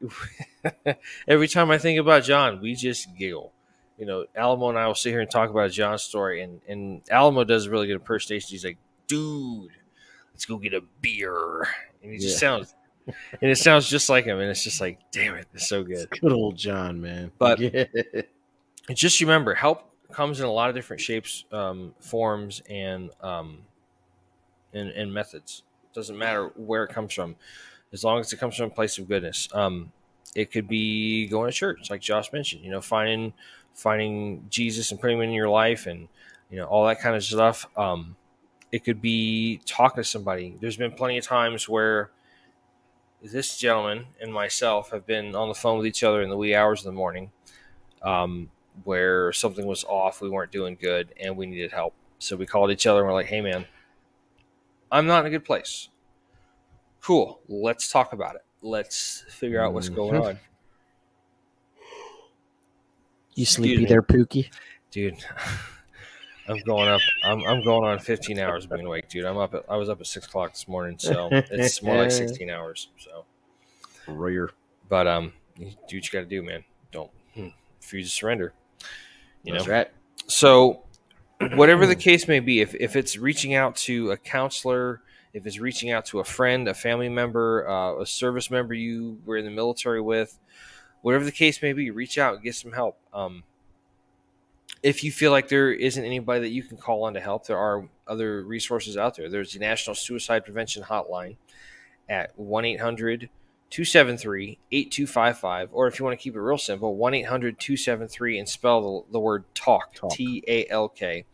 [SPEAKER 1] Every time I think about John, we just giggle you know, Alamo and I will sit here and talk about John's story, and and Alamo does a really good impersonation. He's like, "Dude, let's go get a beer," and he just sounds, and it sounds just like him, and it's just like, damn it, it's so good.
[SPEAKER 2] Good old John, man.
[SPEAKER 1] But-
[SPEAKER 2] Yeah.
[SPEAKER 1] Just remember, help comes in a lot of different shapes, um, forms, and um, and, and methods. Doesn't matter where it comes from, as long as it comes from a place of goodness. Um, it could be going to church, like Josh mentioned. You know, finding finding Jesus and putting him in your life, and you know all that kind of stuff. Um, it could be talking to somebody. There's been plenty of times where this gentleman and myself have been on the phone with each other in the wee hours of the morning. Um, where something was off, we weren't doing good, and we needed help. So we called each other and we're like, "Hey, man, I'm not in a good place. Cool, let's talk about it. Let's figure out what's going
[SPEAKER 2] Mhm.
[SPEAKER 1] on,
[SPEAKER 2] You sleepy there, Pookie?
[SPEAKER 1] dude." I'm going up. I'm, I'm going on 15 hours of being awake, dude. I'm up. At, I was up at six o'clock this morning, so it's more like 16 hours. So,
[SPEAKER 2] Rear.
[SPEAKER 1] but um, you do what you got to do, man. Don't hmm, refuse to surrender. You know,
[SPEAKER 2] That's right.
[SPEAKER 1] So, whatever the case may be, if, if it's reaching out to a counselor, if it's reaching out to a friend, a family member, uh, a service member you were in the military with, whatever the case may be, reach out and get some help. Um, if you feel like there isn't anybody that you can call on to help, there are other resources out there. There's the National Suicide Prevention Hotline at 1 800 273 8255. Or if you want to keep it real simple, 1 800 273 and spell the, the word talk,
[SPEAKER 2] Talk.
[SPEAKER 1] T A L K.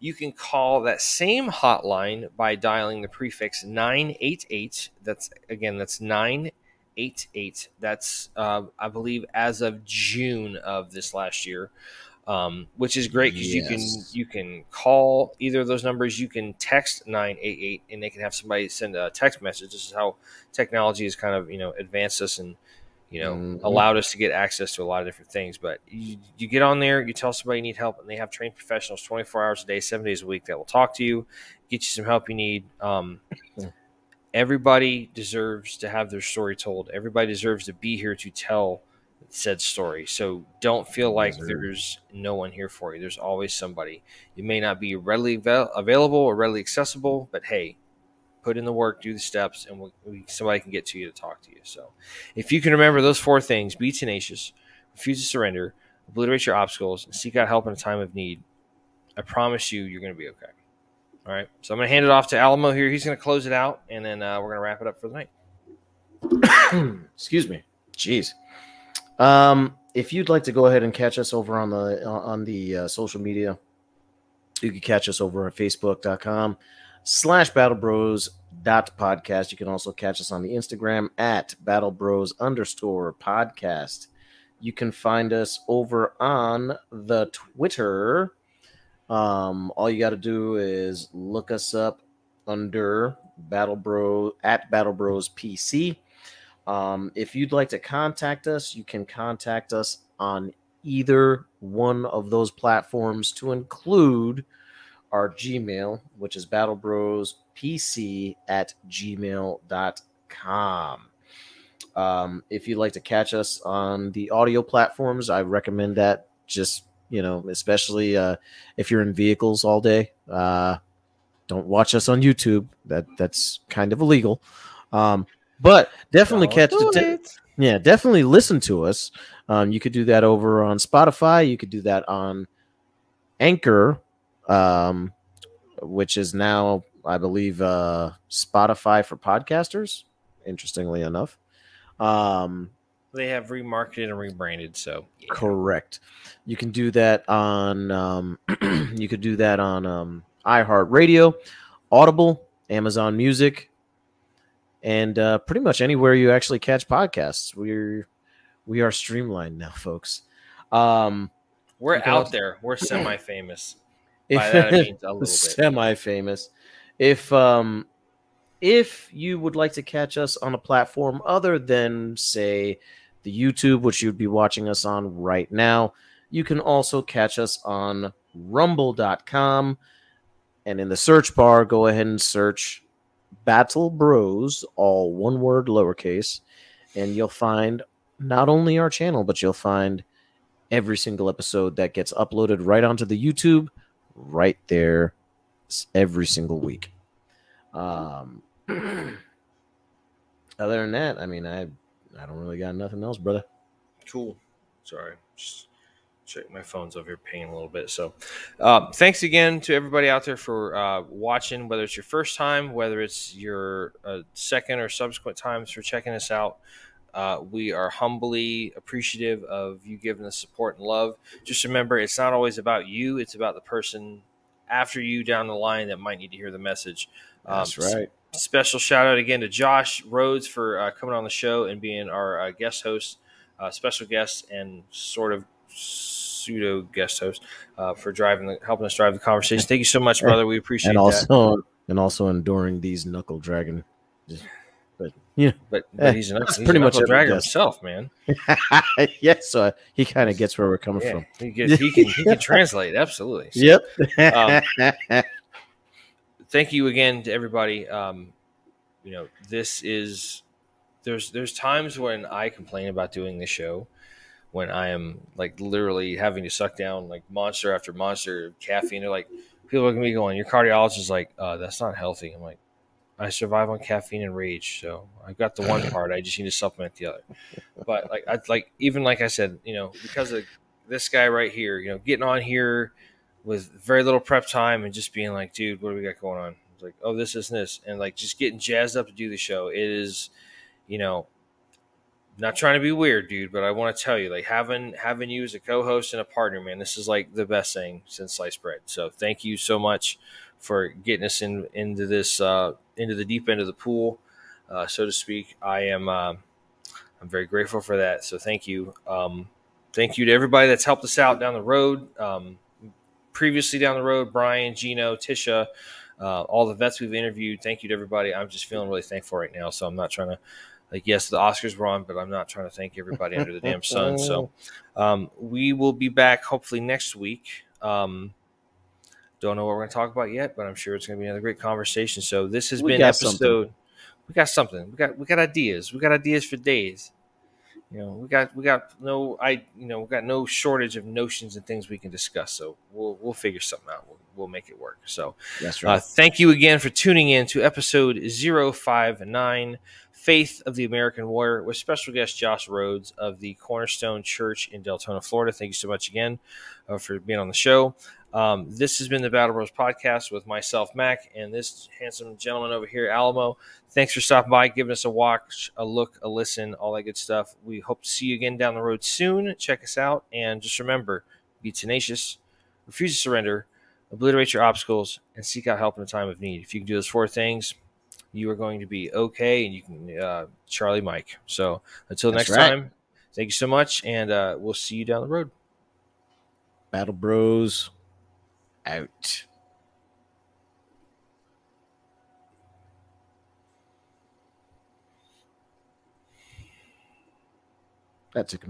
[SPEAKER 1] You can call that same hotline by dialing the prefix 988. That's again, that's 988 988. That's, uh, I believe, as of June of this last year. Um, which is great because
[SPEAKER 2] Yes.
[SPEAKER 1] you can you can call either of those numbers. You can text nine eight eight, and they can have somebody send a text message. This is how technology has kind of you know advanced us and you know
[SPEAKER 2] Mhm.
[SPEAKER 1] allowed us to get access to a lot of different things. But you, you get on there, you tell somebody you need help, and they have trained professionals twenty four hours a day, seven days a week that will talk to you, get you some help you need. Um, everybody deserves to have their story told. Everybody deserves to be here to tell said story. So don't feel like there's no one here for you. There's always somebody. It may not be readily avail- available or readily accessible, but hey, put in the work, do the steps, and we, we, somebody can get to you to talk to you. So if you can remember those four things be tenacious, refuse to surrender, obliterate your obstacles, and seek out help in a time of need, I promise you, you're going to be okay. All right. So I'm going to hand it off to Alamo here. He's going to close it out, and then uh, we're going to wrap it up for the night.
[SPEAKER 2] Excuse me. Jeez. Um, if you'd like to go ahead and catch us over on the on the uh, social media, you can catch us over at facebook.com slash battle bros dot podcast. You can also catch us on the Instagram at battle bros underscore podcast. You can find us over on the Twitter. Um, all you got to do is look us up under Battle Bro at Battle Bros PC. Um, if you'd like to contact us, you can contact us on either one of those platforms to include our Gmail, which is battlebrospc at gmail.com. Um, if you'd like to catch us on the audio platforms, I recommend that just, you know, especially uh, if you're in vehicles all day. Uh, don't watch us on YouTube. That that's kind of illegal. Um, but definitely catch the de- yeah, definitely listen to us. Um, you could do that over on Spotify. You could do that on Anchor, um, which is now, I believe, uh, Spotify for podcasters. Interestingly enough, um,
[SPEAKER 1] They have remarketed and rebranded. So yeah.
[SPEAKER 2] correct. You can do that on. Um, you could do that on um, iHeartRadio, Audible, Amazon Music, and uh, pretty much anywhere you actually catch podcasts. We're we are streamlined now, folks. Um,
[SPEAKER 1] we're out
[SPEAKER 2] also-
[SPEAKER 1] there. We're semi-famous. By that I mean a little bit.
[SPEAKER 2] semi-famous. If um, if you would like to catch us on a platform other than say the YouTube, which you'd be watching us on right now, you can also catch us on Rumble.com, and in the search bar, go ahead and search Battle Bros, all one word, lowercase, and you'll find not only our channel, but you'll find every single episode that gets uploaded right onto the YouTube right there every single week. Um, other than that, I mean, I I don't really got nothing else, brother.
[SPEAKER 1] Cool. Sorry. Just check my phone's over here pinging a little bit. So, uh, thanks again to everybody out there for uh, watching, whether it's your first time, whether it's your uh, second or subsequent times for checking us out. Uh, we are humbly appreciative of you giving us support and love. Just remember, it's not always about you, it's about the person after you down the line that might need to hear the message. Um,
[SPEAKER 2] That's right.
[SPEAKER 1] special shout out again to Josh Rhoads for uh, coming on the show and being our uh, guest host, uh, special guest, and sort of pseudo guest host uh, for driving, the, helping us drive the conversation. Thank you so much, brother. We appreciate
[SPEAKER 2] And
[SPEAKER 1] that.
[SPEAKER 2] also and also enduring these knuckle dragon. But yeah,
[SPEAKER 1] But,
[SPEAKER 2] Eh,
[SPEAKER 1] but he's he's
[SPEAKER 2] pretty much a
[SPEAKER 1] dragger himself, man.
[SPEAKER 2] yes, so he kind of gets where we're coming
[SPEAKER 1] Yeah,
[SPEAKER 2] from.
[SPEAKER 1] he, gets, he can he can translate absolutely. So,
[SPEAKER 2] Yep.
[SPEAKER 1] Um, thank you again to everybody. Um, you know, this is there's there's times when I complain about doing this show when I am like literally having to suck down like monster after monster of caffeine. They're like people look at me going, "Your cardiologist is like, uh, that's not healthy." I'm like, I survive on caffeine and rage, so I've got the one part. I just need to supplement the other. But like, I like even like I said, you know, because of this guy right here, you know, getting on here with very little prep time and just being like, dude, what do we got going on? It's like, oh, this, this, and this, and like just getting jazzed up to do the show. It is, you know, not trying to be weird, dude, but I want to tell you, like having having you as a co-host and a partner, man, this is like the best thing since sliced bread. So thank you so much for getting us in into this uh, into the deep end of the pool, uh, so to speak. I am. Uh, I'm very grateful for that. So thank you. Um, thank you to everybody that's helped us out down the road. Um, previously down the road, Brian, Gino, Tisha, uh, all the vets we've interviewed. Thank you to everybody. I'm just feeling really thankful right now. So I'm not trying to, like, yes, the Oscars were on, but I'm not trying to thank everybody under the damn sun. So um, we will be back hopefully next week. Um, don't know what we're going to talk about yet, but I'm sure it's going to be another great conversation. So this has
[SPEAKER 2] We
[SPEAKER 1] been episode.
[SPEAKER 2] something.
[SPEAKER 1] We got something. We got we got ideas. We got ideas for days. You know, we got we got no I you know we got no shortage of notions and things we can discuss. So we'll we'll figure something out. We'll, we'll make it work. So
[SPEAKER 2] That's
[SPEAKER 1] uh,
[SPEAKER 2] right.
[SPEAKER 1] thank you again for tuning in to episode 059 Faith of the American Warrior with special guest Josh Rhoads of the Cornerstone Church in Deltona, Florida. Thank you so much again uh, for being on the show. Um, this has been the Battle Bros podcast with myself, Mac, and this handsome gentleman over here, Alamo. Thanks for stopping by, giving us a watch, a look, a listen, all that good stuff. We hope to see you again down the road soon. Check us out, and just remember be tenacious, refuse to surrender, obliterate your obstacles, and seek out help in a time of need. If you can do those four things, you are going to be okay, and you can uh, Charlie Mike. So until
[SPEAKER 2] That's
[SPEAKER 1] next
[SPEAKER 2] right.
[SPEAKER 1] time, thank you so much, and uh, we'll see you down the road.
[SPEAKER 2] Battle Bros out. That took a